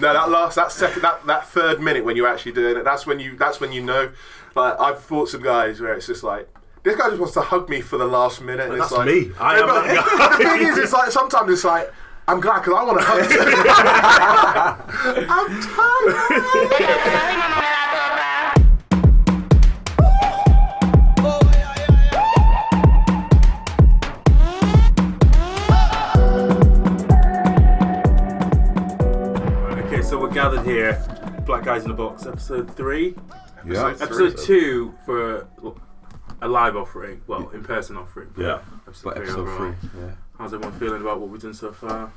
No, that last, that second, that, that third minute when you're actually doing it, that's when you, that's when you know. Like I've fought some guys where it's just like. This guy just wants to hug me for the last minute. and That's it's like, me. I am but, that but the thing is, it's like sometimes it's like I'm glad because I want to hug you. I'm tired. gathered here, Black Guys in the Box, episode three. Yeah. Episode two for a live offering, well, in person offering. Yeah. Episode, But episode three. Yeah. How's everyone feeling about what we've done so far?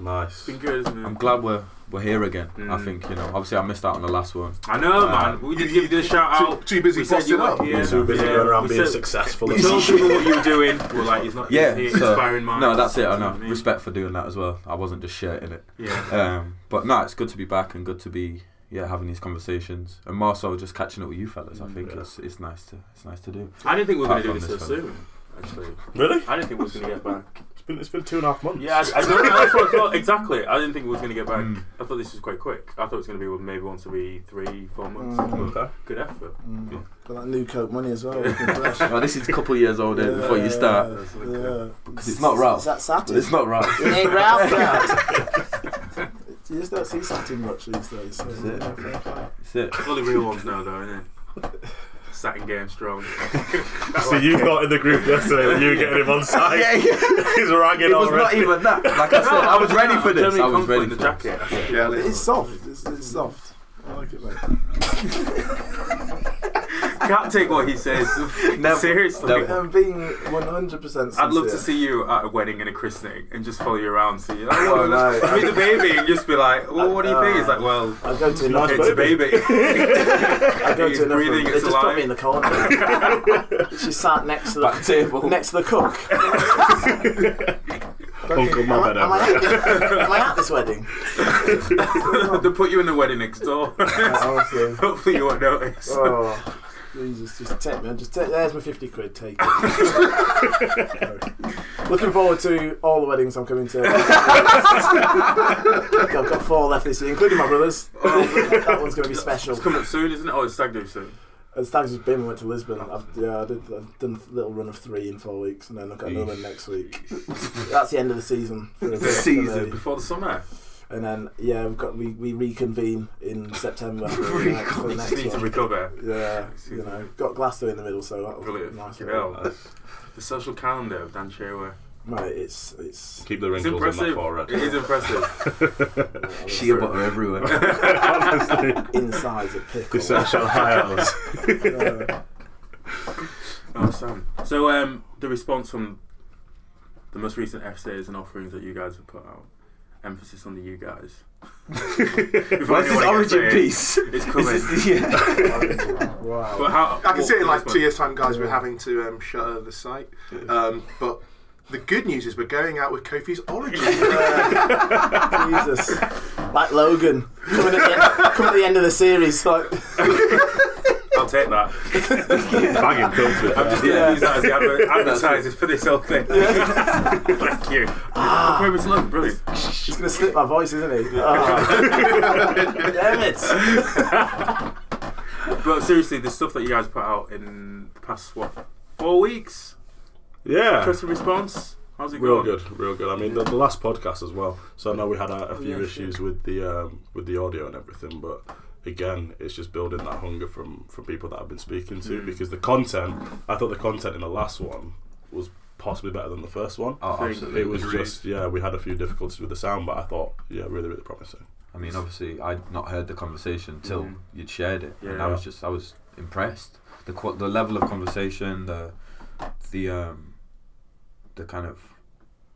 Nice. It's been good, isn't it? I'm glad we're we're here again. I Mm. think you know. Obviously, I missed out on the last one. I know, Uh, man. We did give you the shout out. Too, too busy We said busting up. here. Too busy Yeah, going around we being said- successful. We and told people what you were doing. We're like, he's not Yeah. he's So, inspiring man. no, that's it. I know. Respect for doing that as well. I wasn't just shirting it. Yeah. Um, but no, it's good to be back and good to be yeah having these conversations and more so just catching up with you fellas. I think Yeah. it's it's nice to it's nice to do. I didn't think we were going to do this so soon, actually. Really? I didn't think we were going to get back. It's been, it's been two and a half months. Yeah, I, I don't know. That's what I thought. Exactly. I didn't think it was going to get back. Mm. I thought this was quite quick. I thought it was going to be maybe once every three, four months. Mm. Okay. Good effort. Mm. Got that new coat money as well. Well, this is a couple of years old eh, before you start. Yeah. Because it's not Ralph. Is that satin? It's not right. It ain't Ralph. Ralph. you just don't see satin much these days. So, That's it. yeah, fair. That's it. It's all the real ones now, though, isn't it? Satin game strong. So you thought in the group yesterday that you were getting him on side. yeah, yeah. He's ragging It was not even that. Like I said, I was ready for this. I was ready the jacket. Yeah, It's soft. It's, it's soft. I like it, mate. Can't take what he says. Never. Seriously. Never. I'm being 100% I'd love to see you at a wedding and a christening and just follow you around. See, like, Oh, oh, no. meet the baby and just be like, well, what do you think? It's like, well, I go to Nice enough. it's a baby. I go He's to enough. breathing, They it's just put me in the corner. she sat next to Back the table. next to the cook. Uncle am, I, Mohammed am, I at, am I at this wedding? they put you in the wedding next door. honestly. Hopefully you won't notice. Oh, Jesus, just take me. Just take. There's my fifty quid. Take it. Looking forward to all the weddings I'm coming to. I've got four left this year, including my brother's. Oh, that one's going to be special. It's coming up soon, isn't it? Oh, it's stag do soon. And Stags has been. We went to Lisbon. I've, yeah, I did. I've done a little run of three in four weeks, and then I've got another one next week. That's the end of the season. For, for Season. Before the summer. And then yeah, we've got we, we reconvene in September for the for the Just next need to recover. Yeah, you know, got Glasgow in the middle, so that'll Brilliant. be nice. Hell. The social calendar of Dan Sherwood. Mate, it's it's Keep the It's wrinkles in that impressive. forehead. It is impressive. Shea butter everywhere. Honestly. insides a pickle. The social highs. Uh, Oh, Sam. So, um, the response from the most recent essays and offerings that you guys have put out, emphasis on the you guys. Before Where's this anyone origin gets piece? It's Is coming. this yeah. wow. But how, I can see it in like two years' time, guys. We're having to um, shutter the site. Um, but the good news is we're going out with Kofi's origin. Jesus, like Logan coming at the end, coming at the end of the series. Like, I'll take that. Banging filter. I'm just going to use that as the adver- advertisers for this whole thing. Thank you. Ah. Was Logan? Brilliant. he's gonna slip my voice, isn't he? Oh. Damn it! But seriously, the stuff that you guys put out in the past, what, four weeks? Yeah. Interesting response. How's it Real going? Real good, real good. I mean, the, the last podcast as well. So I know we had a, a few yeah, issues with the um, with the audio and everything, but again, it's just building that hunger from from people that I've been speaking to Mm. because the content. I thought the content in the last one was possibly better than the first one. Oh, absolutely. It was Agreed. just yeah, we had a few difficulties with the sound, but I thought yeah, really really promising. I mean, obviously, I'd not heard the conversation till Mhm. you'd shared it, and I was just, I was impressed. The qu- the level of conversation, the the um, the kind of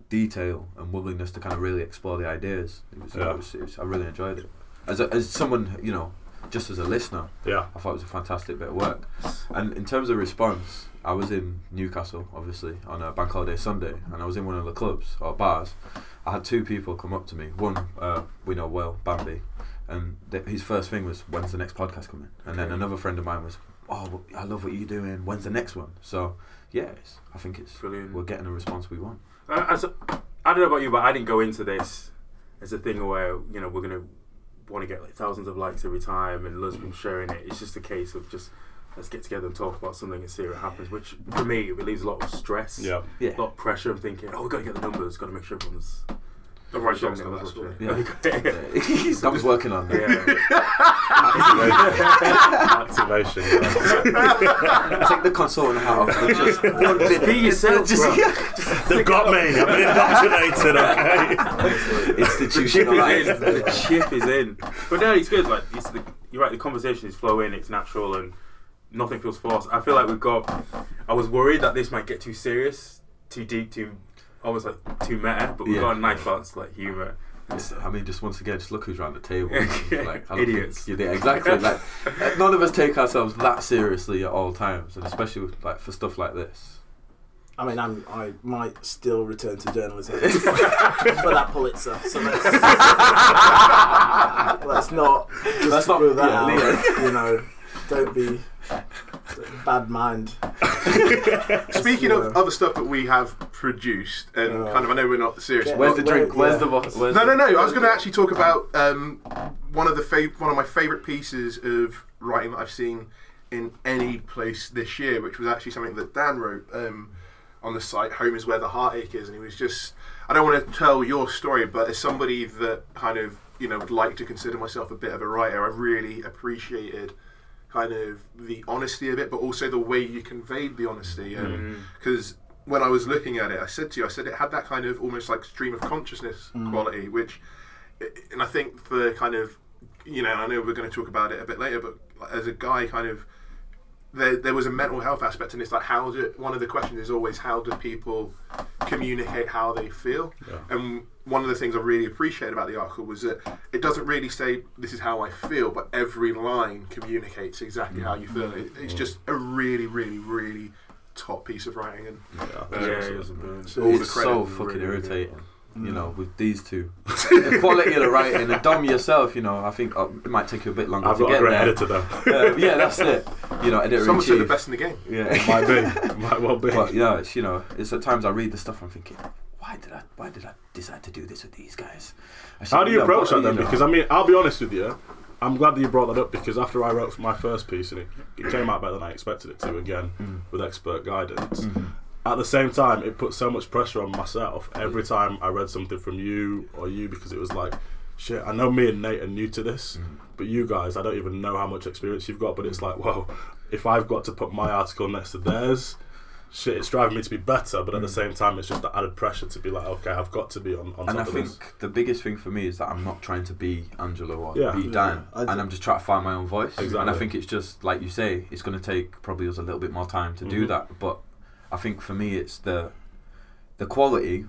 detail and willingness to kind of really explore the ideas. It was, Yeah. it was, it was I really enjoyed it. As a, as someone, you know, just as a listener, Yeah, I thought it was a fantastic bit of work. And in terms of response, I was in Newcastle, obviously, on a bank holiday Sunday, and I was in one of the clubs or bars. I had two people come up to me. One uh, we know well, Bambi, and th- his first thing was, "When's the next podcast coming?" And then another friend of mine was, "Oh, I love what you're doing. When's the next one?" So yeah, I think it's Brilliant. we're getting the response we want. I, I, I don't know about you, but I didn't go into this as a thing where you know we're gonna want to get like thousands of likes every time and loads of people sharing it. It's just a case of just let's get together and talk about something and see what happens. Which for me it relieves a lot of stress, Yeah. Yeah. a lot of pressure. I'm thinking, oh, we've got to get the numbers, got to make sure everyone's The right sharing job's it, got that watching story. it. Yeah. Dom's working on that. Yeah. Activation. yeah. Take the consultant hat off. and Just, Just be yourself, Just- bro. yeah. They've got me. I've been indoctrinated. Okay. the chip Institutionalized. is in. The chip is in. But no, it's good. Like it's the, you're right. The conversation is flowing. It's natural and nothing feels forced. I feel like we've got. I was worried that this might get too serious, too deep, too almost like too meta. But we've Yeah. got a nice balance, like humor. I mean, just once again, just look who's around the table. like, Idiots. Think, yeah, exactly. Like, none of us take ourselves that seriously at all times, and especially with, like for stuff like this. I mean, I'm, I might still return to journalism for that Pulitzer. So let's, let's not just Let's not- rule that yeah, out. You know, don't be bad mind. Speaking of other stuff that we have produced, and Yeah. kind of, I know we're not serious. Yeah. Where's the Where- drink? Where's yeah. the bo- where's No, no, no. I was going to actually talk about um, one of the fav- one of my favourite pieces of writing that I've seen in any place this year, which was actually something that Dan wrote um, on the site. Home is where the heartache is, and he was just. I don't want to tell your story, but as somebody that kind of you know would like to consider myself a bit of a writer, I really appreciated kind of the honesty of it, but also the way you conveyed the honesty, because mm. mm. when I was looking at it, I said to you, I said it had that kind of almost like stream of consciousness mm. quality, which, and I think the kind of, you know, I know we're going to talk about it a bit later, but as a guy, kind of, there, there was a mental health aspect, and it's like how do one of the questions is always how do people communicate how they feel, and one of the things I really appreciated about the article was that it doesn't really say this is how I feel, but every line communicates exactly how you feel. It, it's just a really, really, really top piece of writing, and Yeah, Yeah, yeah, it was a brilliant. So all the it's credit so is fucking really, really irritating. You know, with these two, the quality of the writing, and Dom yourself. You know, I think uh, it might take you a bit longer I've to got a great there. editor though. Uh, yeah, that's it. You know, editor in Someone said the best in the game. Yeah. It might be. Might well be. But yeah, it's you know, it's at times I read the stuff I'm thinking, why did I why did I decide to do this with these guys? How do you approach that then? you know, Because I mean, I'll be honest with you. I'm glad that you brought that up because after I wrote my first piece and it, it came out better than I expected it to again Mm. with expert guidance. Mhm. At the same time, it put so much pressure on myself every time I read something from you or you because it was like, shit, I know me and Nate are new to this, Mm. but you guys, I don't even know how much experience you've got. But it's like, well, if I've got to put my article next to theirs, shit, it's driving me to be better. But at the same time, it's just the added pressure to be like, okay, I've got to be on, on and I think this. the biggest thing for me is that I'm not trying to be Angelo or Yeah. be Yeah, Dan, I and I'm just trying to find my own voice. And I think it's just like you say, it's going to take probably us a little bit more time to Mhm. do that. But I think for me, it's the the quality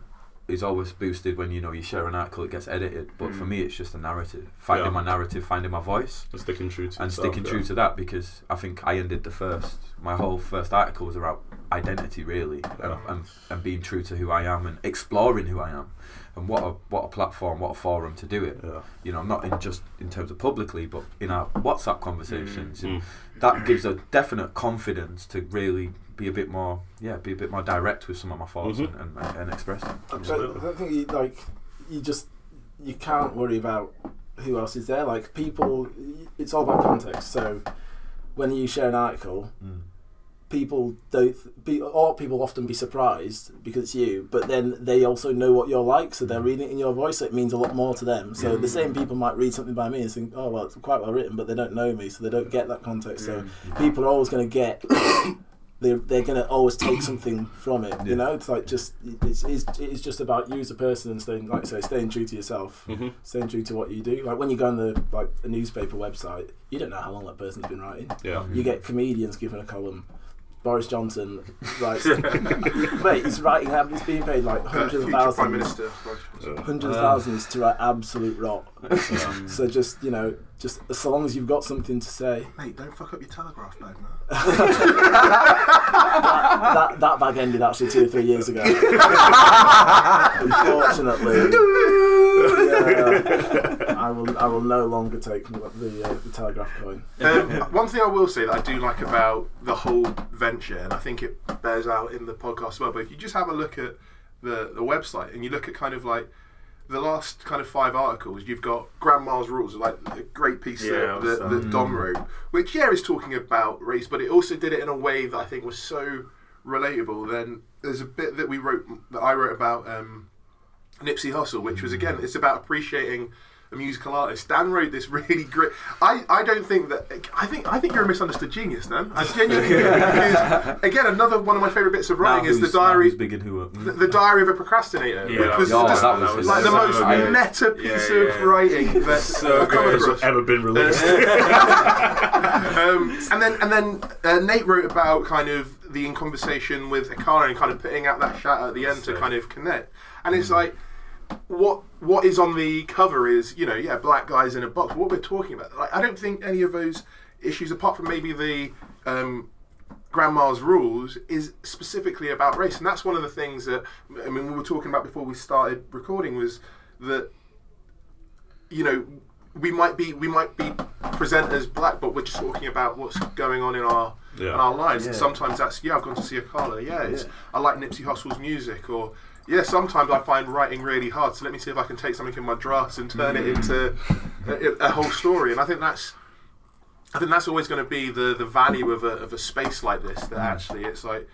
is always boosted when you know you share an article, it gets edited. But for Mm. me, it's just a narrative, finding Yeah. my narrative, finding my voice. And sticking true to and yourself, sticking yeah. true to that because I think I ended the first. My whole first article was about identity, really, Yeah. and, and and being true to who I am and exploring who I am, and what a what a platform, what a forum to do it. You know, not in just in terms of publicly, but in our WhatsApp conversations. Mm. And that gives a definite confidence to really be a bit more, yeah, be a bit more direct with some of my thoughts Mhm. and, and, and express them. I Absolutely. don't, I think you like you just you can't worry about who else is there. Like people, it's all about context. So when you share an article, Mm. people don't be or people often be surprised because it's you, but then they also know what you're like, so they're reading it in your voice, so it means a lot more to them. So the same people might read something by me and think, oh well, it's quite well written, but they don't know me, so they don't get that context. So people are always going to get. They're, they're going to always take something from it, Yeah. you know. It's like just it's, it's it's just about you as a person and staying, like I say, staying true to yourself, Mhm. staying true to what you do. Like when you go on the like a newspaper website, you don't know how long that person's been writing. Yeah. You get comedians given a column. Boris Johnson writes, mate, he's writing, he's being paid like Uh, hundreds of future Prime Minister. Boris Johnson. hundreds of Uh. thousands to write absolute rot. Um, So just you know, just so long as you've got something to say, Mate, don't fuck up your telegraph bag, man. that that bag ended actually two or three years ago. Unfortunately, yeah, I will I will no longer take the uh, the telegraph coin. Um, one thing I will say that I do like about the whole venture, and I think it bears out in the podcast as well, but if you just have a look at the, the website and you look at kind of like the last kind of five articles, you've got Grandma's Rules, like a great piece Yeah, that, that, that Dom wrote, which yeah is talking about race, but it also did it in a way that I think was so relatable. Then there's a bit that we wrote that I wrote about um, Nipsey Hussle, which was again it's about appreciating a musical artist. Dan wrote this really great. I, I don't think that I think I think you're a misunderstood genius, Dan. I genuinely do because again another one of my favorite bits of writing is the diary big and who the, the diary of a procrastinator, Yeah, which was was- Oh, just that was like the so most good. meta piece Yeah, of yeah. writing that So I've come good. across. ever been released. um, and then and then uh, Nate wrote about kind of the in conversation with Akana and kind of putting out that shout at the end to kind of connect. And it's like what what is on the cover is you know yeah black guys in a box. What we're talking about, like, I don't think any of those issues, apart from maybe the um, grandma's rules is specifically about race. And that's one of the things that i mean we were talking about before we started recording was that you know we might be we might be present as black but we're just talking about what's going on in our Yeah. in our lives. And sometimes that's yeah i've gone to see a collar yeah it's i like nipsey hussle's music or yeah sometimes i find writing really hard so let me see if i can take something in my drafts and turn it into a, a whole story and i think that's I think that's always going to be the, the value of a, of a space like this. That actually, it's like,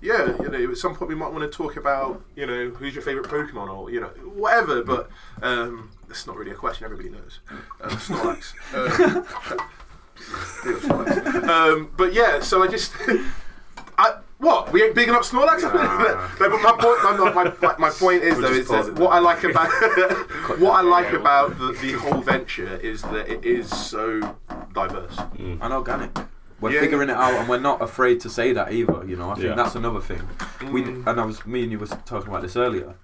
yeah, you know, at some point we might want to talk about, you know, who's your favorite Pokemon or you know, whatever. But um, it's not really a question. Everybody knows. Um, Snorlax. Um, um, but yeah, so I just, what we ain't bigging up Snorlax. Nah. no, but my point, my, my, my, my point is We'll though, is that what I like about what I like Yeah. about the, the whole venture is that it is so diverse. and organic. We're Yeah. figuring it out, and we're not afraid to say that either. You know, I think Yeah. that's another thing. We Mm. and I was me and you were talking about this earlier.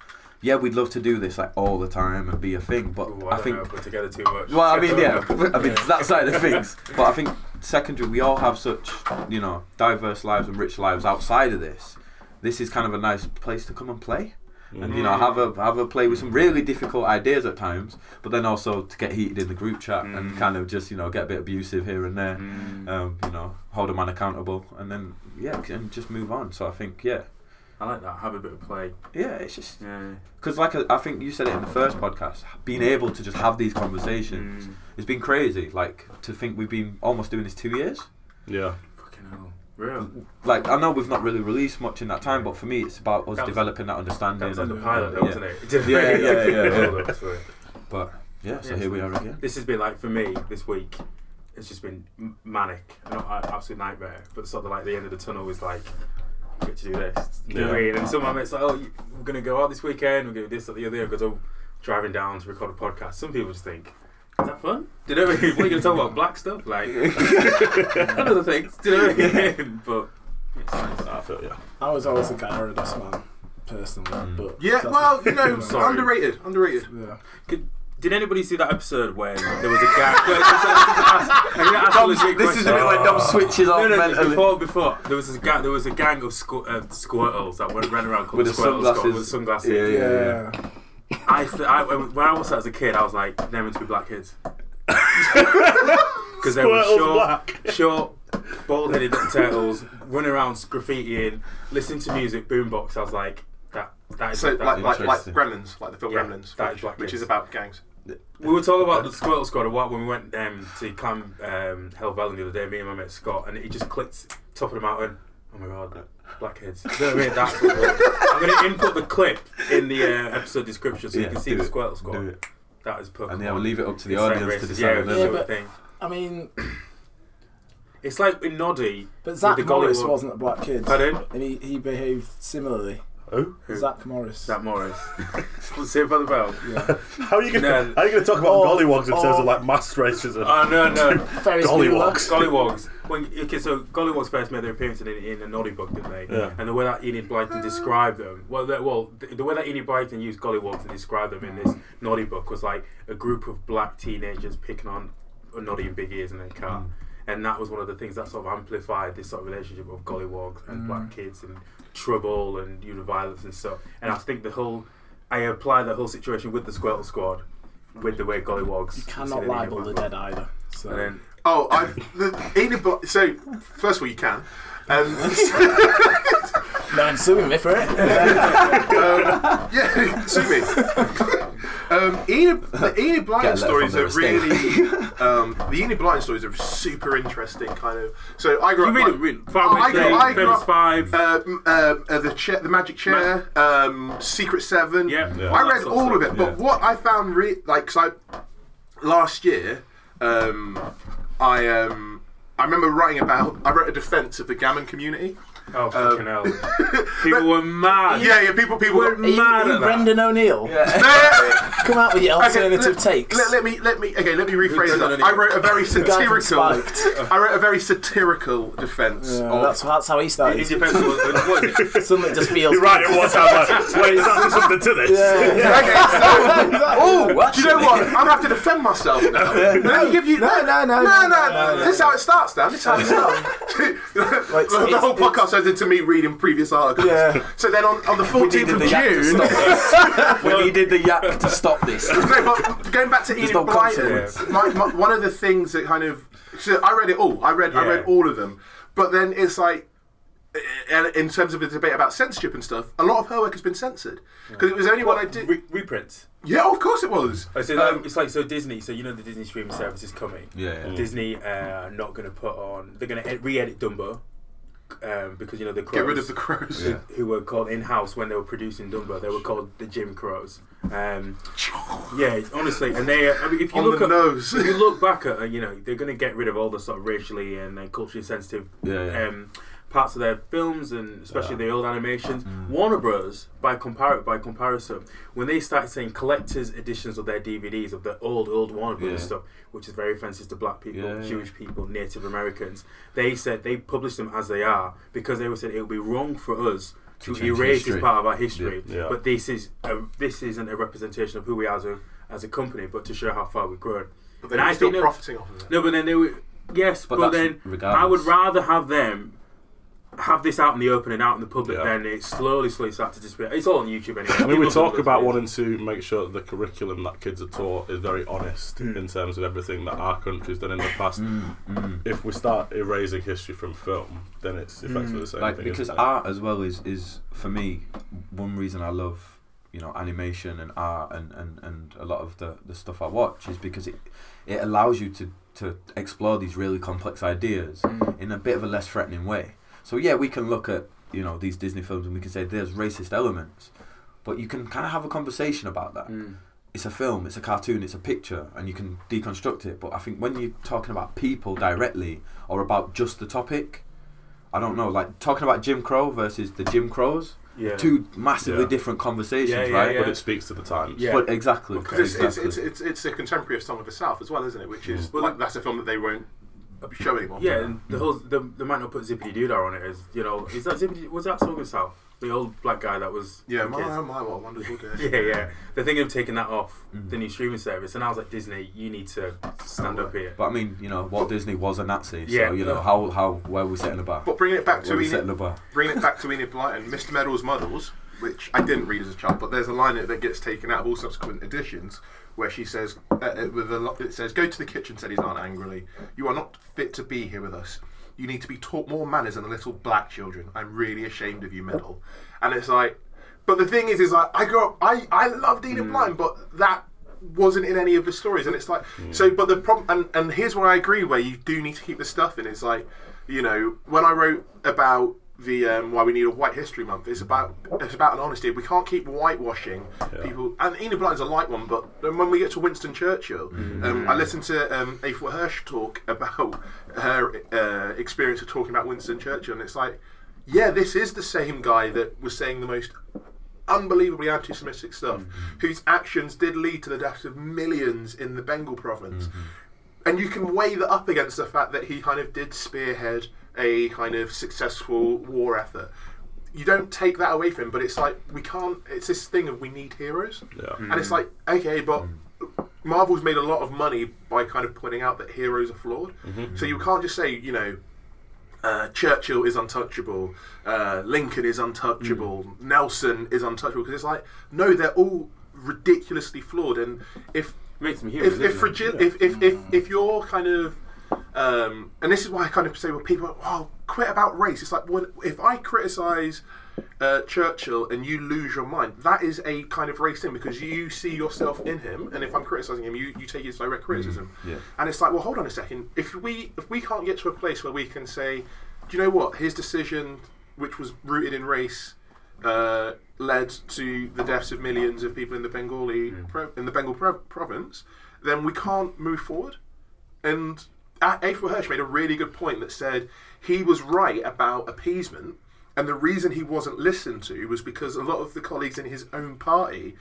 Yeah, we'd love to do this like all the time and be a thing, but Ooh, I, I, don't think know, put together too much. Well, I mean, yeah, I mean that side of things. But I think secondary, we all have such you know diverse lives and rich lives outside of this. This is kind of a nice place to come and play, and you know have a have a play with some really difficult ideas at times, but then also to get heated in the group chat and Mm. kind of just you know get a bit abusive here and there. Mm. Um, you know, hold a man accountable, and then yeah, and just move on. So I think yeah, I like that. Have a bit of play. yeah, it's just Yeah. because like I I think you said it in the first podcast, being able to just have these conversations. Mm. It's been crazy. Like to think we've been almost doing this two years. yeah. Fucking hell. Real. Like I know we've not really released much in that time, but for me, it's about us That was- developing that understanding. That was like the pilot, yeah. wasn't it? It Yeah, yeah, yeah, yeah. Hold on, sorry. But yeah, so Yeah, here we are again. This has been like for me this week. It's just been manic, not absolute nightmare. But sort of like the end of the tunnel was like, you get to do this. You know what I Yeah. mean? And some of my mates like, oh, you- we're gonna go out this weekend. We're gonna do this or the other. Because I'm driving down to record a podcast. Some people just think. Is that fun? Do you know what I mean? What are you going to talk about? Black stuff? Like, and other things. Do you know what I mean? But, it's nice. I feel yeah. I was always a Gyarados man, personally. Mm. But Yeah, that's- well, you know, underrated, underrated. yeah. Could, did anybody see that episode when there was a guy? Wait, I'm gonna a legit This is a bit like Dom switches off No, no, mentally. before, before there was this gang, there was a gang of squ- uh, squirtles that went ran around called With the Squirtle Squad sunglasses. with sunglasses. Yeah, Yeah. yeah. I, th- I when I was as a kid, I was like, they're meant to be black kids because they were short, black. short, bald-headed turtles running around graffitiing, listening to music, boombox. I was like, that that is So, like, like, like. Gremlins, like the film Yeah, Gremlins, which, which is about gangs. We were talking about the Squirtle Squad a while when we went um, to climb um, Helvellyn the other day, me and my mate Scott, and it just clicked top of the mountain. Oh my god, blackheads. kids. You know what I mean? That's what I'm going to input the clip in the uh, episode description so you can see do the it, Squirtle do Squad. it. That is Pokemon. And yeah, we'll leave it up to the It's like audience to decide. Yeah, Yeah, but- thing. I mean, It's like in Noddy. but Zach the Morris Gollywog- wasn't a black kid. Pardon? And he, he behaved similarly. Who? Who? Zach Morris. Zach Morris. Saved by the Bell. Yeah. How are you gonna No. How are you gonna talk about Or- gollywogs in terms of like mass racism? Oh no no. Gollywogs. Gollywogs. When, okay, so Gollywogs first made their appearance in, in a Noddy book, didn't they? Yeah. And the way that Enid Blyton described them, well, the, well, the, the way that Enid Blyton used Gollywogs to describe them in this Noddy book was like a group of black teenagers picking on a Noddy in big ears in their car. Mm. And that was one of the things that sort of amplified this sort of relationship of Gollywogs and black kids and trouble and you know, violence and stuff. And I think the whole, I apply the whole situation with the Squirtle Squad with the way Gollywogs. You see cannot the libel the dead either. So. And then Oh, I've the Enid Bly- So, first of all, you can. Um, no, I'm suing me for it. yeah, sue me. Um, Enid, the Enid Blyton Get a letter stories are really. um, the Enid Blyton stories are super interesting, kind of. So I grew You up. read like- it, read it. Oh, Far I Away grew, Day, I grew Famous up. Five. Uh, m- uh, uh, the chair, the Magic Chair, um, Secret Seven. Yeah. Yeah. I That read sort all of stuff, it, but yeah. what I found re- like, cause I last year, um, I um, I remember writing about. I wrote a defense of the gammon community. Oh fucking hell! People were mad. Yeah, yeah. People, people. We're got- you, mad you at that. Brendan O'Neill? No, no, no. Come out with your Okay, alternative let, takes. Let, let me let me okay. Let me rephrase Brendan that. I wrote a very satirical. I wrote a very satirical defense Yeah, of. that's, that's how he In started. defense of what is it? Just feels. You're right, it was. I was like, wait, is that something to this? Yeah. Okay, so, oh, do you know what? I'm gonna have to defend myself now. Let me give you. No, no, no, no, no, no. no, no, This is how it starts, Dan. This is how it starts. The, the whole podcast turns into me reading previous articles. Yeah. So then on, on the 14th of the yak to June. stop this. we needed the yak to stop this. no, but going back to Enid no Blyton, my, my, one of the things that kind of so I read it all. I read I read all of them, but then it's like. uh, In terms of the debate about censorship and stuff, a lot of her work has been censored because it was only what I did. Re- reprints. Yeah, of course it was. I said um, it's like so Disney. So you know the Disney streaming service is coming. Yeah, yeah. Disney uh, are not going to put on. They're going to re-edit Dumbo um, because you know the Get rid Crows, of the crows. Yeah. who were called in house when they were producing Dumbo. They were called the Jim Crows. Um, yeah, honestly, and they. I mean, if you On look at, nose. if you look back at, uh, you know, they're going to get rid of all the sort of racially and uh, culturally sensitive Yeah, yeah. um, parts of their films and especially Yeah. the old animations. Mm. Warner Bros. by compar- by comparison, when they started saying collectors editions of their DVDs of the old old Warner Bros. Yeah. stuff, which is very offensive to black people, Yeah, yeah. Jewish people, Native Americans, they said they published them as they are because they were said it would be wrong for us. To, To erase history. this part of our history, Yeah. Yeah. but this is a, this isn't a representation of who we are as a as a company, but to show how far we've grown. But And I still think profiting off of it. No, but then they were yes, But but, then regardless. I would rather have them have this out in the open and out in the public Yeah. than it slowly, slowly starts to disappear. It's all on YouTube anyway. I mean, we talk about wanting to make sure that the curriculum that kids are taught is very honest Mm. in terms of everything that our country's done in the past. Mm, mm. If we start erasing history from film, then it's effectively Mm. the same like thing. because isn't it? art as well is is for me one reason I love you know animation and art and, and, and a lot of the, the stuff I watch is because it it allows you to to explore these really complex ideas Mm. in a bit of a less threatening way. So yeah, we can look at you know these Disney films and we can say there's racist elements, but you can kind of have a conversation about that. Mm. It's a film, it's a cartoon, it's a picture, and you can deconstruct it. But I think when you're talking about people directly or about just the topic, I don't know, like talking about Jim Crow versus the Jim Crows, Yeah. two massively Yeah. different conversations, Yeah, yeah, right? yeah. but it speaks to the times. Yeah. But exactly, Because it's, it's, exactly. it's, it's, it's a contemporary of Song of the South as well, isn't it? Which is Well, like that's a film that they won't show anymore. Yeah, and the whole the, they might not put Zippity Doodah on it is you know. Is that Zippity? Was that Song of South? The old black guy that was yeah. My, kids? my, what a wonderful day. Yeah, yeah. They're thinking of taking that off Mm. the new streaming service, and I was like, Disney, you need to stand up here. But I mean, you know, Walt Disney was a Nazi, so Yeah. you know how how where are we setting the bar? But bringing it back Where to are Enid, setting the bar? bringing it back to Enid Blyton, Mr. Meddle's Muddles, which I didn't read as a child, but there's a line that that gets taken out of all subsequent editions where she says, uh, uh, with a it says, "Go to the kitchen," said his aunt angrily. "You are not fit to be here with us. You need to be taught more manners than the little black children. I'm really ashamed of you, Meddle." And it's like, but the thing is, is like I grew up, I I loved Enid Blyton, but that wasn't in any of the stories and it's like so but the problem and, and here's where i agree where you do need to keep the stuff in it's like you know when i wrote about the um, why we need a white history month. It's about it's about an honesty. We can't keep whitewashing Yeah. people. And Enid Blyton's a light one but when we get to Winston Churchill um, I listened to um, Afua Hirsch talk about her uh, experience of talking about Winston Churchill and it's like yeah this is the same guy that was saying the most unbelievably anti-Semitic stuff, whose actions did lead to the deaths of millions in the Bengal province. And you can weigh that up against the fact that he kind of did spearhead a kind of successful war effort. You don't take that away from him, but it's like we can't. It's this thing of we need heroes, Yeah. and it's like okay, but Marvel's made a lot of money by kind of pointing out that heroes are flawed. So you can't just say, you know, uh, Churchill is untouchable, uh, Lincoln is untouchable, Nelson is untouchable because it's like no, they're all ridiculously flawed, and if Makes them human. if if, fragil- if if if if you're kind of um, and this is why I kind of say well people oh quit about race. It's like when, if I criticize uh, Churchill and you lose your mind, that is a kind of race thing because you see yourself in him, and if I'm criticizing him, you, you take his direct criticism. yeah. And it's like, well, hold on a second. If we if we can't get to a place where we can say, do you know what, his decision, which was rooted in race, uh, led to the deaths of millions of people in the Bengali pro- in the Bengal pro- province, then we can't move forward. And Afua Hirsch made a really good point that said he was right about appeasement, and the reason he wasn't listened to was because a lot of the colleagues in his own party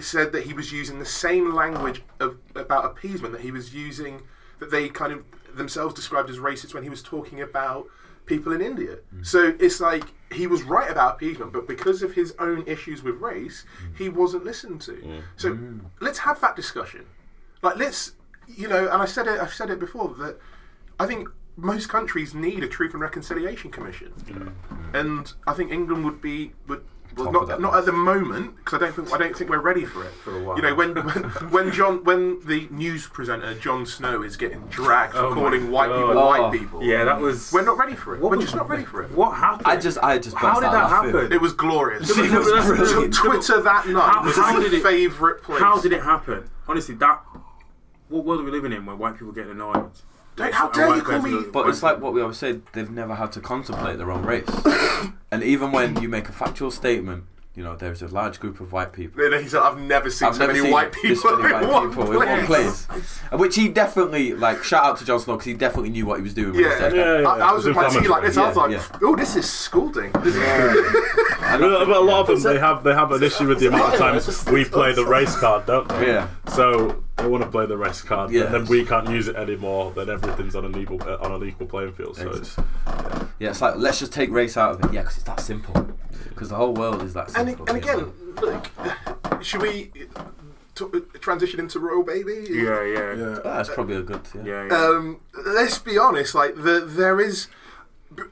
said that he was using the same language of, about appeasement that he was using that they kind of themselves described as racist when he was talking about people in India. Hmm. So it's like he was right about appeasement, but because of his own issues with race, hmm. he wasn't listened to. So hmm. let's have that discussion. Like let's you know, and I said it I've said it before that I think most countries need a truth and reconciliation commission. And I think England would be would well, not not at the moment because I don't think I don't think we're ready for it. For a while. You know, when when, when John when the news presenter Jon Snow is getting dragged for Oh my calling white God. people Oh. white people. Yeah, that was. We're not ready for it. What we're was- just not ready for it. What happened? I just, I just. How did that laughing. happen? It was glorious. Yeah, but- but that's- Twitter that night How- was how did it- favourite place. How did it happen? Honestly, that. What world are we living in where white people get annoyed? Don't- how dare you call me- But it's like what we always said, they've never had to contemplate their own race. and even when you make a factual statement, you know, there's a large group of white people. And he said, "I've never seen I've so never many seen white people, many white in, one people in one place. Which he definitely, like, shout out to Jon Snow because he definitely knew what he was doing when he Yeah, Yeah, yeah, I, I was it with my tea like this. I was like, yeah. "Oh, this is scalding." This is- But, but a lot of them, they have they have an issue with the amount of times we play the race card, don't they? Yeah. So they want to play the race card, Yeah. and then we can't use it anymore. Then everything's on an equal uh, on an equal playing field. So it's Yeah, it's like, let's just take race out of it. Yeah, because it's that simple. Because the whole world is that simple. and you know. again, look, should we t- transition into royal baby? Yeah, yeah, yeah. Yeah. Ah, that's probably a good, yeah. yeah, yeah. um, let's be honest. Like the, there is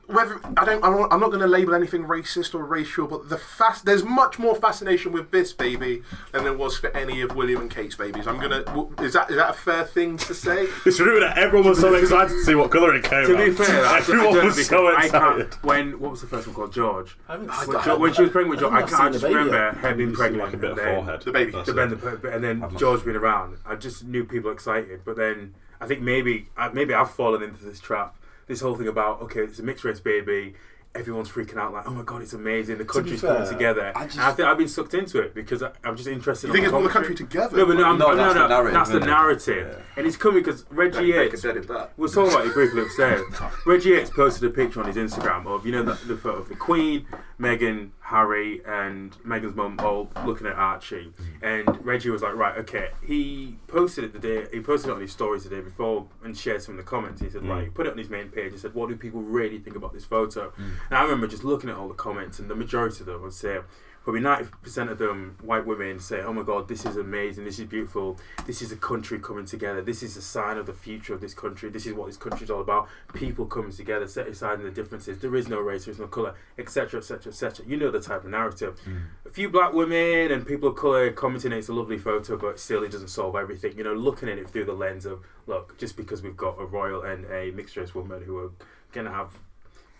whether I don't, I'm not, going to label anything racist or racial, but the fast there's much more fascination with this baby than there was for any of William and Kate's babies. I'm gonna is that is that a fair thing to say? it's true that everyone was so excited to see what colour it came To be out. fair, I, I everyone don't was because so I excited. can't. When what was the first one called George? I haven't seen don't- Jo- when she was pregnant with George, I, I've can't, I not just the baby remember her being pregnant. like a bit of and then- forehead. The baby. That's the it. Ben, the, and then I've not George being around. I just knew people excited, but then I think maybe I- maybe I've fallen into this trap. This whole thing about okay, it's a mixed race baby. Everyone's freaking out like, oh my god, it's amazing. The country's coming fair, together. I and just- I think I've been sucked into it because I, I'm just interested. You think it's all the country together? No, but no, I'm, No, no, that's no, the narrative, That's the isn't it? narrative, and it's coming because Reggie Baker Yates. did that. We were talking about it briefly upstairs. Reggie Yates posted a picture on his Instagram of you know the, the photo of the Queen, Meghan, Harry, and Meghan's mum all looking at Archie. And Reggie was like, right, okay. He posted it the day he posted it on his stories the day before and shared some of the comments. He said, mm. right, he put it on his main page. He said, what do people really think about this photo? Mm. And I remember just looking at all the comments, and the majority of them would say. Probably ninety percent of them, white women, say, "Oh my God, this is amazing. This is beautiful. This is a country coming together. This is a sign of the future of this country. This is what this country is all about. People coming together, set aside the differences. There is no race, there is no color, etc., etc., etc." You know the type of narrative. Mm. A few black women and people of color commenting it's a lovely photo, but still it doesn't solve everything. You know, looking at it through the lens of look, just because we've got a royal and a mixed race woman who are gonna have,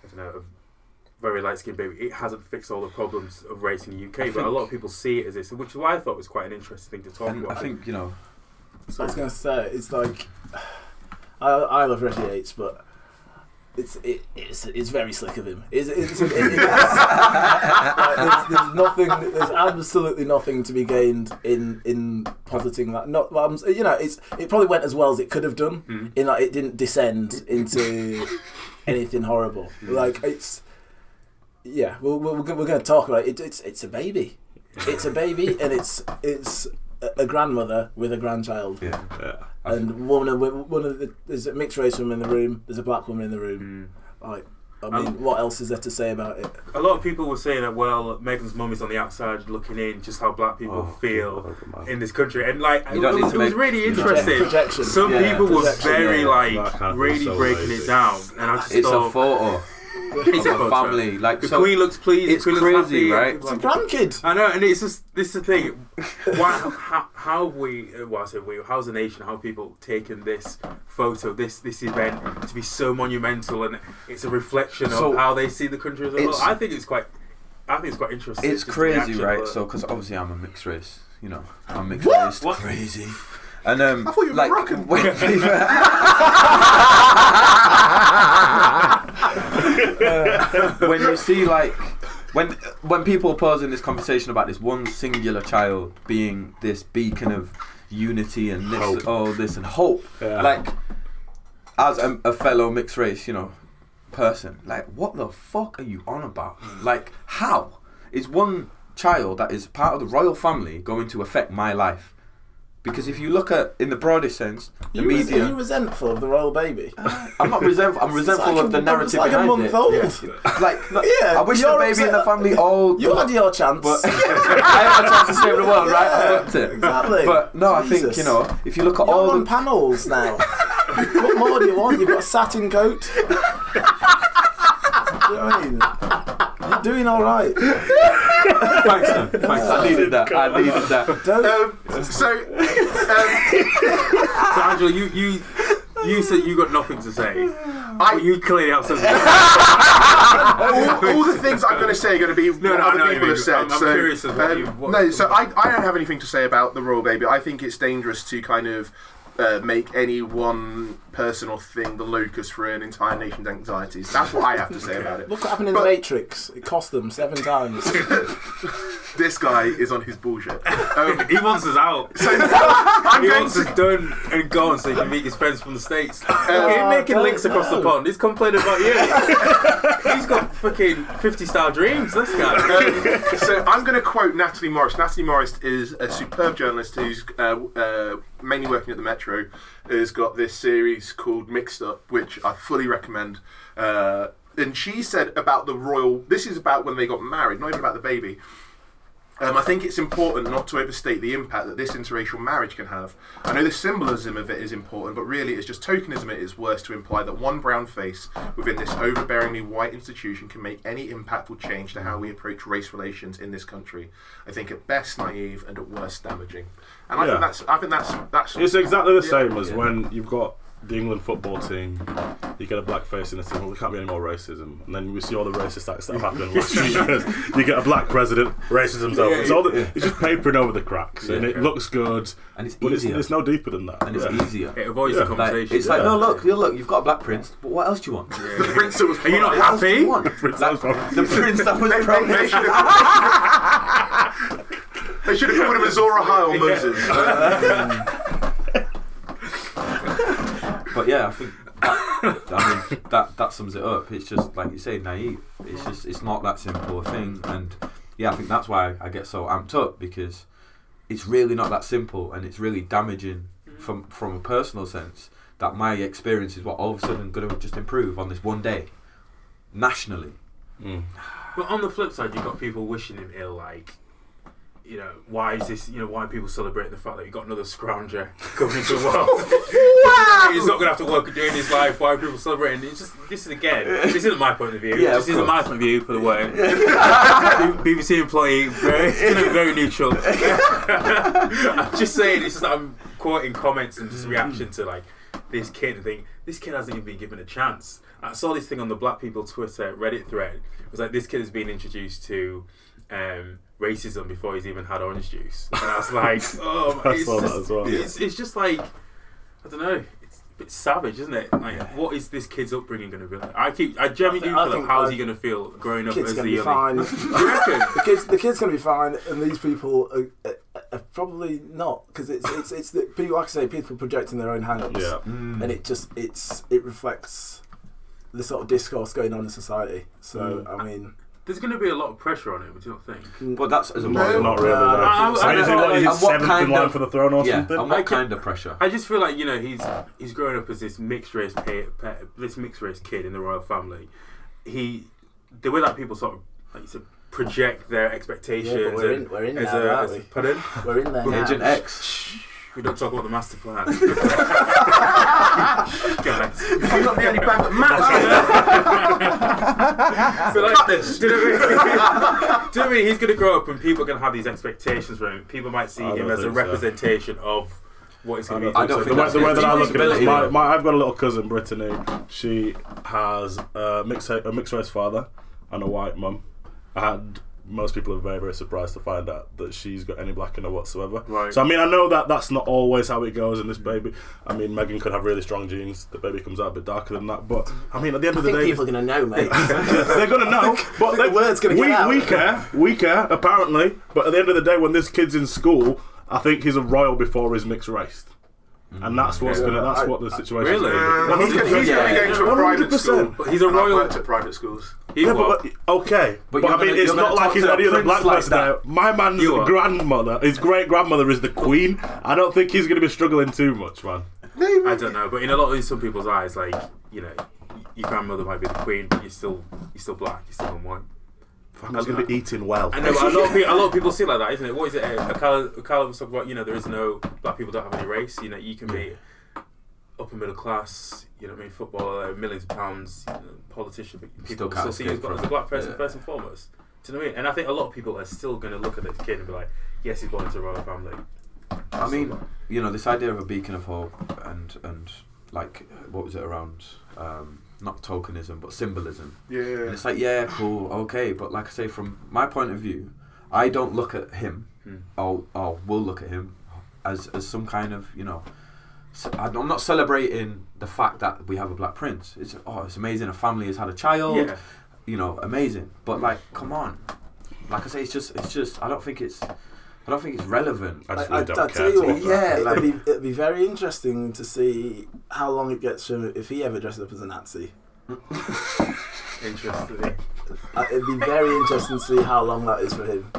I don't know. A, very light skinned baby, it hasn't fixed all the problems of race in the UK, I but a lot of people see it as this, which is why I thought was quite an interesting thing to talk And about. I think, you know, So I was going to say it's like I, I love Reggie Yates, but it's it, it's it's very slick of him. It's, it's, it- it's- like, there's, there's nothing. There's absolutely nothing to be gained in in positing that. Not well, I'm- you know, it's it probably went as well as it could have done. Mhm. In like it didn't descend into anything horrible. Like it's yeah. We're, we're, we're going to talk about it. It's it's a baby. It's a baby, and it's it's a- a grandmother with a grandchild yeah. Yeah. and one of one of the, there's a mixed race woman in the room. There's a black woman in the room. Mm. Like, I mean, Um, what else is there to say about it? A lot of people were saying that, well, Meghan's mum is on the outside looking in, just how black people Oh, feel God, in this country. And, like, You it, was, it was make- really interesting. projection. Some Yeah, people were very, yeah. like, kind of really so breaking lazy. it down. And I just It's a photo. It's a of a photo. family. Like The so, Queen looks pleased. it's the Queen looks crazy, happy. right? It's a grandkid. I know, and it's just this is the thing. Why, how, how have we? uh, Well, I say we. How's the nation? How have people taken this photo, this this event, to be so monumental, and it's a reflection So, of how they see the country as a whole. I think it's quite. I think it's quite interesting. it's crazy, reaction, right? but- So, because obviously I'm a mixed race, you know, I'm mixed What? race, What? crazy. And um, I thought you were like Moroccan. when people, when you see like when when people are posing this conversation about this one singular child being this beacon of unity and this Hope. oh this and hope, Yeah. like as a, a fellow mixed race, you know, person, like what the fuck are you on about? Like how is one child that is part of the royal family going to affect my life? Because if you look at in the broadest sense, the You res- media. are you resentful of the royal baby? Uh, I'm not resentful. I'm resentful like of the narrative It's like a month it. old. Like, look, Yeah, I wish the baby in the family all. You had your chance. but I had a chance to save the world, right? I Yeah, it. exactly. But no, I think you know, if you look at You're all the panels now. what more do you want? You've got a satin coat. Do you know what I mean? You're doing all right. Thanks, Dan. Thanks. I needed that. I needed that. Don't. Um, so, um, So, Angela, you you you said you got nothing to say. I, But you clearly have something. all, all the things I'm going to say are going to be No, what no, other know what you people have said. I'm- I'm so, curious as um, you- what- no, so I, I don't have anything to say about the royal baby. I think it's dangerous to kind of uh, make any one person or thing the locus for an entire nation's anxieties. That's what I have to say about it. Look what happened in But- the Matrix. It cost them seven times. This guy is on his bullshit. Um, he wants us out. so I'm He going wants to us done and gone so he can meet his friends from the States. Look at Uh, him making don't links across the pond. He's complaining about you. He's got fucking 50 star dreams, this guy. Um, so I'm going to quote Natalie Morris. Natalie Morris is a superb journalist who's uh, uh, mainly working at the Metro. Has got this series called Mixed Up, which I fully recommend. Uh, and she said about the royal. This is about when they got married, not even about the baby. Um, I think it's important not to overstate the impact that this interracial marriage can have. I know the symbolism of it is important, but really it's just tokenism at its worst to imply that one brown face within this overbearingly white institution can make any impactful change to how we approach race relations in this country. I think at best naive and at worst damaging. And I Yeah. think that's I think that's that's It's exactly the Yeah. same as when you've got the England football team, you get a black face in the team, well, there can't be any more racism. And then we see all the racist acts that have happened in the last few years. You get a black president, racism's over. It's, all the, it's just papering over the cracks, and it Yeah. looks good, And it's but it's, easier. it's no deeper than that. and it's Yeah. easier. It avoids Yeah. the Like, conversation. it's like, no, look, you look, you've got a black prince, but what else do you want? the prince that was Are you not What else do happy? you want? Prince Like, Alfred. the prince that was They, they, they promised. should have they should have called him Azora High or Moses. But yeah, I think that, I mean that that sums it up. It's just like you say, naive. It's just it's not that simple a thing, and yeah, I think that's why I get so amped up because it's really not that simple, and it's really damaging from from a personal sense. That my experience is what all of a sudden going to just improve on this one day, nationally. Mm. But on the flip side, you've got people wishing him ill, like, you know, why is this, you know, why are people celebrating the fact that you got another scrounger coming into the world? He's not going to have to work a day in his life. Why are people celebrating? It's just, this is again, this isn't my point of view. Yeah, this of isn't my point of view for the word. BBC employee, very, very neutral. I'm just saying, it's just that I'm quoting comments and just reaction to like this kid and think this kid hasn't even been given a chance. I saw this thing on the Black People Twitter Reddit thread. It was like this kid has been introduced to um, racism before he's even had orange juice, and I was like, oh, I it's saw that just, as well. it's, it's just like I don't know. It's a bit savage, isn't it? Like, what is this kid's upbringing going to be like? I keep, I genuinely do thi- feel like think, how's he going to feel growing up Kid's as gonna the be young? fine. You reckon? the kids, the kids gonna be fine, and these people are, are, are probably not because it's it's it's the people like I say people projecting their own hang-ups, Yeah. Mm. and it just it's it reflects the sort of discourse going on in society. So Mm. I mean, There's going to be a lot of pressure on him. Do you not think? But that's as a No. Not really. No, no. I- So I- is he, I- what, is he and what seventh kind in line of- for the throne or Yeah, something? and I what can- kind of pressure? I just feel like you know he's he's growing up as this mixed race pa pa this mixed race kid in the royal family. He the way that people sort of like you said project their expectations. Yeah, but we're and in- we're in as now, a, aren't as a we? pardon? we're in there now. Agent X. We don't talk about the master plan. Guys. You're not the only band that matters. But like, Cut this. Do you know what I mean? Do you know I mean? He's going to grow up and people are going to have these expectations for him. People might see him as a think so. representation of what he's going to be. I don't So think the way, that's the way his that I look at it is, responsibility, my, my, I've got a little cousin, Brittany. She has a mixed, a mixed race father and a white mum. And most people are very, very surprised to find out that she's got any black in her whatsoever. Right. So, I mean, I know that that's not always how it goes in this baby. I mean, Meghan could have really strong genes. The baby comes out a bit darker than that. But, I mean, at the end I of the day, people are going to know, mate. they're gonna know, but they, The word's gonna we, get out. we care, we care apparently. But at the end of the day, when this kid's in school, I think he's a royal before he's mixed raced, and that's what's Yeah. gonna. That's I- what the situation. Really? Uh, he's gonna, he's gonna be to a private 100%. school. But he's a royal- worked at private schools. He Yeah, what? but, okay, but, But I mean, gonna- it's not like he's any other black like person. there. that. My man's You are. grandmother, his great grandmother, is the queen. I don't think he's going to be struggling too much, man. I don't know, but in a lot of some people's eyes, like you know, your grandmother might be the queen, but you're still you're still black, you're still white. He's going to be eating well. I know, a lot of people, a lot of people see it like that, isn't it? What is it? Uh, Akala, Akala was talking about, you know, there is no black people don't have any race. You know, you can be upper middle class. You know, what I mean, footballer, millions of pounds, you know, politician, but people Still can't still see you as, escape as a black person Yeah. first and foremost. Do you know what I mean? And I think a lot of people are still going to look at this kid and be like, yes, he's born into a royal family. I mean, you know, this idea of a beacon of hope and and like what was it around? Um, not tokenism, but symbolism. And Yeah. it's like, yeah, cool, okay, but like I say, from my point of view, I don't look at him, Hmm. or or will look at him as as some kind of you know. I'm not celebrating the fact that we have a black prince. It's oh, it's amazing. A family has had a child. Yeah. You know, amazing. But like, come on. Like I say, it's just, it's just. I don't think it's, I don't think it's relevant. I just I, really I, don't I'll care. tell you what, be fair. yeah, it'd be, it'd be very interesting to see how long it gets from if he ever dresses up as a Nazi. Interesting. Uh, it'd be very interesting to see how long that is for him.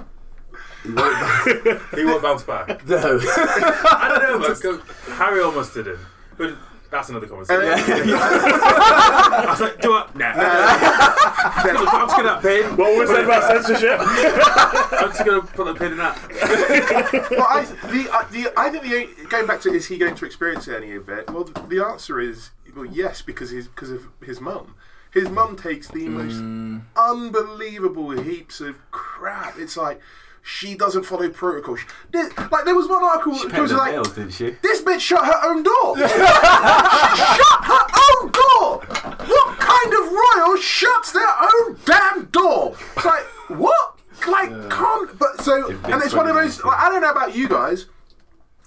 He won't he won't bounce back. no. I don't know, but go, Harry almost didn't. But that's another conversation. I was like, do I? Nah. I'm just gonna pin. What was said about censorship? I'm just gonna put a pin in that. well, I, the, uh, the, I think the going back to is he going to experience any of it? Well, the, the answer is well, yes, because his because of his mum. His mum takes the most unbelievable heaps of crap. It's like she doesn't follow protocol. She, there- like there was one article She that paid was the like nails, didn't she? this bitch shut her own door. she shut her own door. What kind of royal shuts their own damn door? It's like what? Like come, but so If and it's one of those. Like, I don't know about you guys.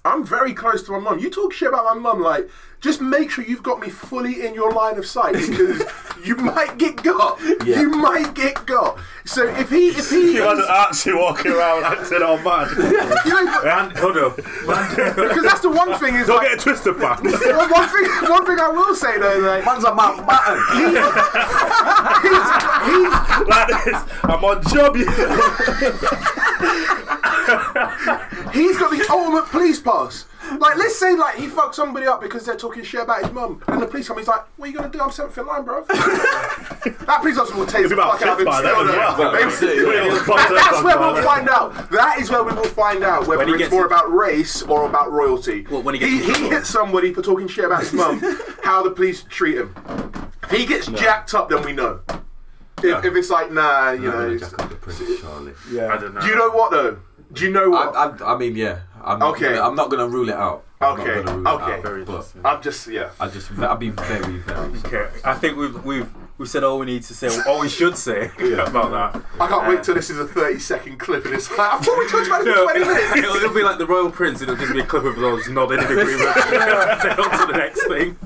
I'm very close to my mum. You talk shit about my mum, like just make sure you've got me fully in your line of sight because you might get got. Yeah. You might get got. So if he, if he, You had an Archie walking around acting all mad. you know, And hold up. because that's the one thing is Don't like, get it twisted, fam. one, one thing. One thing I will say though, like, Man's a Mountbatten. he's, he's like this. I'm on job. He's got the ultimate police pass. Like, let's say like he fucked somebody up because they're talking shit about his mum, and the police come. He's like, "What are you gonna do? I'm seventh in line, bro." that police officer will take the about fuck out of him. fifth by then still, as well. though. Well, Basically. Fuck that That's where we'll find out. That is where we will find out whether it's gets more about race or about royalty. Well, when he gets he, he hits somebody for talking shit about his mum, how the police treat him. If he gets jacked up, then we know. If, if it's like, nah, you You're know. it's- jack up the prince, surely. Yeah. I don't know. Do you know what though? Do you know what? I, I, I mean, yeah. I'm Okay. Gonna, I'm not gonna rule it out. I'm not Okay, it okay. out, but. I'm just yeah. I just, I'd be very, very. Okay, I think we've we've we've said all we need to say, all we should say about that. I can't Uh, wait till this is a 30 second clip and it's like, I thought we talked about it No, for 20 minutes. it'll, it'll be like the Royal Prince. It'll just be a clip of those nodding in agreement. Then on to the next thing.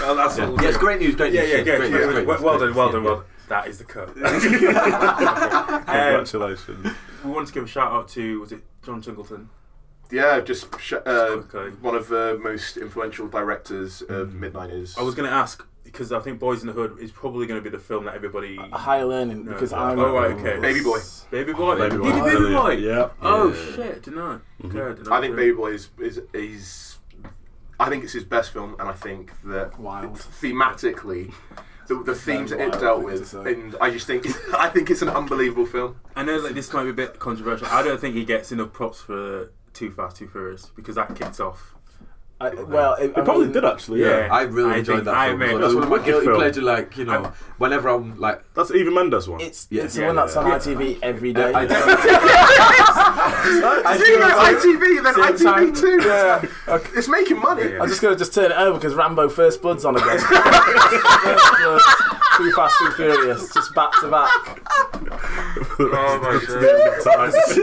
Well, that's what we'll Yeah, it's do. great news, great Yeah, news. yeah, great great. Well, great well, news, well done, well done, well done. That is the cut. um, Congratulations. we want to give a shout out to was it John Singleton? Yeah, just sh- uh, quickly. one of the most influential directors of mid 90s. I was going to ask because I think Boys in the Hood is probably going to be the film that everybody. A higher learning No, because no. I'm. Oh, right, okay. Baby Boy. Baby Boy. Baby Did Boy. you Baby Boy? Yeah. Oh Yeah. shit! Didn't I? Okay, I, did I think. Baby Boy is, is, is. I think it's his best film, and I think that Wild. thematically, the, the themes that it dealt with, and I just think I think it's an unbelievable film. I know like this might be a bit controversial. I don't think he gets enough props for Too Fast, Too Furious because that kicks off I, well, it, They I probably mean, did actually. Yeah. Yeah, I really I enjoyed that I film. made- So that's that's one one of of my my guilty films. pleasure. Like you know, whenever I'm like, that's even Mendes one. It's, Yeah. it's the one that's yeah, on yeah. ITV every day. I, I See, feel no, like- ITV, then ITV too. Yeah. Okay. It's making money. Yeah, yeah. I'm just gonna just turn it over because Rambo First Blood's on again. Too fast, too furious, just back to back. Oh my god.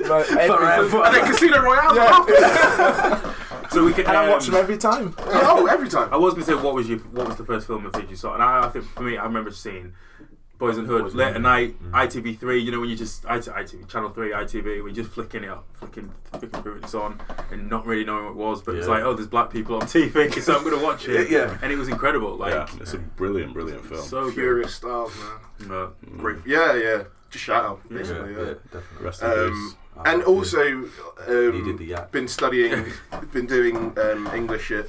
Like, every- And then Casino Royale. Yeah. So we can. And I um, watch them every time. oh, every time. I was gonna say what was your what was the first film of his you saw, and I, I think for me I remember seeing Boys in the Hood Boys in late the at Hood. night, ITV three. You know when you just IT, ITV Channel three, ITV, when you just flicking it up, flicking flicking through it's on, and not really knowing what it was, but it's like oh there's black people on TV, so I'm gonna watch it. Yeah. and it was incredible. Like yeah, it's a brilliant, brilliant film. so good. Furious Stars, man. Uh, Great. Yeah, yeah. Just shout out, Yeah. yeah, basically. yeah, Yeah. definitely. Rest in Um, peace. Ah, and also, um, been studying, been doing um, English at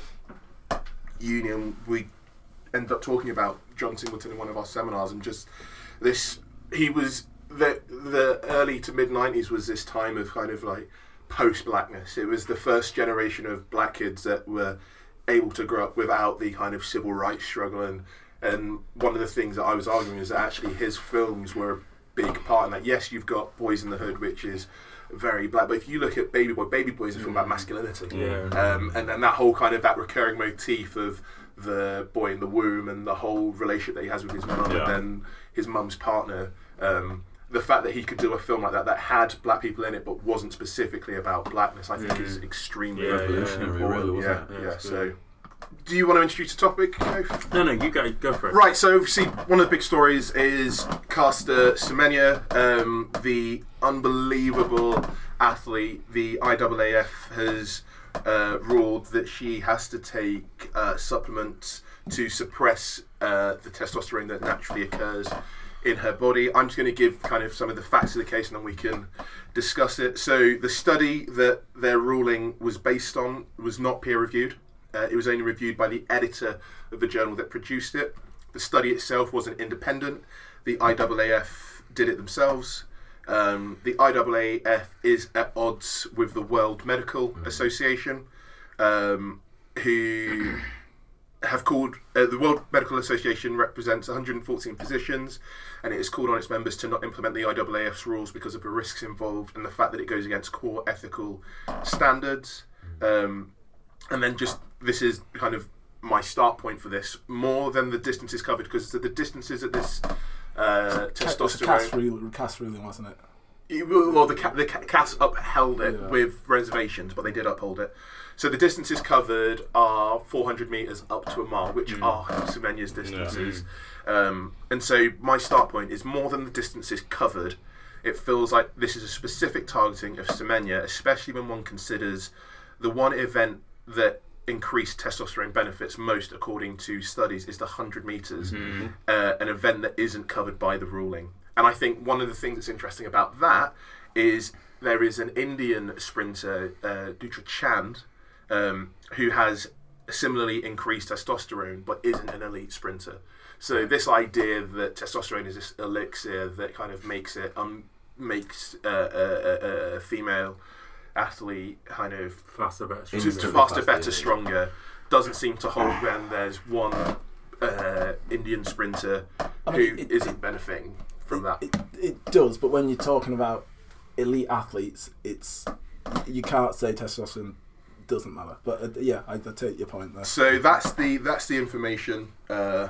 Union. we ended up talking about John Singleton in one of our seminars, and just this. He was the the early to mid '90s was this time of kind of like post blackness. It was the first generation of black kids that were able to grow up without the kind of civil rights struggle and and one of the things that I was arguing is that actually his films were a big part in that. Yes, you've got Boys in the Hood, which is very black, but if you look at Baby Boy, Baby Boy is a film about masculinity. Yeah. Um, and then that whole kind of that recurring motif of the boy in the womb and the whole relationship that he has with his mum Yeah. and then his mum's partner. Um, the fact that he could do a film like that that had black people in it but wasn't specifically about blackness, I think, Mm. is extremely Yeah, Revolutionary, really, wasn't yeah, it? yeah. Yeah, so, do you want to introduce a topic? No, no, you go go for it. Right, so obviously one of the big stories is Caster Semenya, um, the unbelievable athlete. The IAAF has uh, ruled that she has to take uh, supplements to suppress uh, the testosterone that naturally occurs in her body. I'm just going to give kind of some of the facts of the case and then we can discuss it. So the study that their ruling was based on was not peer reviewed. Uh, it was only reviewed by the editor of the journal that produced it. The study itself wasn't independent. The IAAF did it themselves. Um, the IAAF is at odds with the World Medical Association, um, who have called uh, the World Medical Association represents 114 physicians, and it has called on its members to not implement the IAAF's rules because of the risks involved and the fact that it goes against core ethical standards. Um, and then just this is kind of my start point for this more than the distances covered because the distances at this uh, It was a testosterone. CAS ruling, CAS ruling, wasn't it? It- Well, the ca- the ca- CAS upheld it Yeah. with reservations, but they did uphold it. So the distances covered are 400 meters up to a mile, which are Semenya's distances. Um, and so my start point is more than the distances covered. It feels like this is a specific targeting of Semenya, especially when one considers the one event that increased testosterone benefits most, according to studies, is the 100 meters, uh, an event that isn't covered by the ruling. And I think one of the things that's interesting about that is there is an Indian sprinter, uh, Dutee Chand, um, who has similarly increased testosterone but isn't an elite sprinter. So this idea that testosterone is this elixir that kind of makes it um, makes uh, a, a, a female athlete kind of Faster, better, stronger. Instantly faster, faster, better, yeah. stronger doesn't seem to hold when there's one uh, Indian sprinter I who mean, it- not benefiting from that. It, it does, but when you're talking about elite athletes, it's you can't say testosterone doesn't matter. But uh, yeah, I, I take your point there. So that's the that's the information. Uh,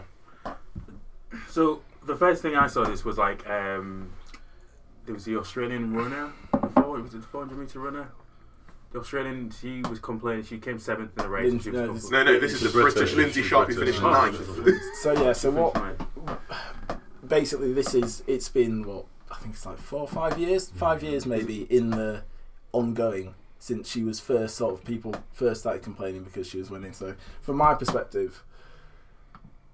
So the first thing I saw this was like um, there was the Australian runner before. It was the 400 meter runner. The Australian, she was complaining. She came seventh in the race. and she was No, this- no, no, this is The the British. British, Lynsey the Sharp who finished ninth. So yeah, so what? Basically, this is it's been what I think it's like four or five years, five years maybe in the ongoing since she was first sort of people first started complaining because she was winning. So from my perspective,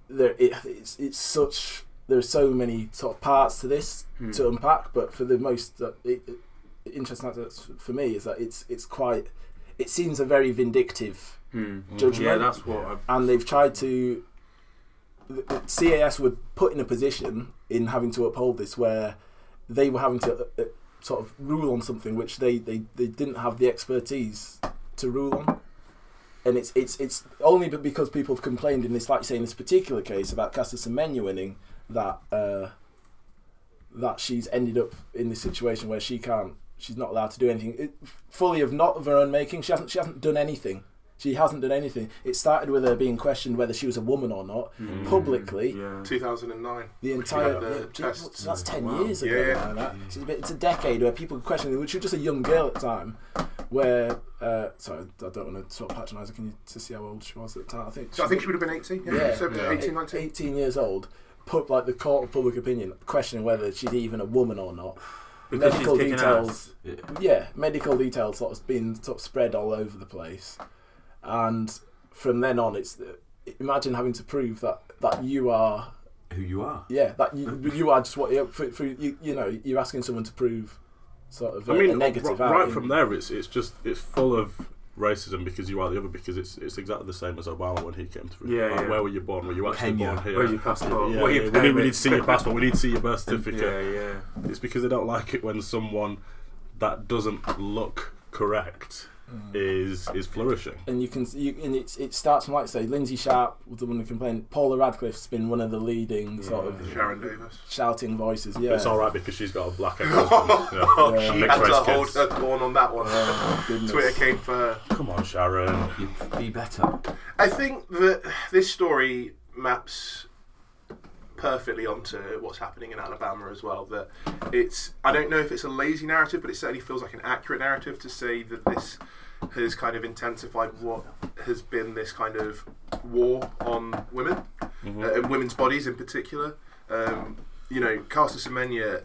there it, it's it's such there are so many sort of parts to this Hmm. to unpack, but for the most uh, it, it, interesting that's for me is that it's it's quite it seems a very vindictive Hmm. judgment Yeah, that's what. I, and they've tried to. the- the CAS were put in a position in having to uphold this where they were having to uh, uh, sort of rule on something which they, they, they didn't have the expertise to rule on. and it's it's it's only because people have complained in this, like you say, in this particular case about Caster Semenya winning that uh, that she's ended up in this situation where she can't, she's not allowed to do anything it, fully of not of her own making. She hasn't she hasn't done anything. She hasn't done anything. It started with her being questioned whether she was a woman or not publicly. Yeah. 2009. The entire the yeah, tests. that's ten Wow. years ago. Yeah, yeah. now, that. It's, a bit, it's a decade where people could question, which was just a young girl at the time. Where, uh, sorry, I don't want to sort of patronise her. Can you to see how old she was at the time? I think. So I think she would have been 18. Yeah, Yeah. so Yeah. 18, 19. 18 years old. Put like the court of public opinion questioning whether she's even a woman or not. Because medical she's details. ass. Yeah. Yeah, medical details sort of been sort of spread all over the place, and from then on, it's imagine having to prove that that you are Who you are? yeah that you, you are just what you for, for you, you know you're asking someone to prove sort of a, I mean, a negative r- out right in- from there, it's it's just it's full of racism because you are the other because it's it's exactly the same as Obama when he came through. Yeah, Like, yeah. Where were you born? Were you actually Kenya. born here? Where's your passport? Yeah, What yeah, your we, need, we need to see your passport. We need to see your birth certificate. Yeah, yeah. It's because they don't like it when someone that doesn't look correct Mm. is is flourishing. and you can you, and it's, it starts from like say Lynsey Sharp was the one who complained. Paula Radcliffe's been one of the leading sort of Sharron Davies. shouting voices. Yeah, It's all right because she's got a black ex-husband. yeah. Yeah. She had to race hold kids. her corn on that one. Oh. Twitter came for her. Come on, Sharon. You'd be better. I think that this story maps perfectly onto what's happening in Alabama as well. That it's I don't know if it's a lazy narrative, but it certainly feels like an accurate narrative to say that this has kind of intensified what has been this kind of war on women uh, and women's bodies in particular. Um, you know, Caster Semenya,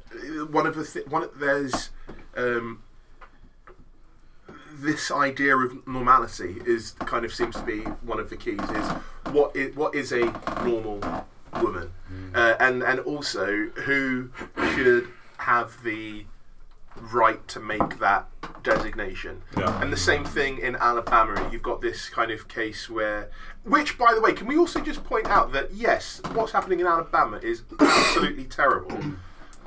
one of the th- one of- there's um, this idea of normality is kind of seems to be one of the keys. Is what is what is a normal woman, uh, and and also who should have the right to make that designation. Yeah. And the same thing in Alabama. You've got this kind of case where, which, by the way, can we also just point out that yes, what's happening in Alabama is absolutely terrible.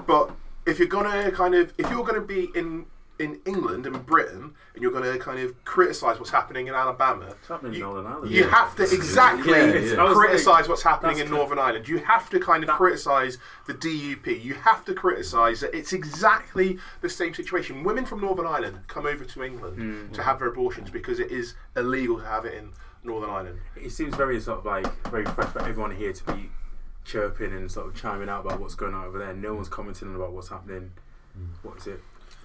But if you're gonna kind of, if you're gonna be in in England and Britain, and you're gonna kind of criticise what's happening in Alabama, It's happening in you, Northern Ireland. you have to exactly Yeah, yeah. Criticise like, what's happening that's in cl- Northern Ireland. You have to kind of That- criticise the DUP. You have to criticise that it's exactly the same situation. Women from Northern Ireland come over to England Mm. to have their abortions because it is illegal to have it in Northern Ireland. It seems very sort of like very fresh for everyone here to be chirping and sort of chiming out about what's going on over there. No one's commenting about what's happening. What is it?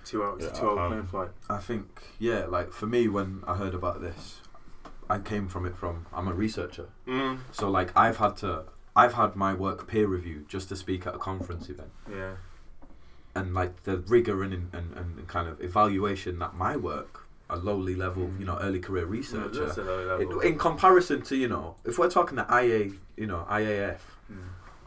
Two hours, Yeah, two hour um, plane flight. I think, yeah, like for me, when I heard about this, I came from it from, I'm a researcher. Mm. So, like, I've had to, I've had my work peer reviewed just to speak at a conference event. Yeah. And, like, the rigor and, and, and kind of evaluation that my work, a lowly level, you know, early career researcher, that's a low in, in comparison to, you know, if we're talking the IA, you know, IAF, Mm,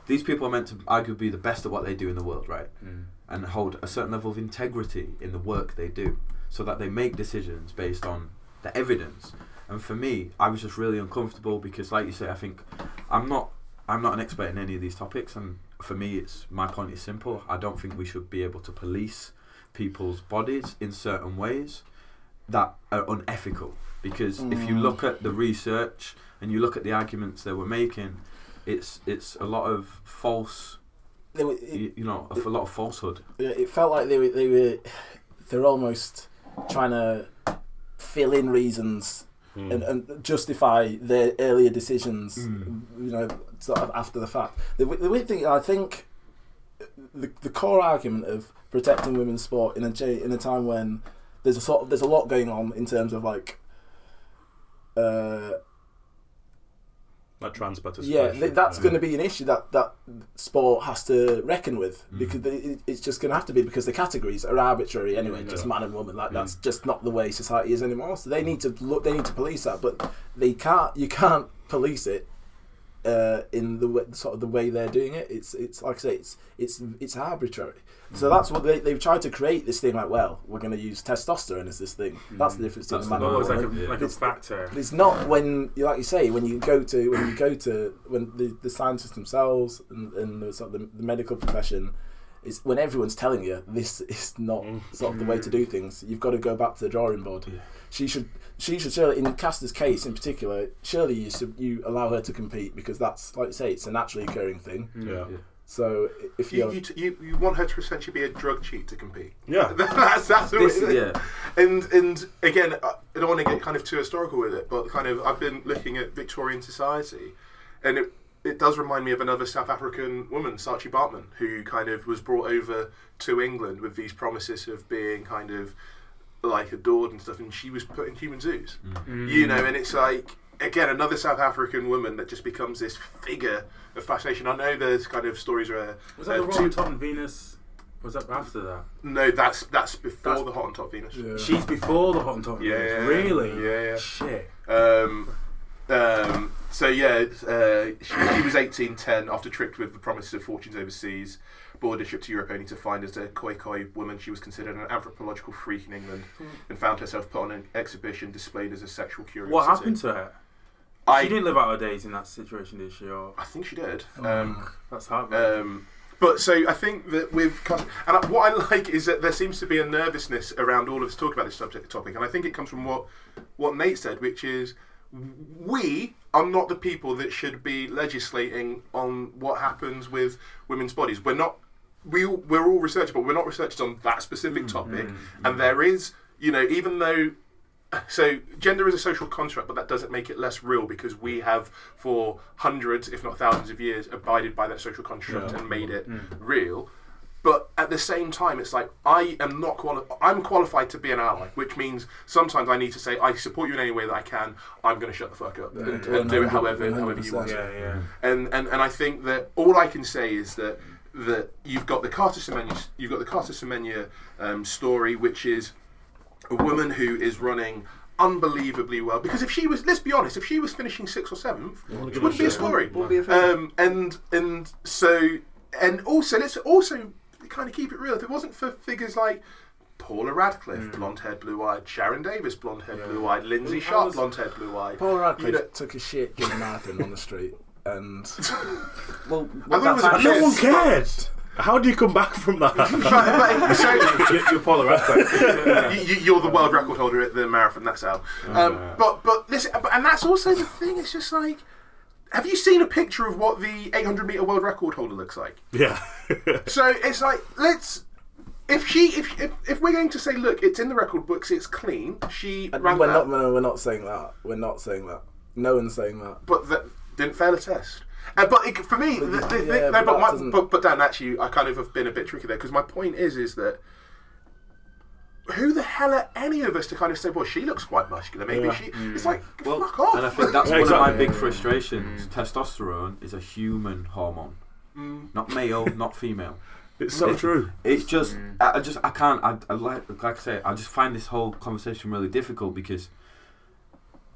these people are meant to arguably be the best at what they do in the world, right? mm. And hold a certain level of integrity in the work they do so that they make decisions based on the evidence. And for me i was just really uncomfortable because like you say i think i'm not i'm not an expert in any of these topics and for me it's my point is simple. I don't think we should be able to police people's bodies in certain ways that are unethical. Because if you Mm. look at the research and you look at the arguments they were making it's it's a lot of false They were- it, you, know, a, a lot of falsehood. it felt like they were they were they're almost trying to fill in reasons Mm. and, and justify their earlier decisions, Mm. you know, sort of after the fact. The, the weird thing, I think, the, the core argument of protecting women's sport in a in a time when there's a sort of there's a lot going on in terms of like, uh, Like yeah, th- that's yeah. going to be an issue that that sport has to reckon with Mm. because it, it's just going to have to be because the categories are arbitrary anyway, Yeah. just man and woman. Like Mm. that's just not the way society is anymore. So they need to look, they need to police that, but they can't. You can't police it uh, in the way, sort of the way they're doing it. It's it's like I say, it's it's it's arbitrary. So Mm. that's what they they've tried to create this thing like, well, we're going to use testosterone as this thing. That's the difference between man and woman. like a, like It's- factor. It's not when you like you say when you go to when you go to when the, the scientists themselves and, and the, sort of the, the medical profession It's when everyone's telling you this is not mm. sort of the way to do things. You've got to go back to the drawing board. She should. She should surely, in Caster's case in particular, surely you should, you allow her to compete because that's like you say, it's a naturally occurring thing. Mm. Yeah. So if You, you're, you, t- you, you want her to essentially be a drug cheat to compete. Yeah. that's that's This- it is. yeah. And and again, I I don't want to get kind of too historical with it, but kind of I've been looking at Victorian society, and it it does remind me of another South African woman, Saartjie Baartman, who kind of was brought over to England with these promises of being kind of like adored and stuff, and she was put in human zoos. You know, and it's like again another South African woman that just becomes this figure of fascination. I know there's kind of stories where Was that uh, the two- Roman Top and Venus? Was that after that? no, that's that's before That's- the Hottentot Venus. Yeah. She's before the Hot and Top Yeah, Venus. yeah, Really? yeah, yeah. Shit. Um, um, so yeah, uh, she, she was eighteen ten after tricked with the promises of fortunes overseas. Boarded a ship to Europe only to find as a Khoikhoi woman. She was considered an anthropological freak in England and found herself put on an exhibition displayed as a sexual curiosity. What happened to her? I, she didn't live out her days in that situation, did she? Or I think she did. Um, that's heartbreaking. Um, but so I think that with and what I like is that there seems to be a nervousness around all of us talking about this subject topic, and I think it comes from what what Nate said, which is we are not the people that should be legislating on what happens with women's bodies. We're not. We we're all researchers, but we're not researchers on that specific mm-hmm. topic. Mm-hmm. And there is, you know, even though so gender is a social construct, but that doesn't make it less real because we have, for hundreds, if not thousands of years, abided by that social construct Yeah. and made it mm. real. But at the same time, it's like I am not quali- I'm qualified to be an ally, which means sometimes I need to say I support you in any way that I can. I'm going to shut the fuck up and, and do it however however you want. yeah, yeah. And, and and I think that all I can say is that that you've got the Caster Semenya you've got the Caster Semenya um, story, which is a woman who is running unbelievably well. Because if she was, let's be honest, if she was finishing sixth or seventh, it wouldn't be a story. Wouldn't be a. Um, and and so and also let's also kind of keep it real. If it wasn't for figures like Paula Radcliffe, blonde-haired, blue-eyed, Sharron Davies, blonde-haired, blue-eyed, Lynsey Who Sharp, blonde-haired, blue-eyed. Paula Radcliffe You know- took a shit during a marathon on the street, and Well, I thought it was a no one cared. How do you come back from that? But- but- so, You- You're Paula Radcliffe. you, you- you're the world record holder at the marathon. That's how. Um, but but listen, but, and that's also the thing. It's just like, have you seen a picture of what the 800 meter world record holder looks like? yeah. So it's like let's. If she, if, if if we're going to say, look, it's in the record books, it's clean. She we're ran not. No, we're not saying that. We're not saying that. No one's saying that. but that didn't fail a test. Uh, but it, for me, the, the, the, yeah, no, but but, that my, doesn't- but but Dan, actually, I kind of have been a bit tricky there because my point is, is that who the hell are any of us to kind of say, well, she looks quite muscular, maybe Yeah. she. It's mm. like well, fuck off. and I think that's Yeah, one of my big frustrations. Mm. Testosterone is a human hormone, mm. not male, not female. It's so It- true. It's just, I, I just, I can't. I, I like, like I say, I just find this whole conversation really difficult because,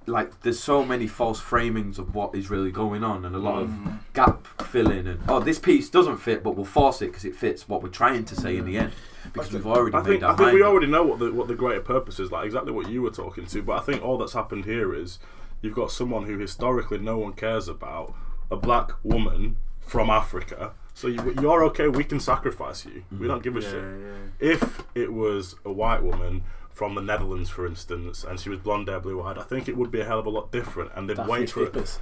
like, there's so many false framings of what is really going on, and a lot Mm. of gap filling, and oh, this piece doesn't fit, but we'll force it because it fits what we're trying to say in the end, because we've already I made think our I think we mind up. already know what the what the greater purpose is, like exactly what you were talking to. But I think all that's happened here is you've got someone who historically no one cares about, a black woman from Africa. So you, you're okay. We can sacrifice you. We don't give a shit. If it was a white woman from the Netherlands, for instance, and she was blonde hair, blue eyed, I think it would be a hell of a lot different. And they'd Daphne wait for it.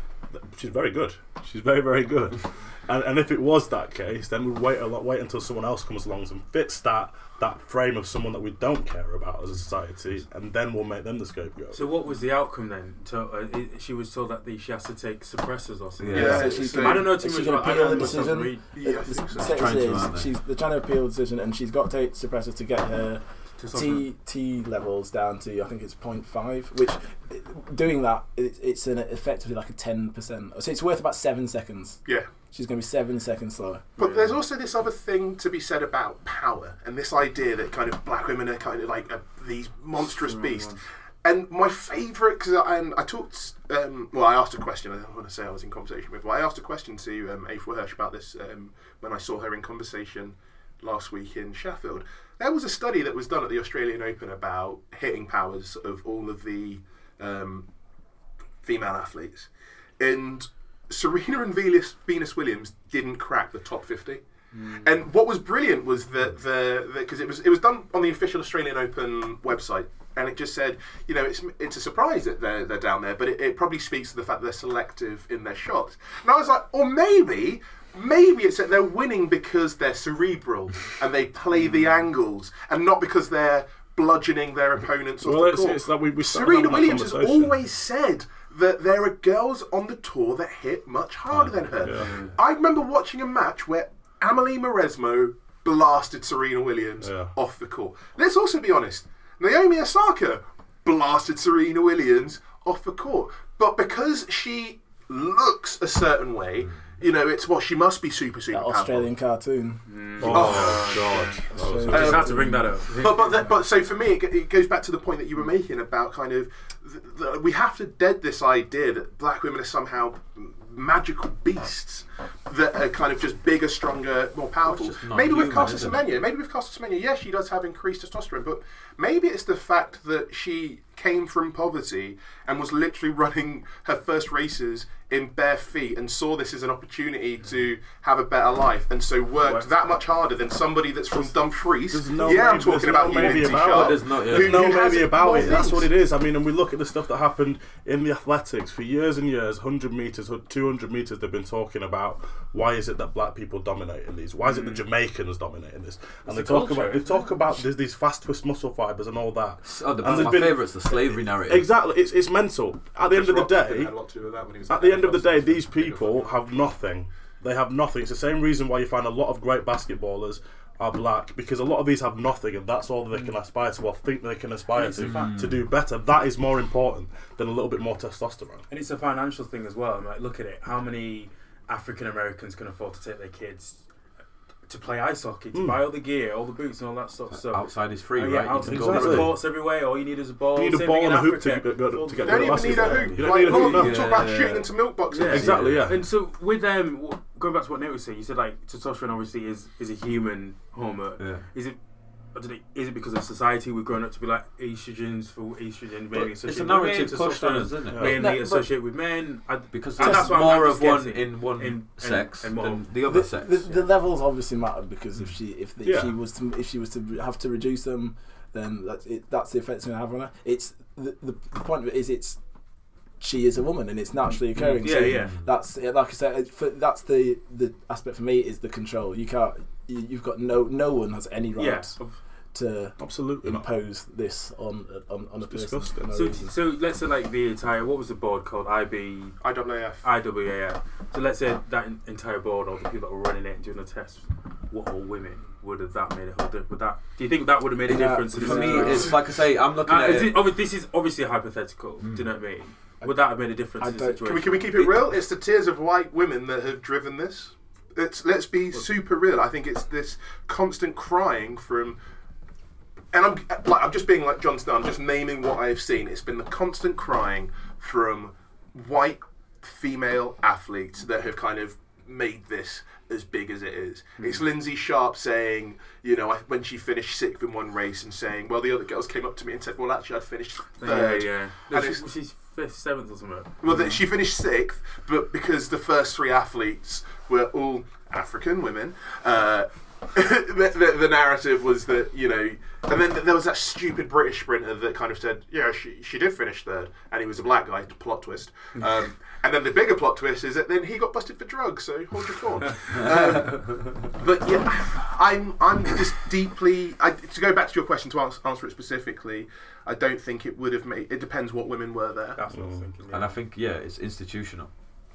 She's very good. She's very, very good. and, and if it was that case, then we'd wait a lot, wait until someone else comes along and fits that that frame of someone that we don't care about as a society, and then we'll make them the scapegoat. So what was the outcome then? To, uh, i she was told that the, she has to take suppressors or something. Yeah. So she so- can- I don't know too is much about. I appeal don't the know much decision? read. yeah, I The so. Trying is aren't she's they're trying to appeal the decision, and she's got to take suppressors to get her To something. T T levels down to I think it's 0.5, which doing that it, it's an effectively like a ten percent. So it's worth about seven seconds. Yeah. She's going to be seven seconds slower. But there's also this other thing to be said about power and this idea that kind of black women are kind of like a, these monstrous beasts. And my favourite, because I, I talked, um, well, I asked a question. I don't want to say I was in conversation with, but I asked a question to um, Afua Hirsch about this um, when I saw her in conversation last week in Sheffield. There was a study that was done at the Australian Open about hitting powers of all of the um, female athletes, and Serena and Venus, Venus Williams didn't crack the top fifty. And what was brilliant was that the because it was it was done on the official Australian Open website, and it just said, you know, it's it's a surprise that they're they're down there, but it, it probably speaks to the fact that they're selective in their shots. And I was like, or maybe. Maybe it's that they're winning because they're cerebral and they play the hmm. angles, and not because they're bludgeoning their opponents off Well, the it's- court. it's like we- we Serena that Williams has always said that there are girls on the tour that hit much harder oh, than her. yeah. I remember watching a match where Amelie Mauresmo blasted Serena Williams Yeah. off the court. Let's also be honest. Naomi Osaka blasted Serena Williams off the court. But because she looks a certain way, hmm. You know, it's what she must be super, super That powerful. Australian cartoon. Oh, God. That was- I just Um, had to bring that up. But but that, but so for me, it, it goes back to the point that you were making about kind of th- th- we have to dead this idea that black women are somehow magical beasts that are kind of just bigger, stronger, more powerful. just not Maybe with human, Caster isn't it? Semenya, maybe with Caster Semenya, yes, she does have increased testosterone, but maybe it's the fact that she came from poverty and was literally running her first races in bare feet and saw this as an opportunity to have a better life and so worked Worked. that much harder than somebody that's from Dumfries. There's no yeah, I'm talking about no maybe Unity about Sharp, it. There's no- yeah. who- There's no who maybe about more it. That's what it is. I mean, and we look at the stuff that happened in the athletics for years and years, 100 meters, 200 meters. They've been talking about why is it that black people dominate in these? Why is it the hmm. Jamaicans dominate in this? And they talk culture, about they isn't talk about there's these fast twitch muscle fibers and all that. Oh, the, And there's my been- favourite's the slavery narrative. Exactly, it's it's mental. At the end of the day, at the end of the day, these people have nothing. They have nothing. It's the same reason why you find a lot of great basketballers are black because a lot of these have nothing, and that's all that they can hmm. aspire to or think they can aspire to fact. to do better. That is more important than a little bit more testosterone. And it's a financial thing as well. I'm like, look at it. How many African Americans can afford to take their kids to play ice hockey, to Mm. buy all the gear, all the boots, and all that sort of stuff? So Outside is free, Oh, right? yeah, You out, can exactly. go there's for courts everywhere. All you need is a ball. You need a Same ball and a hoop to Africa. get- go- to get You don't even need a hoop. You don't Like, need a hoop, no, no. talk about Yeah, shooting into milk boxes. Yeah, Exactly, yeah. And so with them, w- going back to what Nate was saying, you said like testosterone obviously is is a human hormone. Yeah. Is it? I don't know, is it because of society we've grown up to be like estrogens for estrogen But mainly it's a narrative with pushed on testosterone us, isn't it? Yeah. mainly No, associated with men. I, Because and that's more of one in one in- sex and more- than the other the, sex. the, the levels obviously matter because if she if, the, Yeah. if she was to if she was to have to reduce them, then that's it, that's the effect it's going to have on her. It's the, the, the point of it is it's she is a woman and it's naturally mm-hmm. occurring. Yeah, so yeah. That's like I said. For, that's the the aspect for me is the control. You can't. You, you've got no no one has any right yeah. to Absolutely not. impose this on on, on a It's person. disgusting. no So, reason. so let's say like the entire what was the board called IB IWF. IWAF. So let's say that entire board or the people that were running it and doing the tests were all women. Would have that made a whole difference? Would that? Do you think that would have made a Yeah, difference? in For me, situation? it's like I say, I'm looking Uh, at is it. it, this is obviously hypothetical. Do you know what I mean? Would that have made a difference in the situation? Can we, can we keep it real? It's the tears of white women that have driven this. It's, let's be super real. I think it's this constant crying from, and I'm like I'm just being like Jon Snow. I'm just naming what I've seen. It's been the constant crying from white female athletes that have kind of made this as big as it is. Hmm. It's Lynsey Sharp saying, you know, I- when she finished sixth in one race and saying, well, the other girls came up to me and said, well, actually, I finished Yeah, third. yeah. No, And she, she's fifth, seventh or something. Well, she finished sixth, but because the first three athletes were all African women, uh, the, the, the narrative was that you know, and then there was that stupid British sprinter that kind of said, "Yeah, she she did finish third, and he was a black guy." Plot twist. Um, and then the bigger plot twist is that then he got busted for drugs. So hold your thought. um, but yeah, I'm I'm just deeply. I, to go back to your question to answer, answer it specifically, I don't think it would have made. It depends what women were there. That's what I was thinking. Yeah. And I think yeah, it's institutional.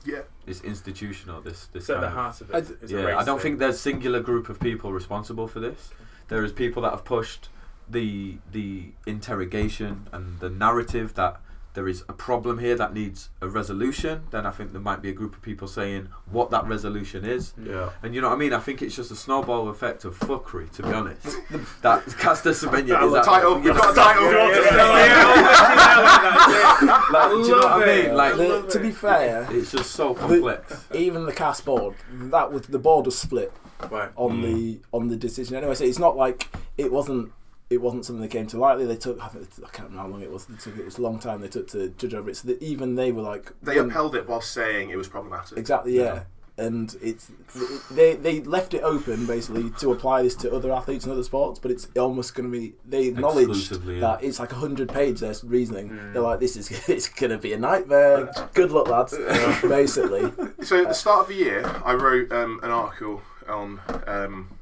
Yeah. It's institutional. This this It's at kind the of- heart of I it. d- is Yeah, race I don't thing. think there's singular group of people responsible for this. There is people that have pushed the the interrogation and the narrative that there is a problem here that needs a resolution. Then I think there might be a group of people saying what that resolution is. Yeah. And you know what I mean? I think it's just a snowball effect of fuckery, to be honest. that Caster Semenya Yeah, is the at- Title. you We've got a title. like, do you know what I mean? Like, The- to be fair, it's just so complex. even the CAS board that was the board was split Right. on mm. the on the decision anyway. So it's not like it wasn't it wasn't something they came to lightly. They took I, think, I can't remember how long it was. They took, it was a long time they took to judge over it. So that even they were like They when- upheld it while saying it was problematic. exactly yeah. and it's it, they they left it open basically to apply this to other athletes and other sports, but it's almost going to be they acknowledged Exclusively, yeah. that it's like a hundred page their reasoning. Mm. They're like, this is it's going to be a nightmare. Good luck, lads. basically, So at the start of the year, I wrote um, an article on. Um,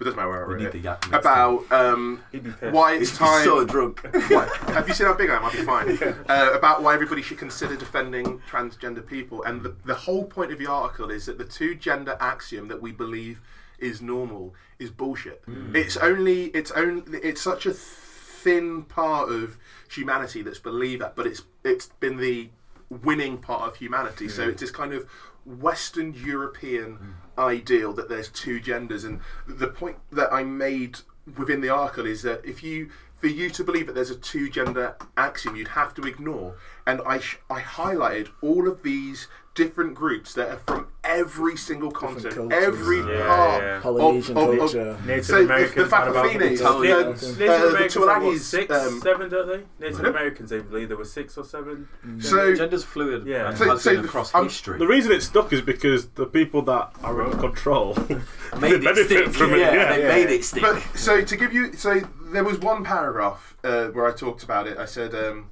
it doesn't matter where I We wrote need it. the yak next About um, He'd be pissed. why it's time. so drunk. Why- have you seen how big I am? I'll be fine. Uh, about why everybody should consider defending transgender people, and the, the whole point of the article is that the two gender axiom that we believe is normal is bullshit. It's only it's only it's such a thin part of humanity that's believed that, but it's it's been the winning part of humanity. So it's this kind of Western European mm. ideal that there's two genders, and the point that I made within the article is that if you for you to believe that there's a two gender axiom, you'd have to ignore. And I sh- I highlighted all of these different groups that are from every single continent, every Yeah, part yeah. of- Polynesian of- of- culture. Native so the, the Americans had about Fa'afafines, uh, Native uh, the Americans had what, Tuolagis, six, um, seven, don't they? Native Pardon? Americans, I believe there were six or seven. So- gender's fluid Yeah. and So- so been the- across I'm- history. The reason it stuck is because the people that are in control Made it benefit stick. from it. Yeah, Yeah, they yeah. made it stick. But so to give you, so there was one paragraph uh, where I talked about it. I said um,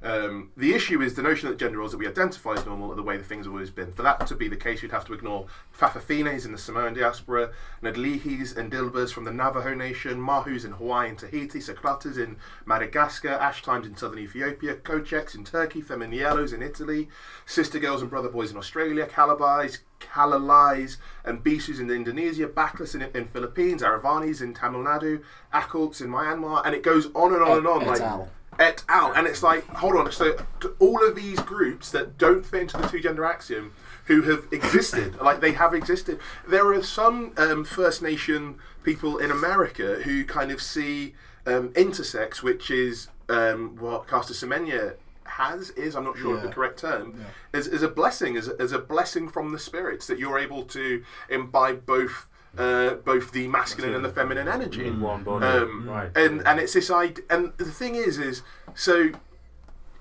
um, the issue is the notion that gender roles that we identify as normal are the way the things have always been. For that to be the case, you'd have to ignore Fa'afafines in the Samoan diaspora, Nadleehis and Dilbers from the Navajo Nation, Mahus in Hawaii and Tahiti, Sekratas in Madagascar, Ashtimes in southern Ethiopia, Kocheks in Turkey, Feminiellos in Italy, Sister Girls and Brother Boys in Australia, Calabais, Calalais and Bissus in Indonesia, Baklas in, in Philippines, Aravanis in Tamil Nadu, Akulks in Myanmar, and it goes on and on and on. Et like. Et al. And it's like, hold on, so all of these groups that don't fit into the two gender axiom who have existed, like they have existed. There are some um, First Nation people in America who kind of see um, intersex, which is um, what Caster Semenya has, is, I'm not sure of the correct term, Is as a blessing, as a, as a blessing from the spirits that you're able to imbibe both. Uh, both the masculine and the feminine energy In one body. um, right. and and it's this idea. And the thing is, is so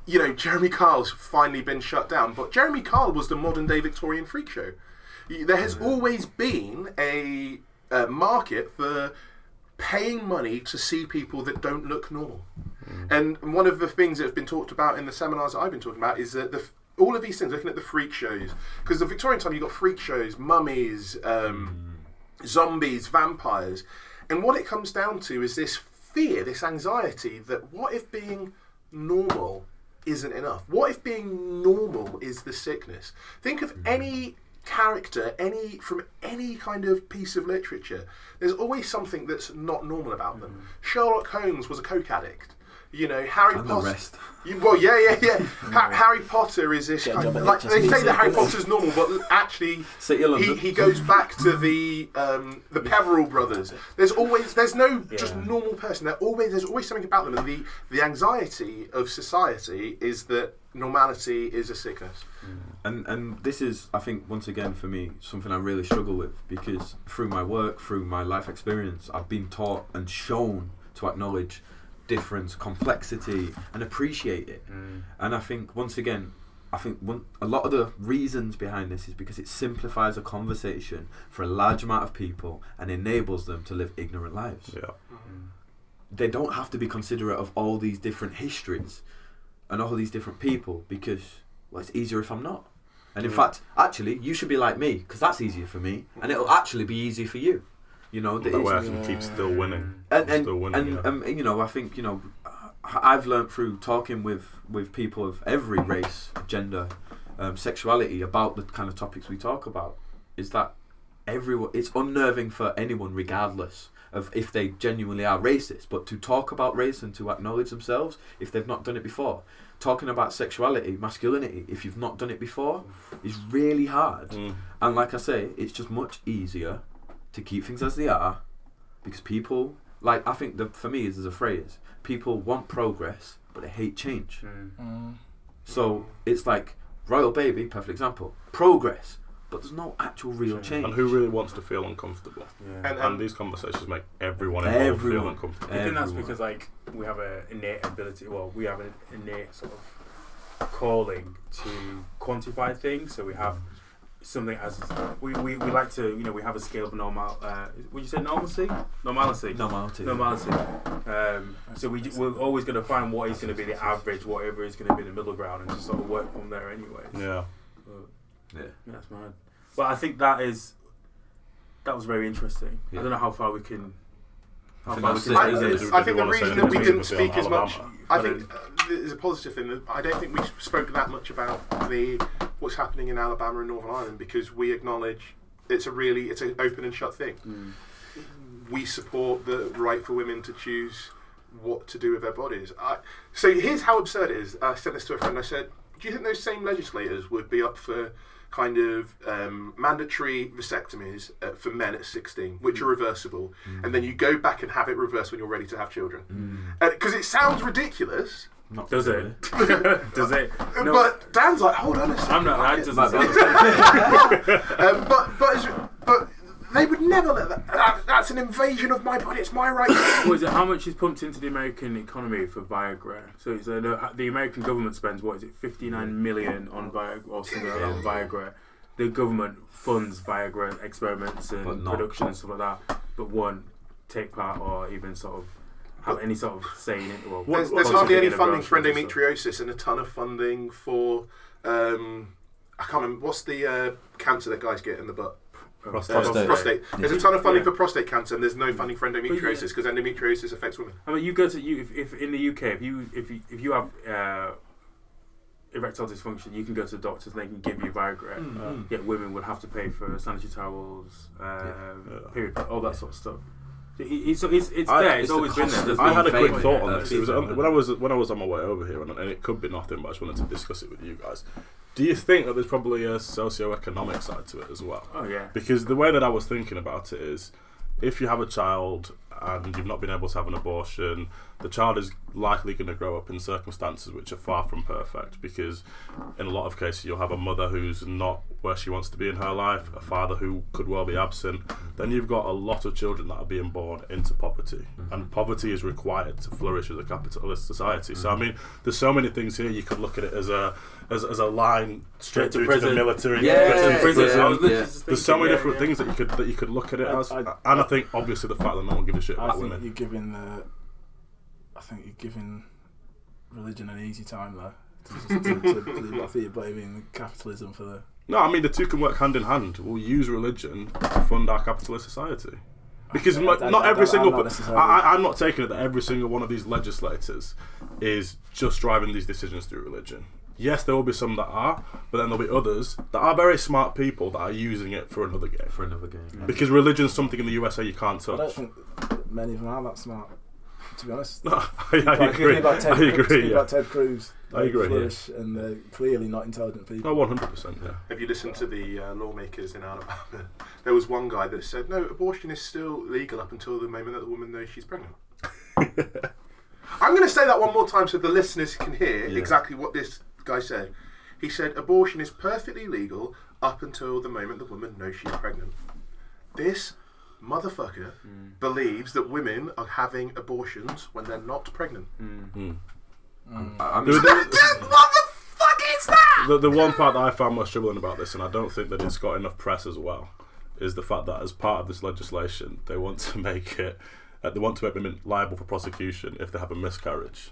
you know Jeremy Kyle's finally been shut down, but Jeremy Kyle was the modern day Victorian freak show. There has always been a, uh market for paying money to see people that don't look normal. And one of the things that have been talked about in the seminars that I've been talking about is that the all of these things, looking at the freak shows, because the Victorian time you've got freak shows, mummies, um, zombies, vampires. And what it comes down to is this fear, this anxiety that what if being normal isn't enough? What if being normal is the sickness? Think of hmm. any character, any from any kind of piece of literature. There's always something that's not normal about them. Hmm. Sherlock Holmes was a coke addict. You know, Harry Potter. You, well, yeah, yeah, yeah. ha- Harry Potter is this kind job of, like they say HSBC, that Harry don't they? Potter's normal, but actually he, he goes back to the um, the Peverell brothers. There's always there's no just normal person. There always there's always something about them, and the the anxiety of society is that normality is a sickness. and and this is i think once again for me something i really struggle with because through my work through my life experience i've been taught and shown to acknowledge difference complexity and appreciate it Mm. and i think once again i think one, a lot of the reasons behind this is because it simplifies a conversation for a large amount of people and enables them to live ignorant lives Yeah. they don't have to be considerate of all these different histories and all these different people because well, it's easier if I'm not. And in Mm. fact, actually, you should be like me because that's easier for me, and it'll actually be easier for you. You know, that way I can keep still winning. and and, still winning, and yeah. um, you know, I think you know, I've learned through talking with with people of every race, gender, um, sexuality about the kind of topics we talk about is that everyone it's unnerving for anyone regardless of if they genuinely are racist but to talk about race and to acknowledge themselves if they've not done it before talking about sexuality masculinity if you've not done it before is really hard Mm. and like I say, it's just much easier to keep things as they are because people, like, I think that for me, is there's a phrase people want progress, but they hate change. Mm. Mm. So it's like Royal Baby, perfect example. Progress, but there's no actual real change. And who really wants to feel uncomfortable? Yeah. And, And and these conversations make everyone involved feel Everyone. uncomfortable. I think that's because like we have an innate ability. Well, we have an innate sort of calling to quantify things. So we have something as we, we, we like to you know we have a scale of normal. Uh, would you say normalcy? Normalcy. Normality. Normality. Um, so we we're always going to find what is going to be the average, whatever is going to be the middle ground, and just sort of work from there anyway. Yeah. But, Yeah. yeah, that's mad. But I think that is that was very interesting. Yeah. I don't know how far we can. How I think far we can it, I, take isn't this. it? I think the Did you wanna say reason that we didn't speak as much, Alabama? I think uh, there's a positive thing. that I don't think we spoke that much about the what's happening in Alabama and Northern Ireland because we acknowledge it's a really it's an open and shut thing. Mm. We support the right for women to choose what to do with their bodies. I, so here's how absurd it is. I sent this to a friend. I said, "Do you think those same legislators would be up for?" Kind of um, mandatory vasectomies uh, for men at 16, which are reversible, and then you go back and have it reversed when you're ready to have children. Because it sounds ridiculous, Not Does really. it? Does it? No, but Dan's like, hold on a second. I'm not. That doesn't But- um, but but it's- but they would never let that, that. That's an invasion of my body. It's my right. What is it? How much is pumped into the American economy for Viagra? So it's, uh, the, the American government spends what is it, 59 million on Viagra or something like that on Viagra. The government funds Viagra experiments But and not- production and stuff like that, but won't take part or even sort of have any sort of say in it. Well, There's, there's hardly any funding for brochure and stuff. endometriosis and a ton of funding for. Um, I can't remember what's the uh, cancer that guys get in the butt. Prostate. Uh, Prostate. prostate. There's a ton of funding Yeah. for prostate cancer, and there's no funding for endometriosis because endometriosis affects women. I mean, you go to you if, if in the UK if you if you, if you have uh, erectile dysfunction, you can go to the doctors and they can give you Viagra. Mm. Yet women would have to pay for sanitary towels, um, Yeah. period, all that sort of stuff. So it- it's it's, it's I- there. it's It's, the always been there. of There's I had a been- quick thought on this. It was fever. when I was when I was on my way over here, and, and it could be nothing, but I just wanted to discuss it with you guys. Do you think that there's probably a socio-economic side to it as well? Oh yeah. Because the way that I was thinking about it is, if you have a child and you've not been able to have an abortion, the child is likely going to grow up in circumstances which are far from perfect. Because in a lot of cases, you'll have a mother who's not where she wants to be in her life, a father who could well be absent. Then you've got a lot of children that are being born into poverty, mm-hmm. and poverty is required to flourish as a capitalist society. So mm-hmm. I mean, there's so many things here. You could look at it as a as, as a line straight to through to the military. Yeah, prison, prison. prison. I was literally yeah. There's so many different things that you could that you could look at it I- as, I- and I think obviously the fact that no one gives a shit I about think women. you're giving the, I think you're giving religion an easy time there. To, to, to, to, I think you're blaming capitalism for the. No, I mean the two can work hand in hand. We'll use religion to fund our capitalist society. Because I- not, I- not I- every single, not I, I, I'm not taking it that every single one of these legislators is just driving these decisions through religion. Yes, there will be some that are, but then there'll be others that are very smart people that are using it for another game. For another game. Because religion's something in the USA you can't I don't touch. think many of them are that smart. To be honest, I, I Like, agree. About Ted, I Cruz- agree. think Yeah. about Ted Cruz. I agree, yeah. And they're clearly not intelligent people. No, one hundred percent. Yeah. Have you listened to the uh, lawmakers in Alabama? There was one guy that said, no, abortion is still legal up until the moment that the woman knows she's pregnant. I'm going to say that one more time so the listeners can hear Yeah. exactly what this guy said. He said, abortion is perfectly legal up until the moment the woman knows she's pregnant. This motherfucker mm. believes that women are having abortions when they're not pregnant. Mm. Hmm. mm. I, I There- mean, what the fuck is that? the, the one part that I found most troubling about this, and I don't think that it's got enough press as well, is the fact that as part of this legislation, they want to make it, uh, they want to make women liable for prosecution if they have a miscarriage,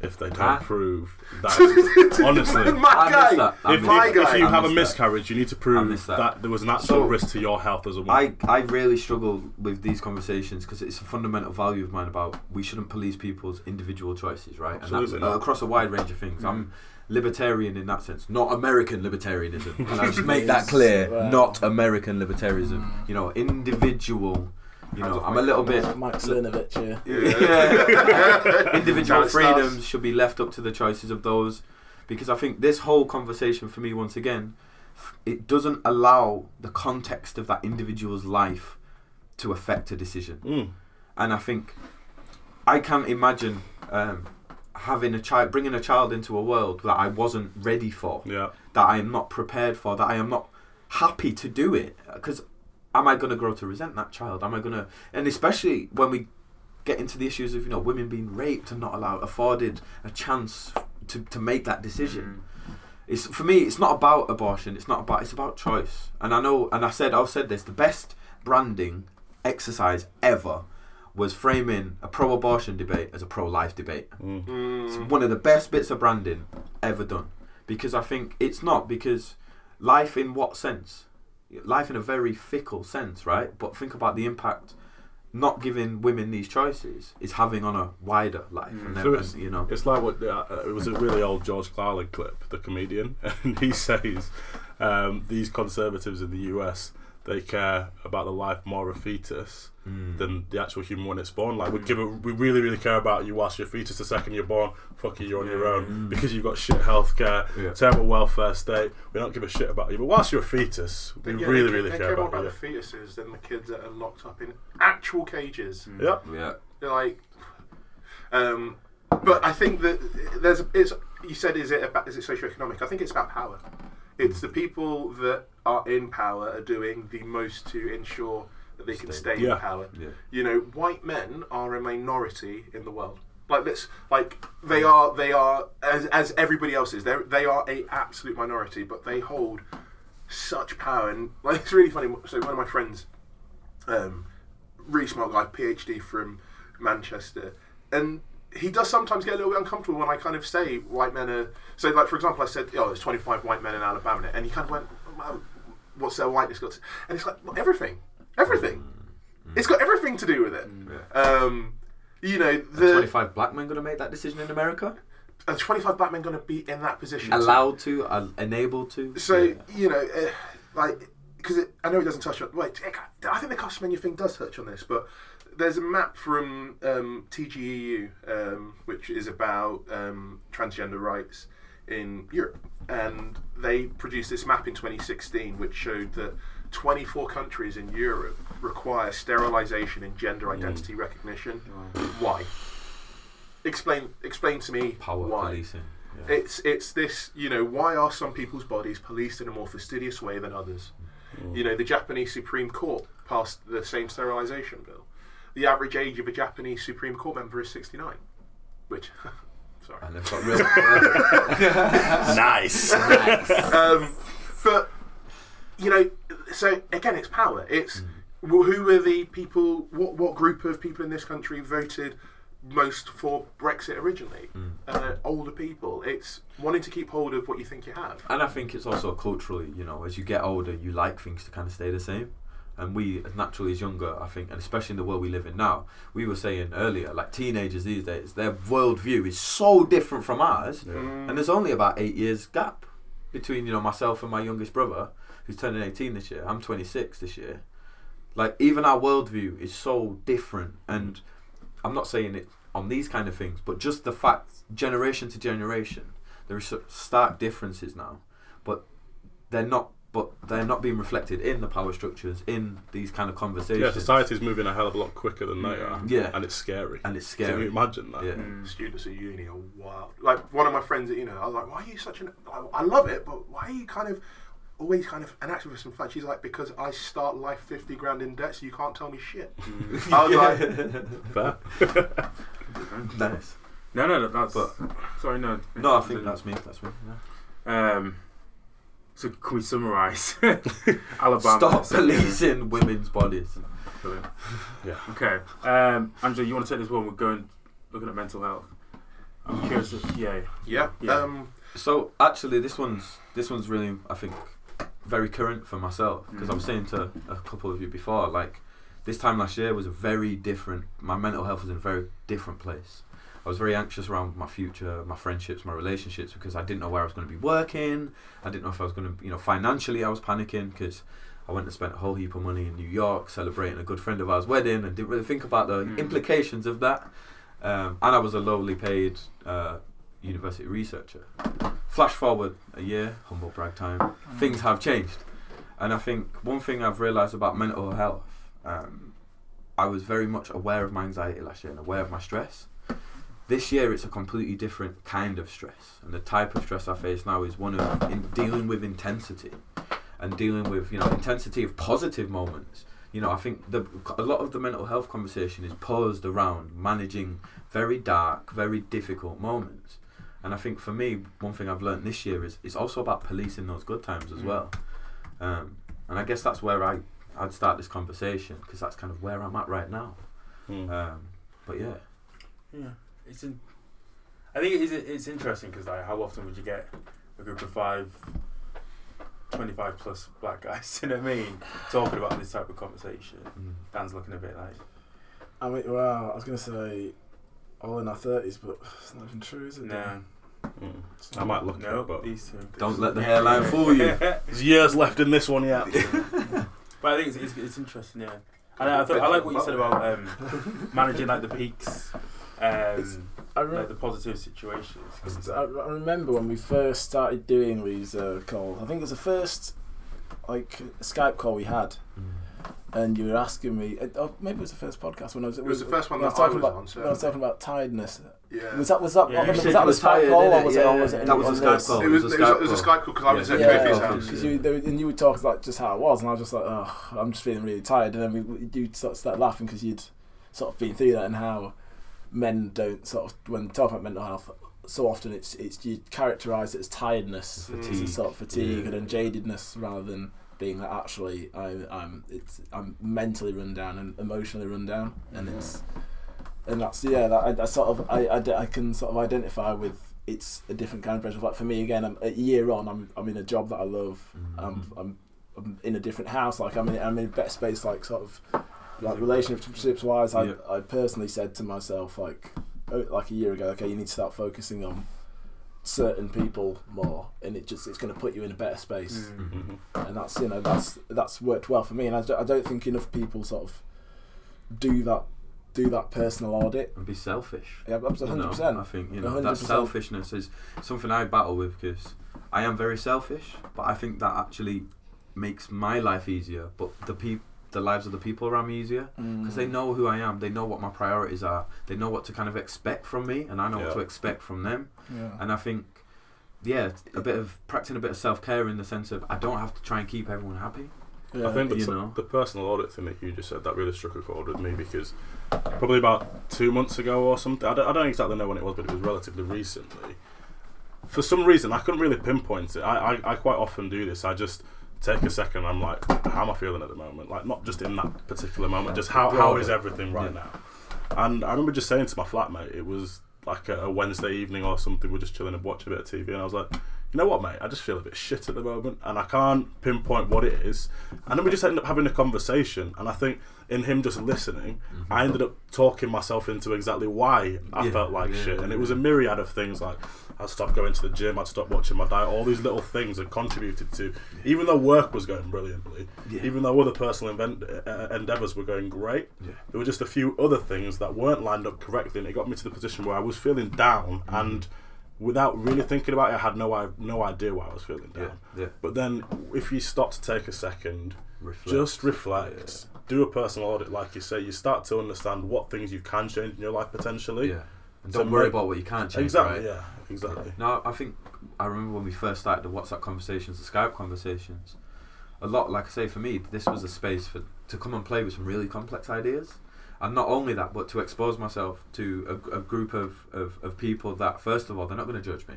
if they don't Ah. prove that. honestly, My guy. that. If, My if, guy. if you I have a missed that. miscarriage, you need to prove that. that. there was an actual So, risk to your health as a woman. I, I really struggle with these conversations because it's a fundamental value of mine about we shouldn't police people's individual choices, right? And that's Absolutely uh, across a wide range of things. I'm libertarian in that sense, not American libertarianism. And I just make that clear, right. not American libertarianism. You know, individual. You know, I'm a little phone. bit. Mike Cernovich, yeah. Yeah. individual freedoms should be left up to the choices of those because I think this whole conversation for me once again it doesn't allow the context of that individual's life to affect a decision Mm. and I think I can't imagine um, having a child bringing a child into a world that I wasn't ready for Yeah. that I am not prepared for that I am not happy to do it because am I going to grow to resent that child am I going to and especially when we get into the issues of you know women being raped and not allowed afforded a chance to, to make that decision mm-hmm. it's for me. It's not about abortion. It's not about. It's about choice. And I know. And I said. I've said this. The best branding exercise ever was framing a pro-abortion debate as a pro-life debate. Mm. Mm. It's one of the best bits of branding ever done because I think it's not because life in what sense? Life in a very fickle sense, right? But think about the impact not giving women these choices is having on a wider life, and So it's, and, you know. it's like what uh, it was a really old George Carlin clip, the comedian, and he says um, these conservatives in the US they care about the life more of a fetus Mm. than the actual human when it's born. Like we give it, we really really care about you whilst you're a fetus. The second you're born, fuck you, you're on your own because you've got shit healthcare, Yeah. terrible welfare state. We don't give a shit about you. But whilst you're a fetus, we Yeah, really they, really they care care more about about you. the fetuses than the kids that are locked up in actual cages. Yep. Yeah. They're like, um, but I think that there's it's. You said, is it about is it socioeconomic? I think it's about power. It's the people that are in power are doing the most to ensure that they can Stay. stay Yeah. in power. Yeah. You know, white men are a minority in the world. Like this, like they are, they are as, as everybody else is. They they are a absolute minority, but they hold such power. And like it's really funny. So one of my friends, um, really smart guy, PhD from Manchester, and he does sometimes get a little bit uncomfortable when I kind of say white men are. So, like for example, I said, "Oh, there's 25 white men in Alabama," and he kind of went, well, "What's their whiteness got?" To? And it's like well, everything, everything. It's got everything to do with it. Um, you know, the 25 black men going to make that decision in America? are 25 black men going to be in that position? Allowed to, uh, enabled to? So Yeah. you know, uh, like because I know it doesn't touch on. Wait, I think the Caster Semenya thing does touch on this, but there's a map from um, TGEU, um, which is about um, transgender rights in Europe, and they produced this map in 2016, which showed that 24 countries in Europe require sterilization and gender mm. identity recognition. Why? Explain. Explain to me Power why. policing. Yeah. It's it's this you know why are some people's bodies policed in a more fastidious way than others? Mm. You know the Japanese Supreme Court passed the same sterilization bill. The average age of a Japanese Supreme Court member is sixty nine, which sorry. and they've got real. Nice. um, but you know, so again, it's power. It's well, who were the people? What what group of people in this country voted most for Brexit originally? Uh, older people. It's wanting to keep hold of what you think you have. And I think it's also culturally, you know, as you get older, you like things to kind of stay the same. And we, as naturally as younger, I think, and especially in the world we live in now, we were saying earlier, like teenagers these days, their worldview is so different from ours. Mm. And there's only about eight years gap between, you know, myself and my youngest brother, who's turning 18 this year. I'm 26 this year. Like, even our worldview is so different. And I'm not saying it on these kind of things, but just the fact, generation to generation, there are stark differences now, but they're not. But they're not being reflected in the power structures in these kind of conversations. yeah, society's moving a hell of a lot quicker than they are. Yeah. and it's scary. and it's scary. Can you imagine that? Yeah. students at uni are wild. Like one of my friends at uni, I was like, "Why are you such an?" I, I love it, but why are you kind of always kind of an activist and fun? She's like, "Because I start life fifty grand in debt, so you can't tell me shit." I was like, Fair. nice. No, no, that's. But- sorry, no. No, I think that's me. That's me. yeah. Um, so can we summarise? Alabama. Stop so, yeah. policing women's bodies. Brilliant. Yeah. Okay, um, Angela, you want to take this one? We're going looking at mental health. I'm curious. If, yeah. "Yeah, Yeah. um, So actually, this one's this one's really I think very current for myself because I was saying to a couple of you before, like this time last year was a very different. My mental health was in a very different place. I was very anxious around my future, my friendships, my relationships because I didn't know where I was going to be working. I didn't know if I was going to, you know, financially I was panicking because I went and spent a whole heap of money in New York celebrating a good friend of ours' wedding and didn't really think about the Mm. implications of that. Um, and I was a lowly paid uh, university researcher. Flash forward a year, humble brag time, things have changed. And I think one thing I've realised about mental health, um, I was very much aware of my anxiety last year and aware of my stress. This year, it's a completely different kind of stress, and the type of stress I face now is one of in dealing with intensity, and dealing with you know intensity of positive moments. You know, I think the a lot of the mental health conversation is posed around managing very dark, very difficult moments, And I think for me, one thing I've learned this year is it's also about policing those good times as Mm. well. Um, and I guess that's where I I'd start this conversation because that's kind of where I'm at right now. Mm. Um, but yeah, Yeah, it's in. I think it's it's interesting because like, how often would you get a group of five, 25 plus black guys? You know what I mean? Talking about this type of conversation. Mm. Dan's looking a bit like. I mean, well, I was going to say all in our 30s, but it's not even true, is it? No, Mm. I might look no, it, but these two. don't let the hairline fool you. there's years left in this one yet. But I think it's, it's, it's interesting, yeah. And I, thought, I like what you said about um, managing like the peaks, um, I, re- like the positive situations. 'cause it's I, I remember when we first started doing these uh, calls. I think it was the first like Skype call we had, Mm. and you were asking me. uh, Oh, maybe it was the first podcast when I was. It was the first one when I that I was about, on, so- I was talking about tiredness. Yeah. Was that was that Yeah, was you that said the Skype tired, call or innit? was it, or Yeah, was it? that was a Skype call. It was, It was it a was, Skype a call. Skype call because I was at Yeah. Griffith's Yeah. house. Because you, they, and you would talk like just how it was, and I was just like, oh, I'm just feeling really tired. And then we, we you sort of start laughing because you'd sort of been through that and how men don't sort of when talking about mental health, so often it's it's you characterise it as tiredness, Fatigue. it's a sort of fatigue Yeah. and then jadedness rather than being like actually I, I'm it's I'm mentally run down and emotionally run down, and it's and that's yeah that I, I sort of I I can sort of identify with it's a different kind of pressure. Like for me again, I'm a year on. I'm I'm in a job that I love. Mhm. I'm, I'm I'm in a different house. Like I'm in I'm in a better space. Like sort of like relationships wise. I Yeah. I personally said to myself like oh, like a year ago. Okay, you need to start focusing on certain people more, and it just it's going to put you in a better space. Mm. Mhm. And that's you know that's that's worked well for me. And I, don't- I don't think enough people sort of do that do that personal audit. And be selfish. Yeah, you hundred percent. I think you know that 100%. selfishness is something I battle with because I am very selfish, but I think that actually makes my life easier, but the peop- the lives of the people around me easier because Mm. they know who I am, they know what my priorities are, they know what to kind of expect from me, and I know what to expect from them. Yeah. And I think, yeah, a bit of practicing a bit of self care in the sense of I don't have to try and keep everyone happy. yeah. I think you the, know. the personal audit thing that you just said that really struck a chord with me because probably about two months ago or something. I don't, I don't exactly know when it was, but it was relatively recently. For some reason, I couldn't really pinpoint it. I, I, I quite often do this. I just take a second. I'm like, how am I feeling at the moment? Like not just in that particular moment, just how, how is everything right Yeah. now? And I remember just saying to my flatmate, it was like a, a Wednesday evening or something. We're just chilling and watching a bit of TV, and I was like, you know what, mate? I just feel a bit shit at the moment, and I can't pinpoint what it is. And then we just ended up having a conversation, and I think in him just listening, I ended up talking myself into exactly why I Yeah, felt like yeah, shit, and it was a myriad of things like. I'd stop going to the gym. I'd stop watching my diet. All these little things had contributed to, even though work was going brilliantly, Yeah. even though other personal invent, uh, endeavors were going great, Yeah. there were just a few other things that weren't lined up correctly, and it got me to the position where I was feeling down, Mm-hmm. and without really thinking about it, I had no no idea why I was feeling Yeah, down. yeah. But then, if you stop to take a second, Reflect. just reflect, do a personal audit, like you say, you start to understand what things you can change in your life potentially. Yeah. And don't worry make- about what you can't change. exactly. right? Yeah, exactly. No, I think I remember when we first started the WhatsApp conversations, the Skype conversations. A lot, like I say, for me, this was a space for to come and play with some really complex ideas, and not only that, but to expose myself to a, a group of, of, of people that, first of all, they're not going to judge me,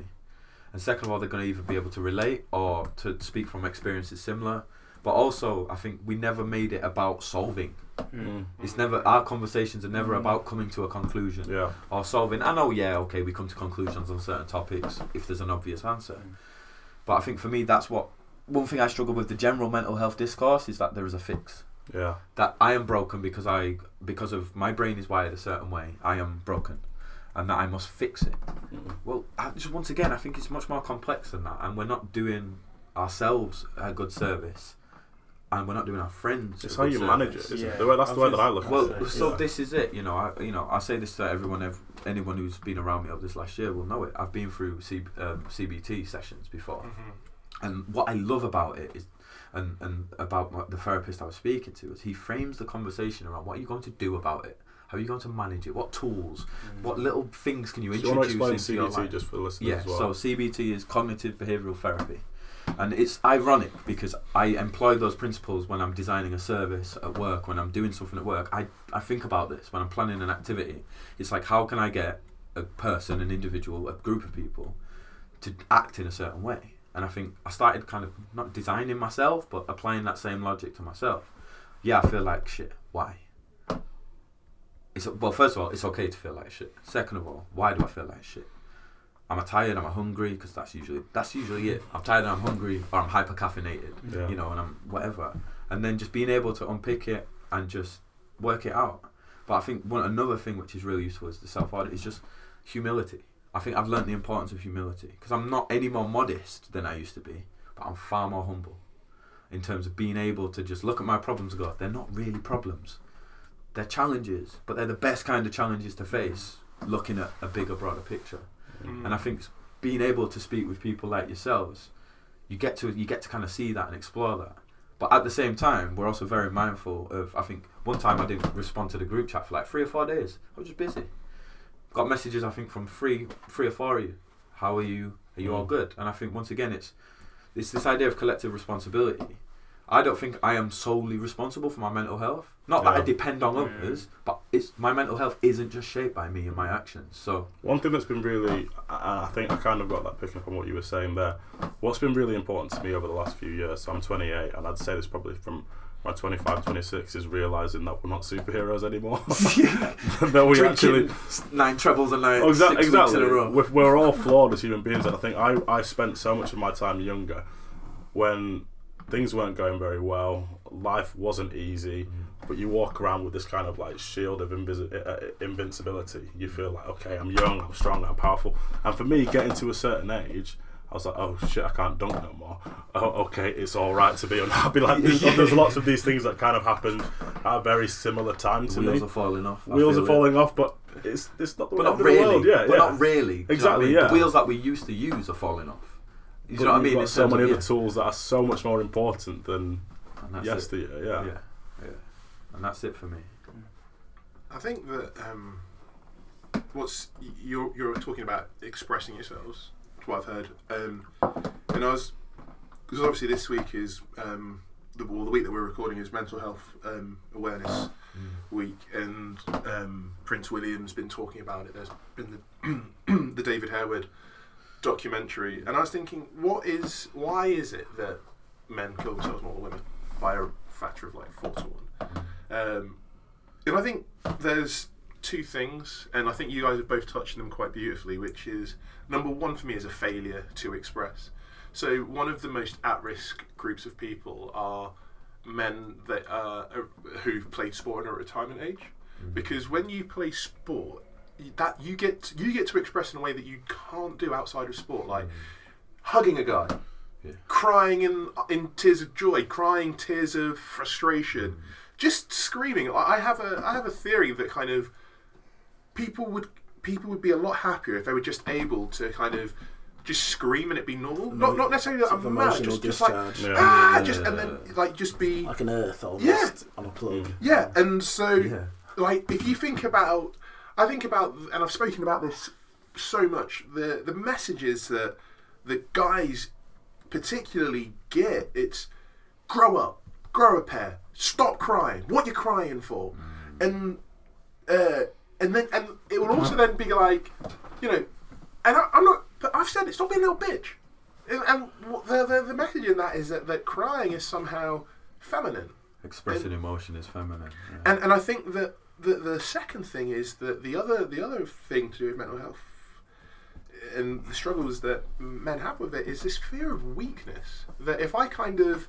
and second of all, they're going to either be able to relate or to speak from experiences similar. But also, I think we never made it about solving. Mm. It's never our conversations are never Mm. about coming to a conclusion Yeah. or solving. I know, yeah, okay, we come to conclusions on certain topics if there's an obvious answer. Mm. But I think for me, that's what one thing I struggle with the general mental health discourse is that there is a fix. Yeah. That I am broken because I because of my brain is wired a certain way. I am broken, and that I must fix it. Mm. Well, I just once again, I think it's much more complex than that, and we're not doing ourselves a good service, and we're not doing our friends. It's a how good you service. manage it. Isn't Yeah. it? The way, that's I the way that I look at Well, it. so Yeah. this is it. You know, I you know I say this to everyone. ev- Anyone who's been around me over this last year will know it. I've been through C, um, CBT sessions before, and what I love about it is, and and about my, the therapist I was speaking to is he frames the conversation around what are you going to do about it. How are you going to manage it? What tools? Mm. What little things can you Do you want to introduce explain into your CBT life? just for the listeners Yeah, as well? so CBT is cognitive behavioral therapy. And it's ironic because I employ those principles when I'm designing a service at work, when I'm doing something at work. I, I think about this when I'm planning an activity. It's like, how can I get a person, an individual, a group of people to act in a certain way. And I think I started kind of not designing myself, but applying that same logic to myself. Yeah, I feel like shit. Why? It's well, first of all, it's okay to feel like shit. Second of all, why do I feel like shit? Am I tired? Am I hungry? Because that's usually that's usually it. I'm tired and I'm hungry, or I'm hyper caffeinated. Yeah. You know, and I'm whatever. And then just being able to unpick it and just work it out. But I think one another thing which is really useful is the self audit is just humility. I think I've learned the importance of humility because I'm not any more modest than I used to be, but I'm far more humble in terms of being able to just look at my problems and go, they're not really problems. They're challenges, but they're the best kind of challenges to face looking at a bigger, broader picture. Mm. And I think being able to speak with people like yourselves, you get to you get to kind of see that and explore that. But at the same time, we're also very mindful of. I think one time I didn't respond to the group chat for like three or four days. I was just busy. Got messages I think from three, three or four of you. How are you? Are you all Mm. good? And I think once again, it's it's this idea of collective responsibility. I don't think I am solely responsible for my mental health. Not that I depend on others, but it's my mental health isn't just shaped by me and my actions. So One thing that's been really, I I think I kind of got that picking up on what you were saying there. What's been really important to me over the last few years, so I'm 28, and I'd say this probably from my 25, 26, is realising that we're not superheroes anymore. that we actually. drinking nine trebles a night, Oh, six exactly. weeks exactly. in a row. We're, we're all flawed as human beings, and I think I, I spent so much of my time younger when things weren't going very well, life wasn't easy, but you walk around with this kind of like shield of invis- uh, invincibility. You feel like, okay, I'm young, I'm strong, I'm powerful. And for me, getting to a certain age, I was like, oh shit, I can't dunk no more. Oh, okay, it's all right to be unhappy. Like there's, there's lots of these things that kind of happened at a very similar time to Wheels me. are falling off. I Wheels feel are it. falling off, but it's it's not the but end not of the really. world. Yeah, but yeah. not really. Do you know what I Exactly, mean? yeah. The wheels that we used to use are falling off. You But know what I you've mean? got In so terms many of- other yeah. tools that are so much more important than And that's it. yesteryear. Yeah. Yeah, yeah. And that's it for me. I think that um, what's y- you're you're talking about expressing yourselves. What I've heard. Um, and I was because obviously this week is um, the well, the week that we're recording is Mental Health um, Awareness Week, and um, Prince William's been talking about it. There's been the the David Harewood documentary, and I was thinking, what is why is it that men kill themselves more than women by a factor of like four to one? Um, and I think there's two things, and I think you guys have both touched on them quite beautifully, which is number one for me is a failure to express. So one of the most at-risk groups of people are men that uh, who've played sport in a retirement age, mm. because when you play sport, that you get you get to express in a way that you can't do outside of sport, like mm. hugging a guy, Yeah. crying in in tears of joy, crying tears of frustration, mm. just screaming. I have a I have a theory that kind of people would people would be a lot happier if they were just able to kind of just scream and it be normal. Not not necessarily that Sort of I'm mad, just just like. Yeah. ah, just and then like just be like an earth almost Yeah. on a plug. yeah. And so Yeah. like if you think about I think about and I've spoken about this so much the the messages that the guys particularly get it's grow up grow a pair stop crying what you crying for and uh and then and it will also uh-huh. then be like you know and I, I'm not but I've said it stop being a little bitch and, and the, the the message in that is that that crying is somehow feminine Expressing emotion is feminine. Yeah. and and I think that the the second thing is that the other the other thing to do with mental health and the struggles that men have with it is this fear of weakness. That if I kind of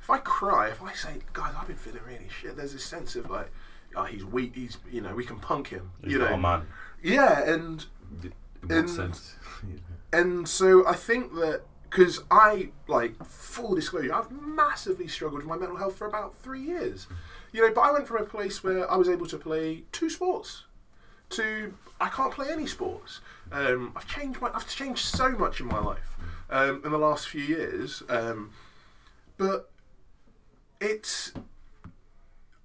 if I cry, if I say, guys, I've been feeling really shit, there's this sense of like, oh, he's weak. He's you know we can punk him. He's you not know, a man. yeah, and and- sense? and so I think that because I like full disclosure, I've massively struggled with my mental health for about three years. You know, but I went from a place where I was able to play two sports to I can't play any sports. Um, I've changed my I've changed so much in my life um, in the last few years, um, but it's.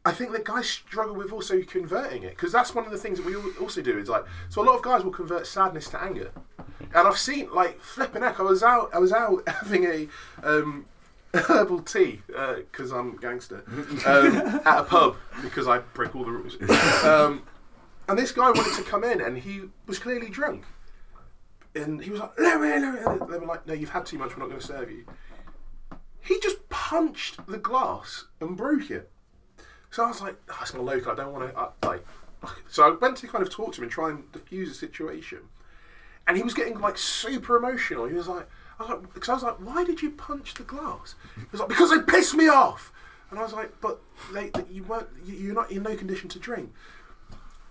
I think that guys struggle with also converting it because that's one of the things that we also do is like so a lot of guys will convert sadness to anger, and I've seen like flipping heck. I was out I was out having a um, herbal tea because I'm gangster um, at a pub because I break all the rules. Um, and this guy wanted to come in, and he was clearly drunk. And he was like, no, no, no. They were like, no, you've had too much. We're not going to serve you. He just punched the glass and broke it. So I was like, oh, it's my local. I don't want to like. So I went to kind of talk to him and try and diffuse the situation, and he was getting like super emotional. He was like, I was like, because I was like, why did you punch the glass? He was like, because they pissed me off. And I was like, but they, they- you weren't, you- you're not in no condition to drink.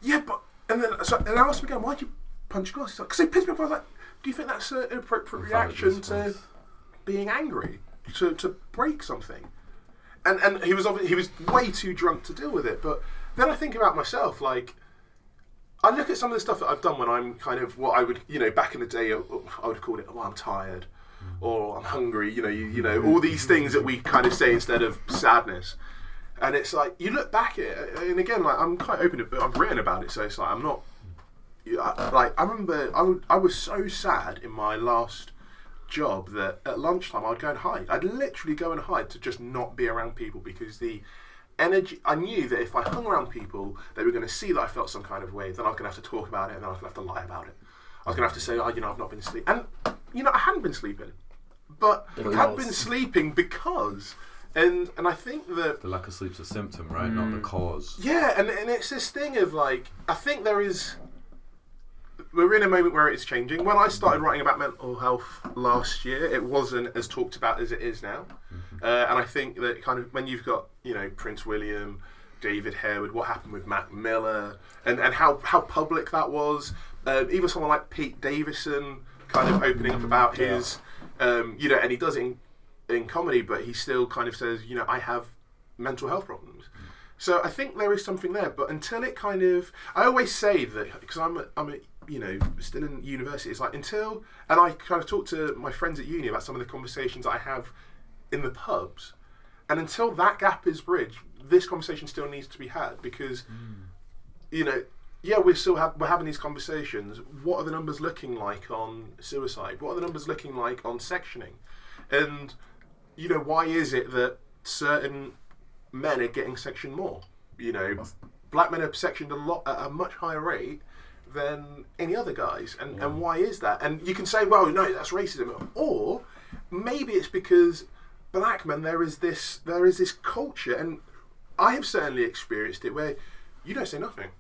Yeah, but and then so and I asked him again, why'd you punch glass? He's like, because they pissed me off. I was like, do you think that's an appropriate reaction to being angry to to break something? And and he was obvi- he was way too drunk to deal with it. But then I think about myself, like. I look at some of the stuff that I've done when I'm kind of what I would, you know, back in the day, I I would call it, "Oh, I'm tired," or "I'm hungry." You know, you, you know, all these things that we kind of say instead of sadness. And it's like you look back at it, and again, like I'm quite open. To, I've written about it, so it's like I'm not. yeah, Like I remember, I, would, I was so sad in my last job that at lunchtime I'd go and hide. I'd literally go and hide to just not be around people because the energy. I knew that if I hung around people, they were going to see that I felt some kind of way. Then I was going to have to talk about it, and then I was going to have to lie about it. I was going to have to say, oh, you know, I've not been sleeping, and you know, I hadn't been sleeping, but I had been sleeping because, and and I think that The lack of sleep's a symptom, right? Not the cause. yeah, and, and it's this thing of like, I think there is. We're in a moment where it's changing. When I started writing about mental health last year, it wasn't as talked about as it is now. Uh, and I think that kind of when you've got, you know, Prince William, David Harewood, what happened with Mac Miller, and, and how, how public that was, uh, even someone like Pete Davidson kind of opening up about his, um, you know, and he does it in, in comedy, but he still kind of says, you know, I have mental health problems. So I think there is something there, but until it kind of, I always say that because I'm, a, I'm, a, you know, still in university. It's like until, and I kind of talk to my friends at uni about some of the conversations I have in the pubs, and until that gap is bridged, this conversation still needs to be had because, hmm. you know, yeah, we're still have, we're having these conversations. What are the numbers looking like on suicide? What are the numbers looking like on sectioning? And you know, why is it that certain men are getting sectioned more? You know, black men are sectioned a lot at a much higher rate than any other guys, and and why is that? And you can say, well, no, that's racism, or maybe it's because black men there is this there is this culture, and I have certainly experienced it where you don't say nothing.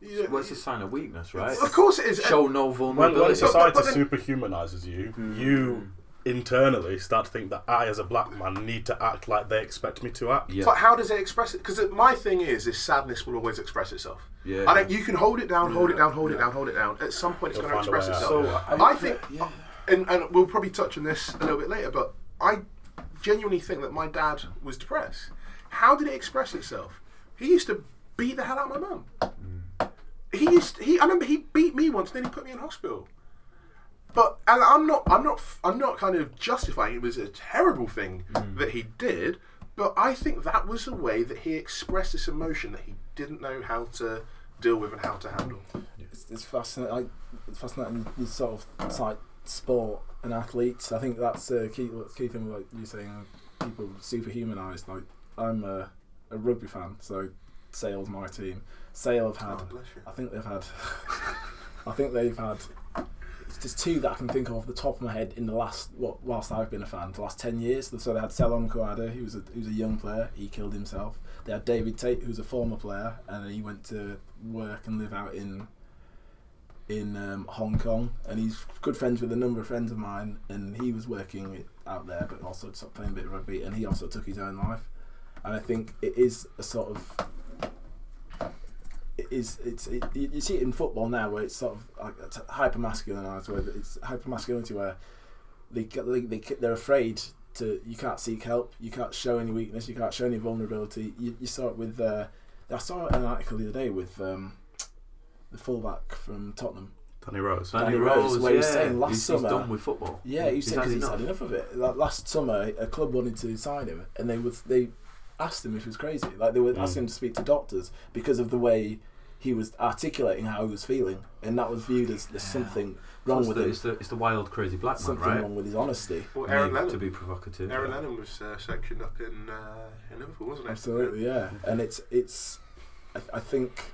You don't- Well, it's a sign of weakness, right? of course it is. Show no vulnerability. when society But- but then- superhumanizes you, hmm. you internally start to think that I, as a black man, need to act like they expect me to act. yeah. But how does it express it? Because my thing is, is sadness will always express itself. Yeah. I don't. You can hold it down, hold it down, hold it down, hold it down. At some point, it's going to express itself. So, I, I- think, yeah. and, and we'll probably touch on this a little bit later, but I genuinely think that my dad was depressed. How did it express itself? He used to beat the hell out of my mum. Mm. He used. He. I remember he beat me once. and Then he put me in hospital. But and I'm not. I'm not. I'm not kind of justifying it was a terrible thing hmm. that he did. But I think that was the way that he expressed this emotion that he didn't know how to deal with and how to handle. it's, it's fascinating. I, it's fascinating. These sort of it's like sport and athletes. I think that's a key key thing. Like you saying, people superhumanized. Like I'm a, a rugby fan, so Sale's my team. Sale have oh, had. Oh, bless you. I think they've had. I think they've had. There's two that I can think of off the top of my head in the last, what, whilst I've been a fan, the last ten years. So they had Selom Kouada, who was a who was a young player. He killed himself. They had David Tate, who's a former player, and he went to work and live out in in um, Hong Kong, and he's good friends with a number of friends of mine, and he was working out there, but also playing a bit of rugby, and he also took his own life. And I think it is a sort of is it's it, you see it in football now where it's sort of like hyper masculinized where it's hyper masculinity where they, they they they're afraid to you can't seek help you can't show any weakness you can't show any vulnerability you, you saw it with uh, I saw an article the other day with um, the fullback from Tottenham Danny Rose. Danny Danny Rose, Rose, where he was saying last he's, summer- he's done with football. Yeah, he said because he's had enough of it. Like, last summer, a club wanted to sign him, and they was they asked him if he was crazy. Like they were Mm. asking him to speak to doctors because of the way he was articulating how he was feeling, and that was viewed as there's something wrong It's with the, him, it's, the, it's the wild, crazy black man, something right? wrong with his honesty. Well, Aaron Lennon. to be provocative. Aaron yeah. Lennon was uh, sectioned up in uh, in Liverpool, wasn't it? Absolutely, yeah. And it's it's I, I think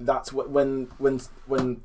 that's wh- when when when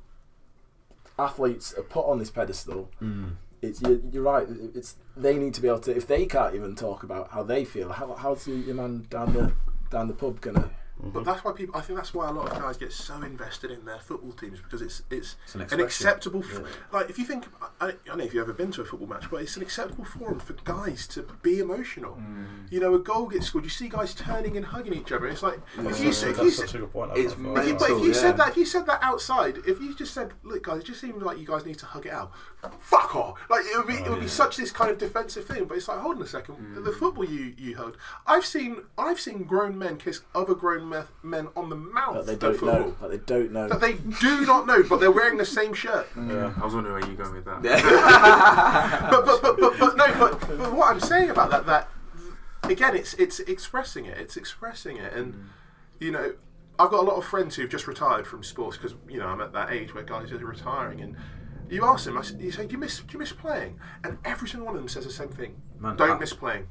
athletes are put on this pedestal. Mm. It's you're, you're right. It's they need to be able to. If they can't even talk about how they feel, how how's your, man down the down the pub gonna? But that's why people. I think that's why a lot of guys get so invested in their football teams because it's it's It's an an acceptable. F- Like if you think, I, I don't know if you've ever been to a football match, but it's an acceptable forum for guys to be emotional. Mm. You know, a goal gets scored, you see guys turning and hugging each other. It's like if you Yeah, if you such say, a good point. It's I've not if you, thought but if you said that, if you said that outside, if you just said, "Look, guys, it just seems like you guys need to hug it out," fuck off. Like it would be, it would be such this kind of defensive thing. But it's like, hold on a second, the football you you hugged. I've seen I've seen grown men kiss other grown men on the mouth That they don't know. That they don't know. that they do not know, but they're wearing the same shirt. Yeah, I was wondering where you going with that. But but, but but but no, but, but what I'm saying about that that again, it's it's expressing it. It's expressing it, and mm. you know, I've got a lot of friends who've just retired from sports because you know I'm at that age where guys are retiring, and you ask them, I s- you say, do you miss do you miss playing? And every single one of them says the same thing. Man, Don't I- miss playing.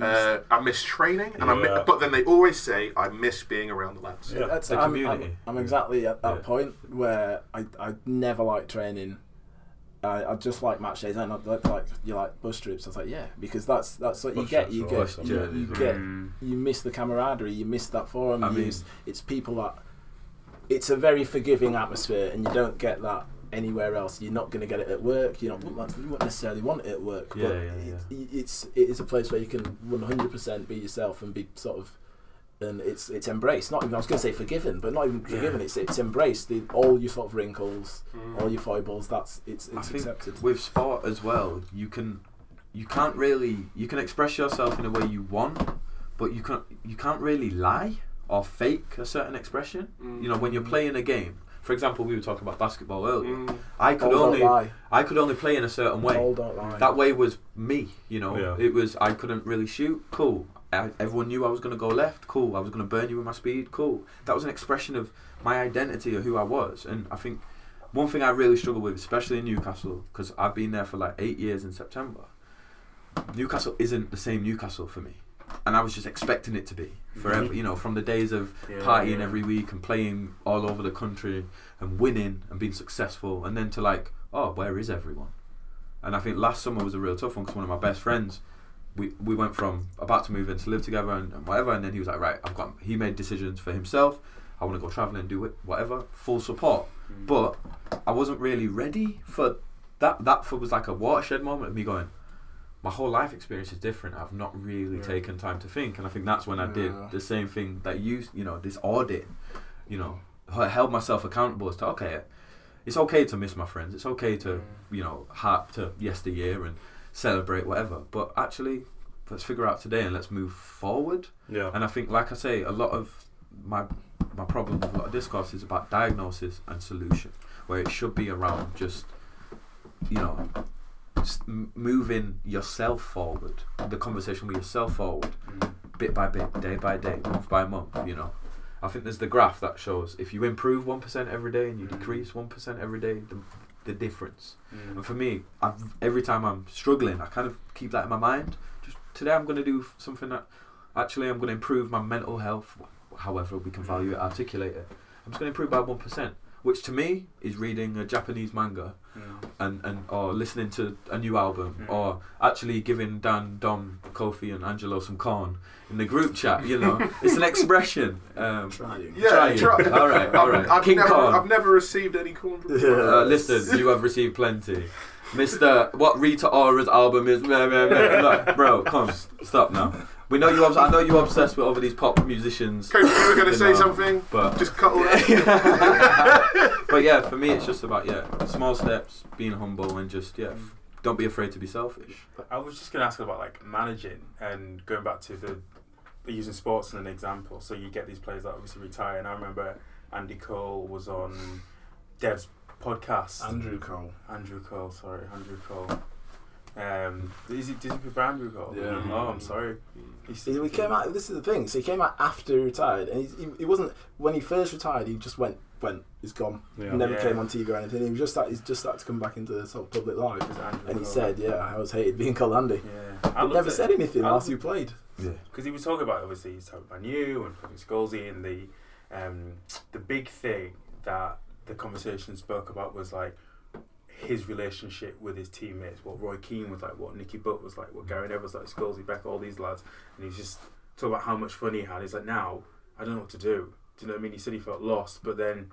Uh, I miss training, and I mi- Yeah. but then they always say I miss being around the lads. Yeah. That's, The I'm, community. I'm, I'm exactly at that Yeah. point where I, I never like training. I, I just like match days, and I like, like you like bus trips. I was like, yeah, because that's that's what you get. trips You are get awesome. you, Yeah, you these are- get you miss the camaraderie. You miss that forum. I you mean- use, it's people that it's a very forgiving atmosphere, and you don't get that anywhere else. You're not going to get it at work. You not you won't necessarily want it at work. Yeah, but yeah, it- it's it is a place where you can 100% be yourself and be sort of and it's it's embraced. Not even I was going to say forgiven, but not even forgiven. It's it's embraced. The, all your sort of wrinkles, mm. all your foibles. That's it's I it's think accepted. with sport as well, you can you can't really you can express yourself in a way you want, but you can't you can't really lie or fake a certain expression. Mm. You know, when you're playing a game. For example, we were talking about basketball earlier. Mm. I could All only. I could only play in a certain way. All don't lie. That way was me, you know. Yeah. It was I couldn't really shoot. Cool. I, everyone knew I was going to go left. Cool. I was going to burn you with my speed. Cool. That was an expression of my identity or who I was. And I think one thing I really struggle with, especially in Newcastle, because I've been there for like eight years in September. Newcastle isn't the same Newcastle for me, and I was just expecting it to be forever. Mm-hmm. You know, from the days of Yeah, partying yeah. every week and playing all over the country and winning and being successful, and then to like, oh, where is everyone? And I think last summer was a real tough one because one of my best friends, we, we went from about to move in to live together and, and whatever, and then he was like, right, I've got. He made decisions for himself. I want to go traveling and do it, whatever, full support. Mm. But I wasn't really ready for that. That for was like a watershed moment of me going. My whole life experience is different. I've not really Yeah. taken time to think, and I think that's when I did Yeah. the same thing that you, you know, this audit, you know, held myself accountable as to okay, it's okay to miss my friends. It's okay to mm. you know harp to yesteryear and celebrate whatever. But actually, let's figure out today and let's move forward. Yeah. And I think, like I say, a lot of my my problem with a lot of discourse is about diagnosis and solution, where it should be around just you know moving yourself forward, the conversation with yourself forward, bit by bit, day by day, month by month. You know, I think there's the graph that shows if you improve one percent every day and you Mm. decrease one percent every day, the the difference. Mm. And for me, I've, every time I'm struggling, I kind of keep that in my mind. Just today, I'm going to do something that actually I'm going to improve my mental health. However, we can value it, articulate it. I'm just going to improve by one percent, which to me is reading a Japanese manga Mm. and, and or listening to a new album Mm. or actually giving Dan, Dom, Kofi, and Angelo some corn in the group chat. You know, it's an expression. Um, Trying. Yeah, Try it. try- All right, all I've, King never, Kong. I've never received any corn. Yeah. Uh, listen, you have received plenty. Mister, what Rita Ora's album is? Meh, meh, meh. Look, bro, come, stop now. We know you. Obs- I know you're obsessed with all of these pop musicians, Kofi, you were going to say know, something. but Just cut all that. but yeah, for me, it's just about yeah, small steps, being humble, and just yeah, f- don't be afraid to be selfish. I was just going to ask about like managing and going back to the using sports as an example. So you get these players that obviously retire, and I remember Andy Cole was on Dev's podcast. Andrew Cole. Andrew Cole, sorry, Andrew Cole. Um, is he, did he prefer Andrew Cole? Yeah. Oh, I'm sorry. He, he came out. This is the thing. So he came out after he retired, and he, he, he wasn't when he first retired. He just went, went, he's gone. Yeah. He never Yeah. came on TV or anything. He was just that. He's just started to come back into the sort of public life. And he Cole. said, "Yeah, I was hated being called Andy." Yeah. But never said anything I whilst loved you played. Yeah. because he was talking about obviously he's talking about you and fucking Scholesy and the um, the big thing that the conversation spoke about was like his relationship with his teammates, what Roy Keane was like, what Nicky Butt was like, what Gary Neville was like, Scholesy Beck, all these lads, and he's just talking about how much fun he had. He's like, now I don't know what to do. Do you know what I mean? He said he felt lost, but then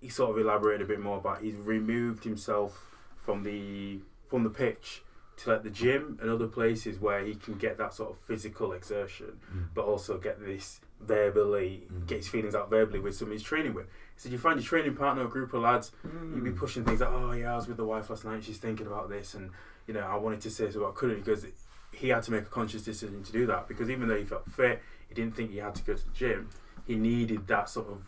he sort of elaborated a bit more about he's removed himself from the from the pitch to like the gym and other places where he can get that sort of physical exertion, Mm. but also get this verbally, Mm. get his feelings out verbally with someone he's training with. He said you find your training partner, a group of lads, you'd be mm. pushing things like, oh yeah, I was with the wife last night, she's thinking about this, and you know, I wanted to say so, but I couldn't because he had to make a conscious decision to do that because even though he felt fit, he didn't think he had to go to the gym. He needed that sort of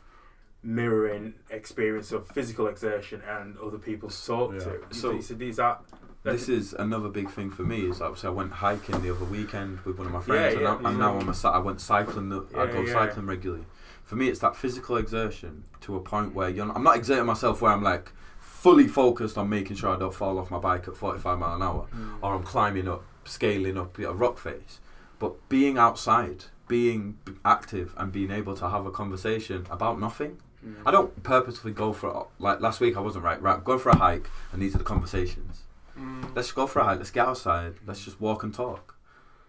mirroring experience of physical exertion and other people to talk Yeah. to. So- So he said, "These are." This is another big thing for me. Is obviously I went hiking the other weekend with one of my friends, Yeah, yeah, and, I, and now yeah. I'm a I went cycling. The, I go yeah. cycling regularly. For me, it's that physical exertion to a point where you're. Not, I'm not exerting myself where I'm like fully focused on making sure I don't fall off my bike at 45 mile an hour, Mm. or I'm climbing up, scaling up a rock face. But being outside, being active, and being able to have a conversation about nothing. Mm. I don't purposefully go for a, like last week. I wasn't right. Right, go for a hike, and these are the conversations. Mm. Let's go for a hike. Let's get outside. Let's just walk and talk.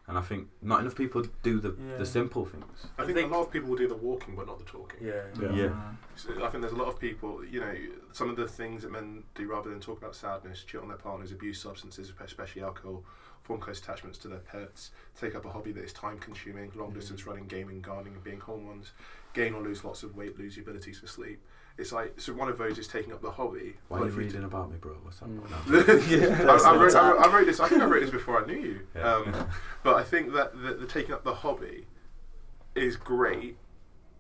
And I think not enough people do the, Yeah. the simple things. I I think, think- a lot of people will do the walking but not the talking. Yeah. Yeah. So I think there's a lot of people, you know, some of the things that men do rather than talk about sadness, cheat on their partners, abuse substances, especially alcohol, form close attachments to their pets, take up a hobby that is time consuming, long distance mm. running, gaming, gardening, and being home ones, gain or lose lots of weight, lose your ability to sleep. It's like, so one of those is taking up the hobby. Why are you if you reading about me, bro? What's that? Mm. No. I, I, wrote, I, wrote, I wrote this. I think I wrote this before I knew you. Yeah. Um, but I think that the, the taking up the hobby is great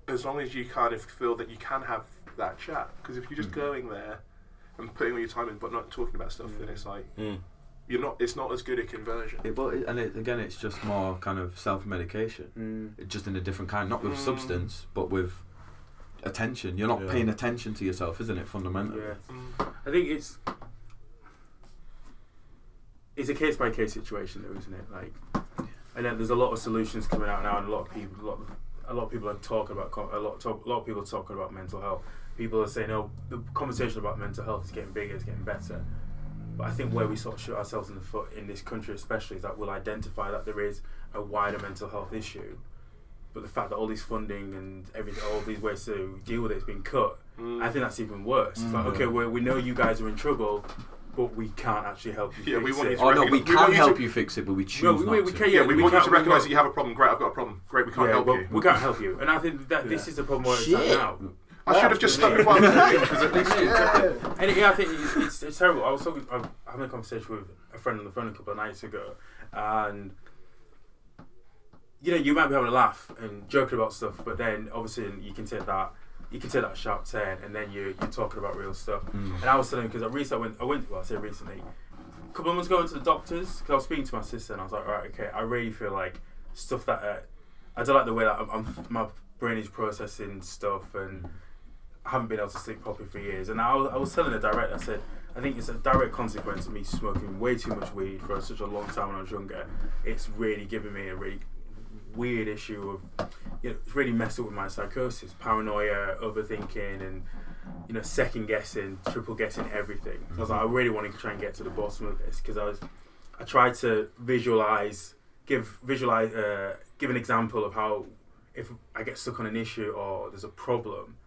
as long as you kind of feel that you can have that chat. Because if you're just Mm. going there and putting all your time in but not talking about stuff, then it's like Mm. you're not. It's not as good a conversion. It, well, it, and it, again, it's just more kind of self medication. Mm. Just in a different kind, not with Mm. substance, but with attention. You're not Yeah. paying attention to yourself, isn't it? Fundamentally. Yeah. Mm. I think it's it's a case by case situation, though, isn't it? Like, and then there's a lot of solutions coming out now, and a lot of people, a lot, of, a lot of people are talking about a lot, talk, a lot of people are talking about mental health. People are saying, "Oh, the conversation about mental health is getting bigger, it's getting better." But I think where we sort of shoot ourselves in the foot in this country, especially, is that we'll identify that there is a wider mental health issue. But the fact that all this funding and everything, all these ways to deal with it is being cut, Mm. I think that's even worse. It's like, Mm. okay, we we know you guys are in trouble, but we can't actually help you. Yeah, fix we want it. you to Oh no, we we can want you help to- you fix it, but we choose No, we, not we, we to. can, yeah, yeah, we, we want you to recognise that you have a problem. Great, I've got a problem. Great, we can't yeah, help but you. We can't help you, and I think that this is the problem where it's at now. I should have just stuck with what I was doing because at least yeah. And yeah, I think it's, it's, it's terrible. I was talking, I was having a conversation with a friend on the phone a couple of nights ago, and you know, you might be having a laugh and joking about stuff, but then obviously you can take that, you can take that sharp turn, and then you you're talking about real stuff. Mm. And I was telling because I recently went, I went, well, I say recently, a couple of months ago, I went to the doctors because I was speaking to my sister, and I was like, right, okay, I really feel like stuff that uh, I don't like the way that I'm, I'm, my brain is processing stuff, and I haven't been able to sleep properly for years. And I was, I was telling the director, I said, I think it's a direct consequence of me smoking way too much weed for such a long time when I was younger. It's really given me a really weird issue of, you know, it's really messed up with my psychosis, paranoia, overthinking, and you know, second guessing, triple guessing everything. So I was like, I really want to try and get to the bottom of this because I was, I tried to visualize, give visualize, uh, give an example of how if I get stuck on an issue or there's a problem,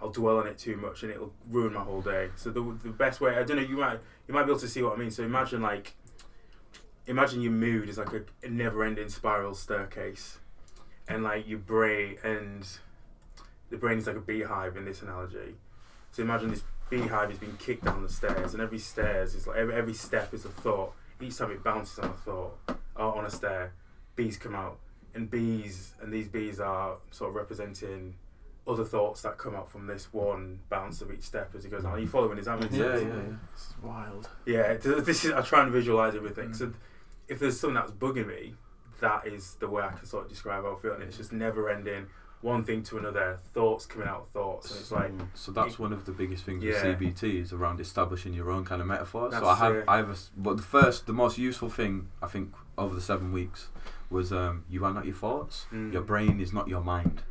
I'll dwell on it too much and it'll ruin my whole day. So the, the best way, I don't know, you might you might be able to see what I mean. So imagine like, imagine your mood is like a, a never-ending spiral staircase, and like your brain and the brain is like a beehive in this analogy. So imagine this beehive is being kicked down the stairs, and every stairs is like every, every step is a thought. Each time it bounces on a thought or on a stair, bees come out, and bees and these bees are sort of representing other thoughts that come out from this one bounce of each step as he goes on. Are you following? Is that making Yeah, sense? yeah, yeah. It's wild. Yeah, this is I try and visualize everything. Mm. So if there's something that's bugging me, that is the way I can sort of describe how I feel, and it's just never ending, one thing to another, thoughts coming out of thoughts, and it's like So that's one of the biggest things Yeah. with CBT is around establishing your own kind of metaphor. so I have, it. I have, a, but the first, the most useful thing I think over the seven weeks was um, you are not your thoughts. Mm. Your brain is not your mind,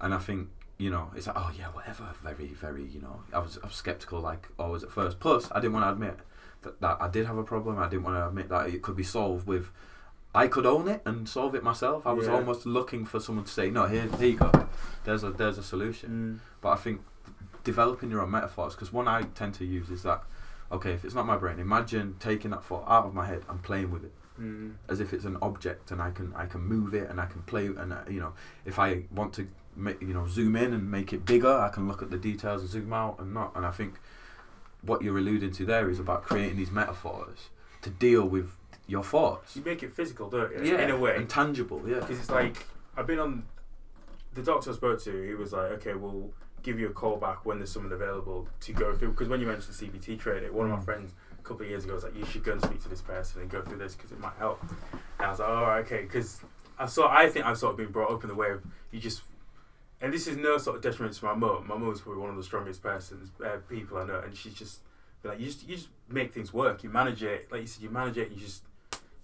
and I think you know, it's like, oh yeah, whatever. Very, very, you know, I was, I was skeptical, like always at first. Plus, I didn't want to admit that, that I did have a problem. I didn't want to admit that it could be solved with. I could own it and solve it myself. I was Yeah. almost looking for someone to say, "No, here, here you go. There's a, there's a solution." Mm. But I think developing your own metaphors, because one I tend to use is that, okay, if it's not my brain, imagine taking that thought out of my head and playing with it Mm. as if it's an object and I can I can move it and I can play and uh, you know if I want to make you know zoom in and make it bigger I can look at the details and zoom out and not and I think what you're alluding to there is about creating these metaphors to deal with your thoughts You make it physical, don't you? Yeah, In a way. and tangible yeah Because it's like I've been on the doctor I spoke to. He was like, "Okay, we'll give you a call back when there's someone available to go through." Because when you mentioned CBT training, one of my Mm. friends a couple of years ago was like, "You should go and speak to this person and go through this because it might help." And I was like, "All right, okay." Because I saw, I think I've sort of been brought up in the way of you just. And this is no sort of detriment to my mum. My mum's probably one of the strongest persons, uh, people I know, and she's just like, you just you just make things work. You manage it, like you said, you manage it. You just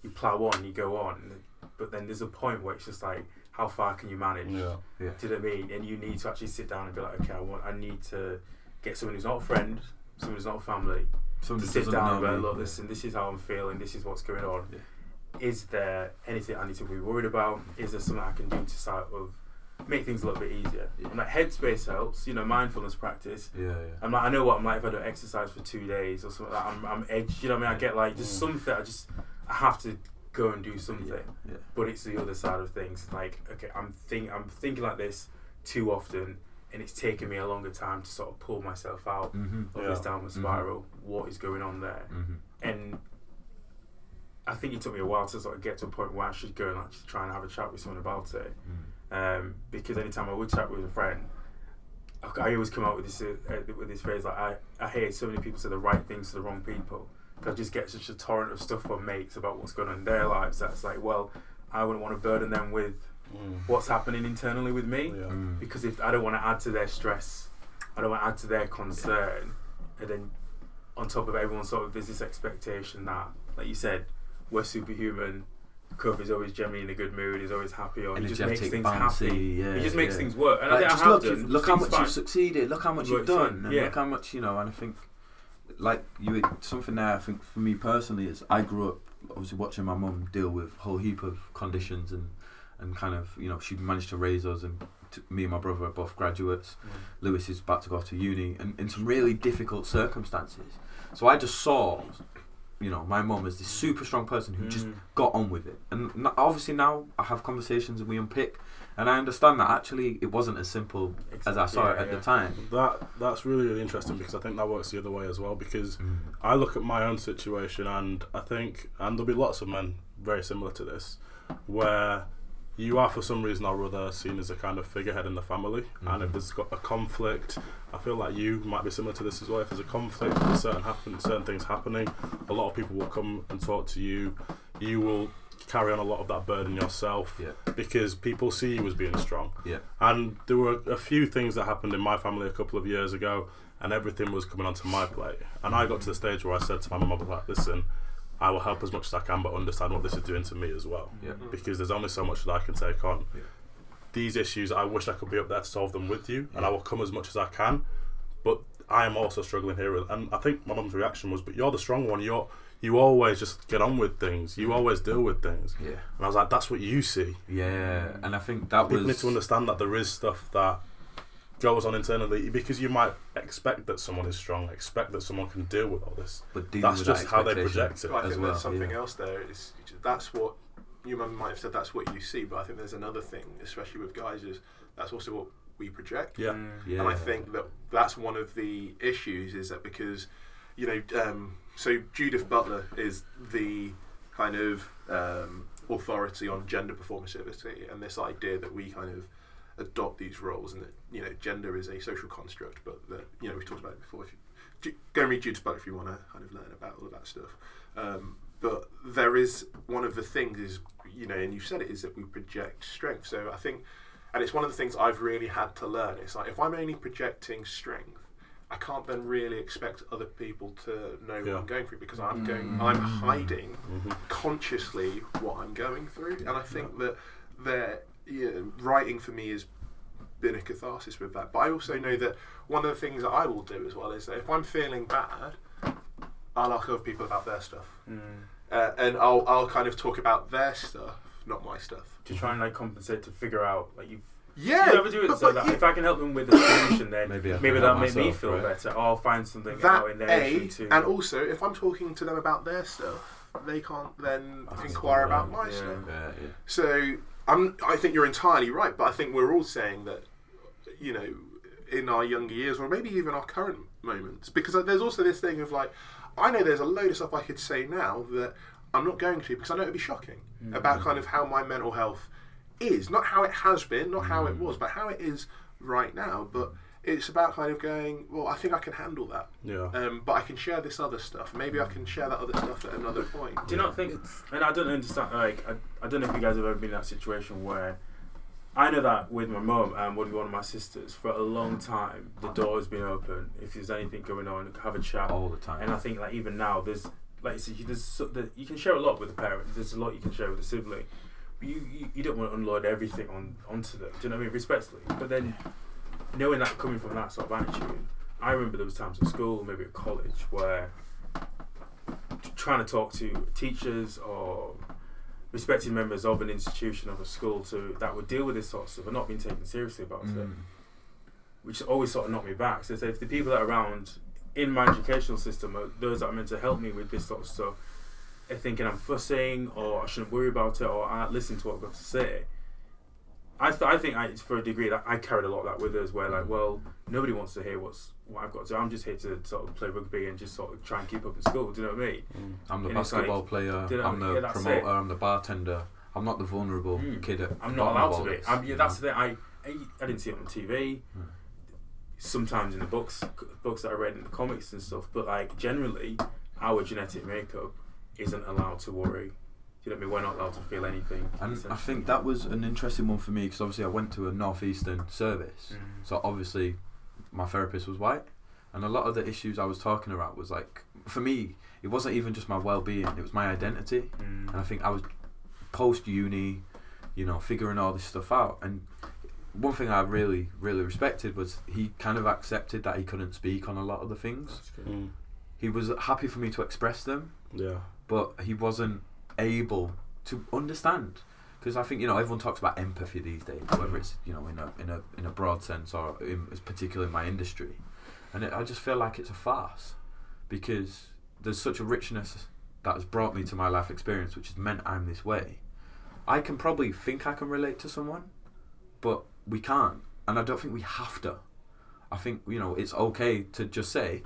you plow on, you go on. But then there's a point where it's just like, how far can you manage? Yeah. yeah Do you know what I mean? And you need to actually sit down and be like, okay, I want, I need to get someone who's not a friend, someone who's not a family, someone to sit down and be like, look, listen, this is how I'm feeling, this is what's going on. Yeah. Is there anything I need to be worried about? Is there something I can do to sort of make things a little bit easier? Yeah. I'm like, headspace helps, you know, mindfulness practice. yeah yeah I'm like, I know what I'm like if I don't exercise for two days or something like that. I'm, I'm edged, you know what I mean? I get like, just something, I just, I have to go and do something yeah, yeah. but it's the other side of things. Like, okay, I'm think I'm thinking like this too often, and it's taking me a longer time to sort of pull myself out Mhm. of Yeah. this downward spiral. What is going on there? Mhm. And I think it took me a while to sort of get to a point where I should go and actually try and have a chat with someone about it. Mm. Um, because anytime I would chat with a friend, I, I always come out with this uh, uh, with this phrase like I, I hear so many people say the right things to the wrong people. 'Cause I just get such a torrent of stuff from mates about what's going on in their lives. That's like, well, I wouldn't want to burden them with Mm. what's happening internally with me Yeah. Mm. because if I don't want to add to their stress, I don't want to add to their concern, and then on top of everyone, sort of there's this expectation that, like you said, we're superhuman. Cove is always generally in a good mood. He's always happy, or he just makes things bouncy, happy. yeah, he just makes yeah. things work. And Like, I think just I look, done. look how much fine. you've succeeded. Look how much you've done, and yeah. look how much you know. And I think, like you, something there. I think for me personally is I grew up obviously watching my mum deal with a whole heap of conditions and and kind of you know she managed to raise us and t- me and my brother are both graduates. Mm. Lewis is about to go off to uni and in some really difficult circumstances. So I just saw. You know, my mum is this super strong person who just Mm. got on with it. And obviously now I have conversations and we unpick, and I understand that actually it wasn't as simple as I saw it at yeah. the time. That that's really really interesting because I think that works the other way as well. Because I look at my own situation and I think, and there'll be lots of men very similar to this, where you are for some reason or other seen as a kind of figurehead in the family, and if Mhm. there's got a conflict, I feel like you might be similar to this as well. If there's a conflict, there's certain happen, certain things happening, a lot of people will come and talk to you. You will carry on a lot of that burden yourself Yeah. because people see you as being strong. Yeah. And there were a few things that happened in my family a couple of years ago, and everything was coming onto my plate. And I got to the stage where I said to my mum, like, listen, I will help as much as I can, but understand what this is doing to me as well. Yeah. Because there's only so much that I can take on. Yeah. These issues, I wish I could be up there to solve them with you, and I will come as much as I can. But I am also struggling here, with- and I think my mum's reaction was, "But you're the strong one. You're you always just get on with things. You always deal with things." Yeah. And I was like, "That's what you see." Yeah. And I think that People was need to understand that there is stuff that goes on internally because you might expect that someone is strong, expect that someone can deal with all this. but That's just that how they project it. But I as think well. there's something yeah. else there. Is that's what you might have said. That's what you see, but I think there's another thing, especially with guys, is that's also what we project. Yeah. Mm. Yeah. And I think that that's one of the issues is that because, you know, um, so Judith Butler is the kind of um, authority on gender performativity and this idea that we kind of adopt these roles and that, you know, gender is a social construct, but that, you know, we've talked about it before. If you, go and read Judith Butler if you want to kind of learn about all of that stuff. Um, but there is one of the things is, you know, and you've said it, is that we project strength. So I think and it's one of the things I've really had to learn. It's like if I'm only projecting strength, I can't then really expect other people to know Yeah. what I'm going through because I'm Mm. going, I'm hiding Mhm. consciously what I'm going through. And I think that that you know, writing for me is been a catharsis with that. But I also know that one of the things that I will do as well is that if I'm feeling bad, I'll ask other people about their stuff, Mm. uh, and I'll I'll kind of talk about their stuff, not my stuff. To try and like compensate to figure out like you've Yeah, you ever do it but- so but that yeah, if I can help them with a solution, then Maybe maybe, that'll help make me feel right? better. Or I'll find something that out in their a, issue too. and also if I'm talking to them about their stuff, they can't then That's inquire about my yeah. stuff. Yeah, yeah. So I'm. I think you're entirely right, but I think we're all saying that, you know, in our younger years, or maybe even our current moments, because uh, there's also this thing of like, I know there's a load of stuff I could say now that I'm not going to because I know it'd be shocking mm. about kind of how my mental health is, not how it has been, not how it mm. was, but how it is right now. But it's about kind of going, well, I think I can handle that, Yeah. um, but I can share this other stuff. Maybe I can share that other stuff at another point. Do you not think? And I don't understand. Like, I, I don't know if you guys have ever been in that situation where I know that with my mum and with one of my sisters for a long time, the door has been open. If there's anything going on, have a chat. All the time. And I think like even now, there's like you said, you- there's so, the, you can share a lot with a parent. There's a lot you can share with a sibling. But you, you, you don't want to unload everything on onto them. Do you know what I mean? Respectfully. But then knowing that coming from that sort of attitude, I remember there was times at school, maybe at college, where trying to talk to teachers or respected members of an institution of a school to that would deal with this sort of stuff and not being taken seriously about it Mm. which always sort of knocked me back. So if the people that are around in my educational system are those that are meant to help me with this sort of stuff, are thinking I'm fussing or I shouldn't worry about it or I listen to what I've got to say. I, th- I think I, for a degree that I carried a lot of that with us where like well nobody wants to hear what's what I've got to do I'm just here to sort of play rugby and just sort of try and keep up in school do you know what I mean I'm the And it's like, basketball player. you know, I'm the yeah, promoter. it. I'm the bartender. I'm not the vulnerable Mm. kid. At I'm not allowed to be. I'm, yeah, that's know? the thing. I, I I didn't see it on TV. Hmm. Sometimes in the books, books that I read in the comics and stuff. But like generally, our genetic makeup isn't allowed to worry. Do you know what I mean? We're not allowed to feel anything. And I think that was an interesting one for me because obviously I went to a northeastern service, Mm. so obviously my therapist was white, and a lot of the issues I was talking about was like for me it wasn't even just my well-being; it was my identity, Mm. and I think I was post uni, you know, figuring all this stuff out. And one thing I really, really respected was he kind of accepted that he couldn't speak on a lot of the things. That's good. Mm. He was happy for me to express them, Yeah. but he wasn't able to understand because I think you know everyone talks about empathy these days, whether it's you know in a in a in a broad sense or in, particularly in my industry, and it, I just feel like it's a farce because there's such a richness that has brought me to my life experience, which has meant I'm this way. I can probably think I can relate to someone, but we can't, and I don't think we have to. I think you know it's okay to just say,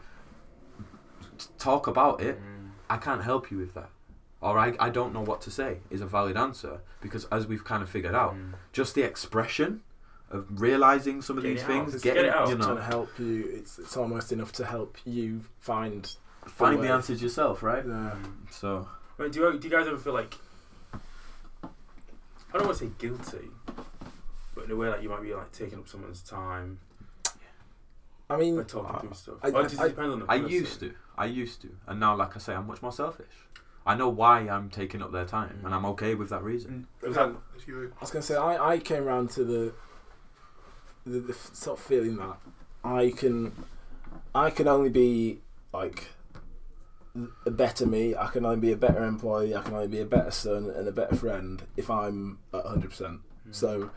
talk about it, Mm. I can't help you with that. Or I, I don't know what to say is a valid answer because as we've kind of figured out, Mm. just the expression of realizing some of Getting these things, out. Getting, get it out. you trying know, to help you. It's it's almost enough to help you find find way. the answers yourself, right? Yeah. So Wait, do you do you guys ever feel like I don't want to say guilty, but in a way like you might be like taking up someone's time I mean, by mean, talking I- through stuff. I- or does I- on the I used to, I used to, and now, like I say, I'm much more selfish. I know why I'm taking up their time, and I'm okay with that reason. Mm. Was that As you- I was gonna say I, I came around to the, the the f- sort of feeling that I can I can only be like a better me. I can only be a better employee. I can only be a better son and a better friend if I'm at hundred percent. Mm. So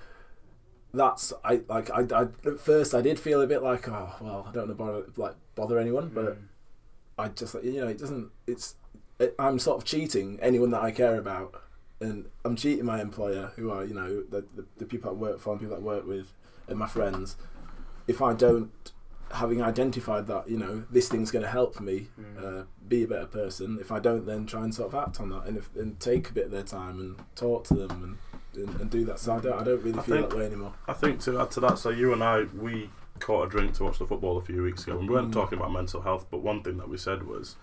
that's I like I, I at first I did feel a bit like oh well I don't want to bother like bother anyone, but Mm. I just like you know it doesn't it's it, I'm sort of cheating anyone that I care about and I'm cheating my employer who are you know the, the, the people I work for and people I work with and my friends if I don't having identified that you know this thing's going to help me Mm. uh, be a better person if I don't then try and sort of act on that and, if, and take a bit of their time and talk to them and and, and do that so I don't I don't really I feel think- that way anymore I think to add to that, so you and I, we caught a drink to watch the football a few weeks ago, and we weren't Mm. talking about mental health, but one thing that we said was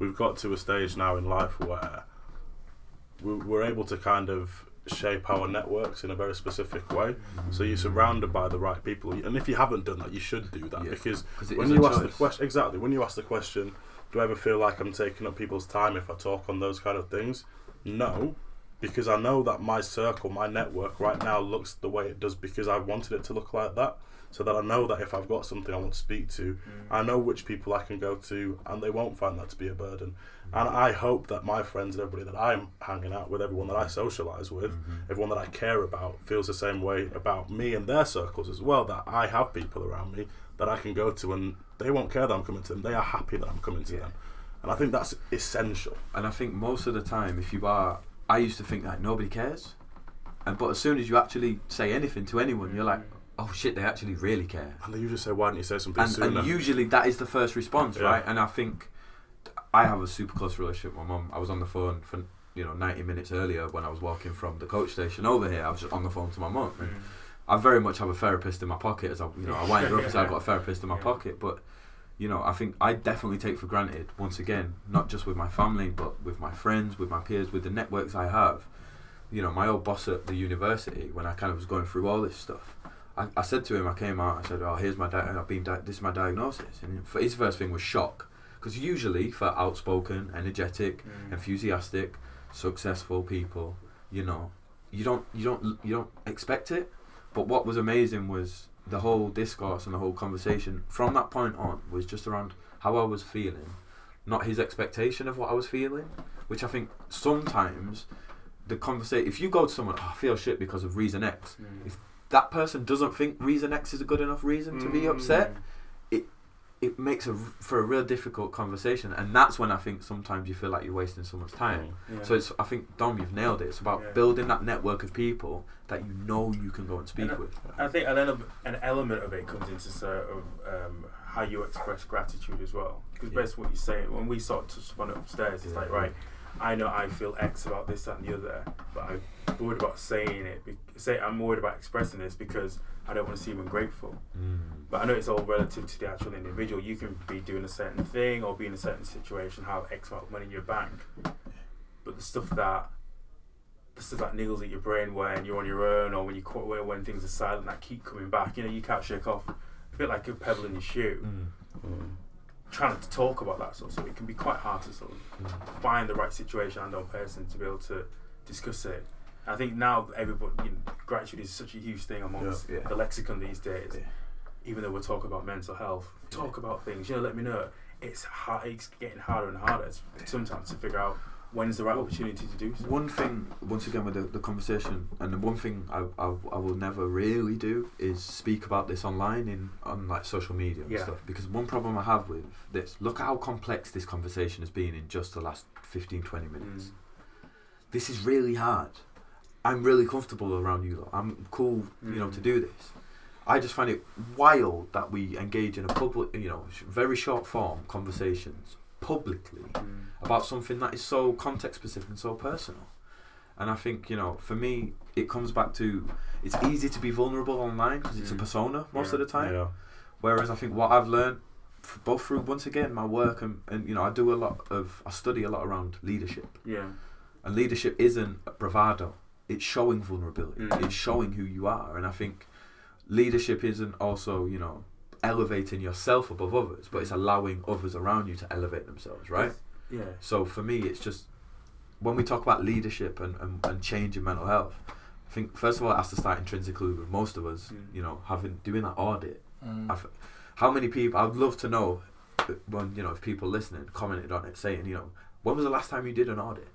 we've got to a stage now in life where we- we're able to kind of shape our networks in a very specific way. So you're surrounded by the right people, and if you haven't done that, you should do that Yeah. because when you ask the question, exactly when you ask the question, do I ever feel like I'm taking up people's time if I talk on those kind of things? No, because I know that my circle, my network right now looks the way it does because I wanted it to look like that. So that I know that if I've got something I want to speak to, mm. I know which people I can go to and they won't find that to be a burden. And mm. I hope that my friends and everybody that I'm hanging out with, everyone that I mm. socialise with, mm-hmm. everyone that I care about, feels the same way about me and their circles as well. That I have people around me that I can go to and they won't care that I'm coming to them. They are happy that I'm coming to them. And I think that's essential. And I think most of the time, if you are, I used to think that nobody cares, and but as soon as you actually say anything to anyone, you're like, oh shit, they actually really care. And they usually say, why don't you say something And, sooner? and usually that is the first response, Yeah. right? And I think I have a super close relationship with my mum. I was on the phone for you know 90 minutes earlier when I was walking from the coach station over here. I was just on the phone to my mum. And mm. I very much have a therapist in my pocket as I, you know, I wind up and say I've got a therapist in my Yeah. pocket. But, you know, I think I definitely take for granted, once again, not just with my family, but with my friends, with my peers, with the networks I have. You know, my old boss at the university, when I kind of was going through all this stuff, I, I said to him, I came out, I said, oh, here's my, di- I've been, di- this is my diagnosis. And for his first thing was shock. Because usually for outspoken, energetic, mm. enthusiastic, successful people, you know, you don't you don't you don't expect it. But what was amazing was the whole discourse and the whole conversation from that point on was just around how I was feeling, not his expectation of what I was feeling, which I think sometimes the conversation if you go to someone, oh, I feel shit because of reason X, mm. if that person doesn't think reason X is a good enough reason to be upset, it it makes a for a real difficult conversation, and that's when I think sometimes you feel like you're wasting someone's time. Yeah. So it's I think Dom, you've nailed it. It's about Yeah. building that network of people that you know you can go and speak And with. I think an element, an element of it comes into sort of um, how you express gratitude as well. Because Yeah. based on what you're saying, when we sort of touched upon it upstairs, it's Yeah. like, right, I know I feel X about this, that, and the other, but I'm worried about saying it. Be- say I'm worried about expressing this because I don't want to seem ungrateful. But I know it's all relative to the actual individual. You can be doing a certain thing or be in a certain situation, have X amount of money in your bank, but the stuff that the stuff that niggles at your brain when you're on your own or when you qu- when, when things are silent that keep coming back. You know, you can't shake off. A bit like a pebble in your shoe. Mm. Trying to talk about that sort of stuff, it can be quite hard to sort of find the right situation and on person to be able to discuss it. I think now everybody, you know, gratitude is such a huge thing amongst Yeah. Yeah. the lexicon these days. Yeah. Even though we're talking about mental health, talk about things. You know, let me know. It's hard. It's getting harder and harder sometimes to figure out when's the right opportunity to do so. One thing, once again, with the, the conversation, and the one thing I, I, I will never really do is speak about this online in on like social media and Yeah. stuff. Because one problem I have with this, look at how complex this conversation has been in just the last 15, 20 minutes. Mm. This is really hard. I'm really comfortable around you lot. I'm cool, you know, Mm. to do this. I just find it wild that we engage in a public, you know, very short form conversations publicly Mm. about something that is so context specific and so personal. And I think, you know, for me, it comes back to it's easy to be vulnerable online because it's a Mm. persona most Yeah. of the time. Yeah. Whereas I think what I've learned, f- both through once again my work and, and you know, I do a lot of, I study a lot around leadership. Yeah. And leadership isn't bravado. It's showing vulnerability. Mm. It's showing who you are. And I think leadership isn't also, you know, elevating yourself above others, but it's allowing others around you to elevate themselves, right? Yeah. So for me, it's just when we talk about leadership and, and, and change in mental health, I think first of all it has to start intrinsically with most of us, Mm. you know, having doing that audit. Mm. I've, how many people? I'd love to know when you know if people listening commented on it, saying you know when was the last time you did an audit?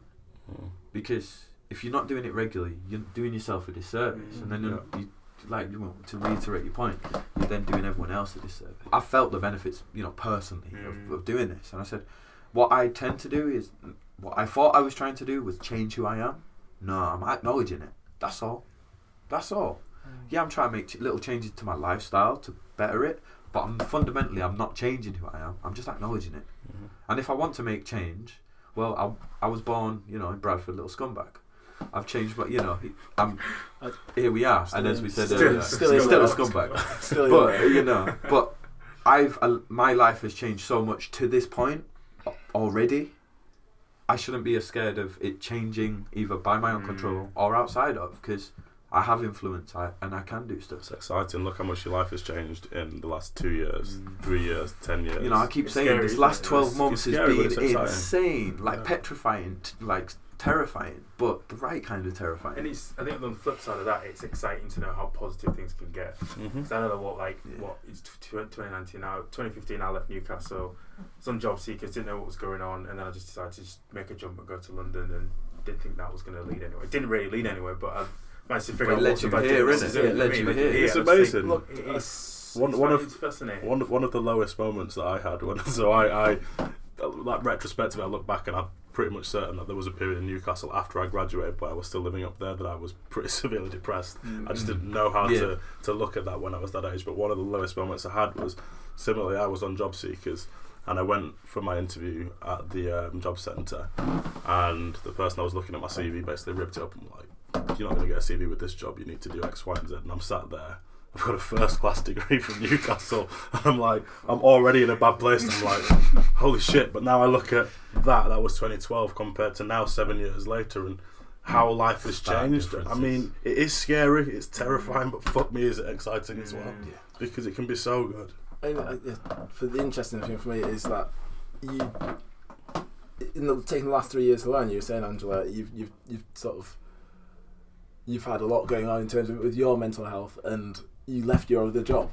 Mm. Because if you're not doing it regularly, you're doing yourself a disservice, and then you, you like you know, to reiterate your point, you're then doing everyone else a disservice. I felt the benefits, you know, personally Mm. of, of doing this, and I said, what I tend to do is what I thought I was trying to do was change who I am. No, I'm acknowledging it. That's all. That's all. Yeah, I'm trying to make ch- little changes to my lifestyle to better it, but I'm fundamentally I'm not changing who I am. I'm just acknowledging it. Mhm. And if I want to make change, well, I, I was born, you know, in Bradford, little scumbag. I've changed, but you know, he- I'm here. We are, still and as we said still- earlier, still still, still a scumbag. Still, but you know, but I've uh, my life has changed so much to this point already. I shouldn't be as scared of it changing either by my own Mm. control or outside of because I have influence I, and I can do stuff. It's exciting. Look how much your life has changed in the last two years, Mm. three years, ten years. You know, I keep It's saying scary, this last twelve It's- months it's has scary, been insane, like Yeah. petrifying, t- like terrifying, but the right kind of terrifying. And it's, I think on the flip side of that, it's exciting to know how positive things can get. Mm-hmm. Because I know what, like, Yeah. what, it's t- t- 2019 now, 2015 I left Newcastle, Some job seekers, didn't know what was going on, and then I just decided to just make a jump and go to London and didn't think that was going to lead anywhere. It didn't really lead anywhere, but I managed to figure But out led what you if I here, do this innit? It it led for me, you led here. It's I just think, amazing. Look, it's, One- it's, one of- it's fascinating. One one of the lowest moments that I had when so I, I like retrospectively I look back and I'm pretty much certain that there was a period in Newcastle after I graduated but I was still living up there that I was pretty severely depressed. I just didn't know how Yeah. to, to look at that when I was that age. But one of the lowest moments I had was similarly I was on job seekers and I went for my interview at the um, job centre and the person I was looking at my CV basically ripped it up and like you're not going to get a CV with this job you need to do X Y and Z and I'm sat there I've got a first class degree from Newcastle. And I'm like, I'm already in a bad place. I'm like, holy shit. But now I look at that, that was 2012 compared to now, seven years later, and how life has Stark changed. I mean, it is scary, it's terrifying, but fuck me, is it exciting as well? Mm. Because it can be so good. I mean, uh, for the interesting thing for me is that you, in the, taking the last three years alone, you were saying, Angela, you've you've you've sort of you've had a lot going on in terms of with your mental health, and you left your other job.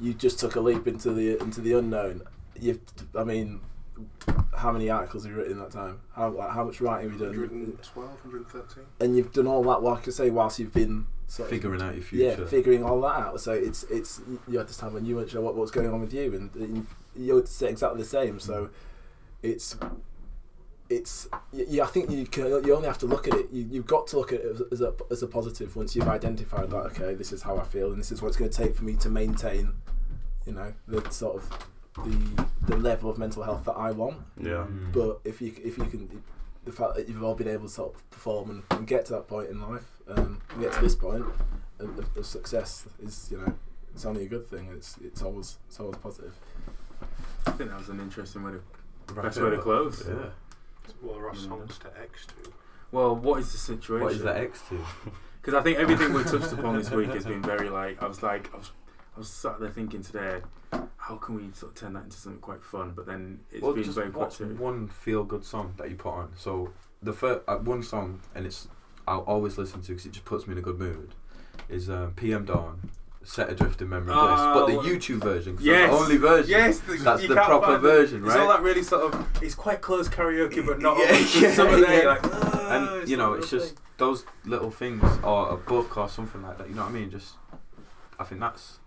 You just took a leap into the into the unknown. You've, I mean, how many articles have you written in that time? How like, how much writing have you done? 112, 113. And you've done all that, well, I say, whilst you've been sort of Figuring out your future. yeah, figuring all that out. So it's it's you had this time when you weren't sure what, what was going on with you, and you- you're exactly the same. So it's it's yeah. I think you can, you only have to look at it. You, you've got to look at it as, as a as a positive once you've identified that okay, this is how I feel, and this is what it's going to take for me to maintain, you know, the sort of the the level of mental health that I want. Yeah. Mm. But if you if you can, the fact that you've all been able to sort of perform and, and get to that point in life, um, get to this point of, of, of success is you know it's only a good thing. It's it's always it's always positive. I think that was an interesting way to, Wrap best way to up. close. Yeah. What are our songs to X2? Well, what is the situation? What is that X to? Because I think everything we touched upon this week has been very like I was like I was I was sat there thinking today, how can we sort of turn that into something quite fun? But then it's Well, been just very what's serious. one feel good song that you put on? So the first uh, one song, and it's I'll always listen to because it just puts me in a good mood. Is um, PM Dawn, Set Adrift in Memory Bliss, but the Oh, YouTube version. 'cause yes, that's the only version. Yes, the, That's the proper find it. version, It's all that really sort of. It's quite close karaoke, but not. Yeah, yeah, some of yeah. like, "Ah, and you know, it's just thing." those little things, or a book, or something like that. You know what I mean? Just, I think that's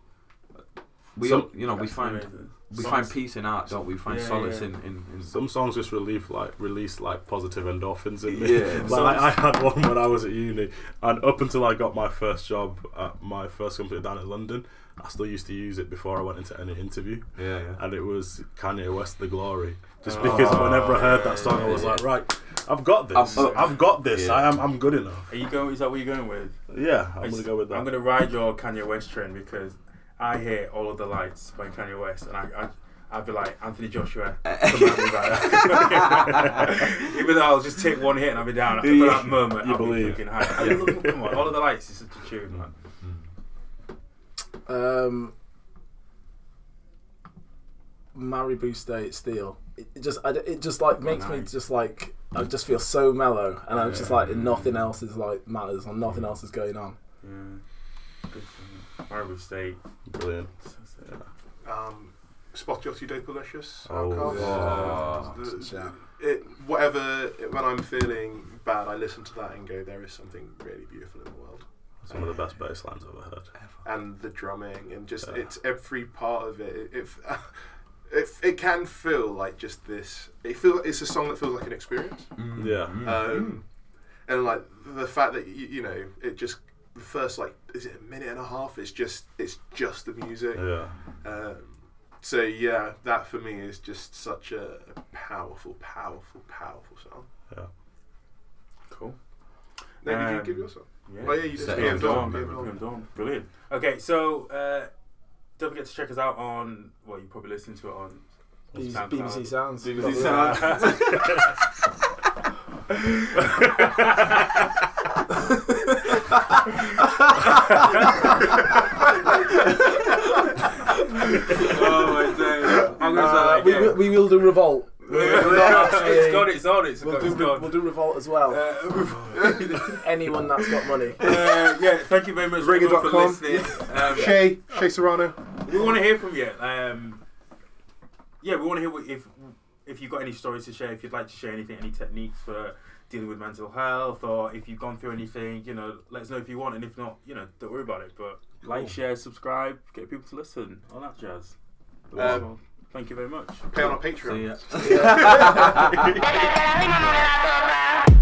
we, Some- you know, we find amazing. We Songs- find peace in art, don't we? We find Yeah, solace yeah. in in, in Some songs just relieve like release like positive endorphins in me. Yeah. like I, I had one when I was at uni, and up until I got my first job at my first company down in London, I still used to use it before I went into any interview, yeah, yeah. and it was Kanye West, "The Glory." Just Oh, because whenever I heard that song, I was yeah. like, right, I've got this. I'm, I've got this. Yeah. I am. I'm good enough. Are you going? Is that what you're going with? Yeah, I'm It's- gonna go with that. I'm gonna ride your Kanye West train because I hear all of the lights by Kanye West, and I, I I'd be like Anthony Joshua. come at me like that. Even though I'll just take one hit and I'll be down. For Yeah. that moment, You I'll believe. be high. I mean, come on, all of the lights is such a tune, man. Um, Maribou State Steel. It it just I it just like makes me just like I just feel so mellow, and I'm just Yeah. like nothing else is like matters, and nothing else is going on. Yeah. Good State. Brilliant. So sick. Um, Spot Jotty Delicious. Oh, yeah. The- Such a- it, whatever, when I'm feeling bad, I listen to that and go, there is something really beautiful in the world. It's one of the best bass lines I've ever heard. And the drumming and just, Yeah. it's every part of it. It, it, it, it can feel like just this, it feel, it's a song that feels like an experience. Mm. Yeah. Mm. Um, and like the fact that, you, you know, it just, the first like, is it a minute and a half? It's just, it's just the music. Yeah. Um, so yeah, that for me is just such a, a powerful, powerful, powerful song. Yeah. Cool. Now, did you Um, give yourself? Yeah. Oh yeah, you did. Set PM Dawn. Dawn, PM PM Dawn. Dawn. Brilliant. Okay, so uh, don't forget to check us out on. Well, you probably listen to it on. BBC, SoundCloud. BBC Sounds. BBC Probably. Sound. oh my days! I'm gonna Uh, we, will- we will do revolt. it's gone. It's on. It's We'll gone. do, It's gone. we'll do revolt as well. Uh, Anyone that's got money. uh, yeah, thank you very much everyone for Ringer.com. listening. Um, Shea, Shea Serrano. we want to hear from you. Um, yeah, we want to hear what, if if you've got any stories to share. If you'd like to share anything, any techniques for dealing with mental health, or if you've gone through anything, you know, let us know if you want. And if not, you know, don't worry about it. But like, share, subscribe, get people to listen, all that jazz. Um, Thank you very much. Pay on our Patreon.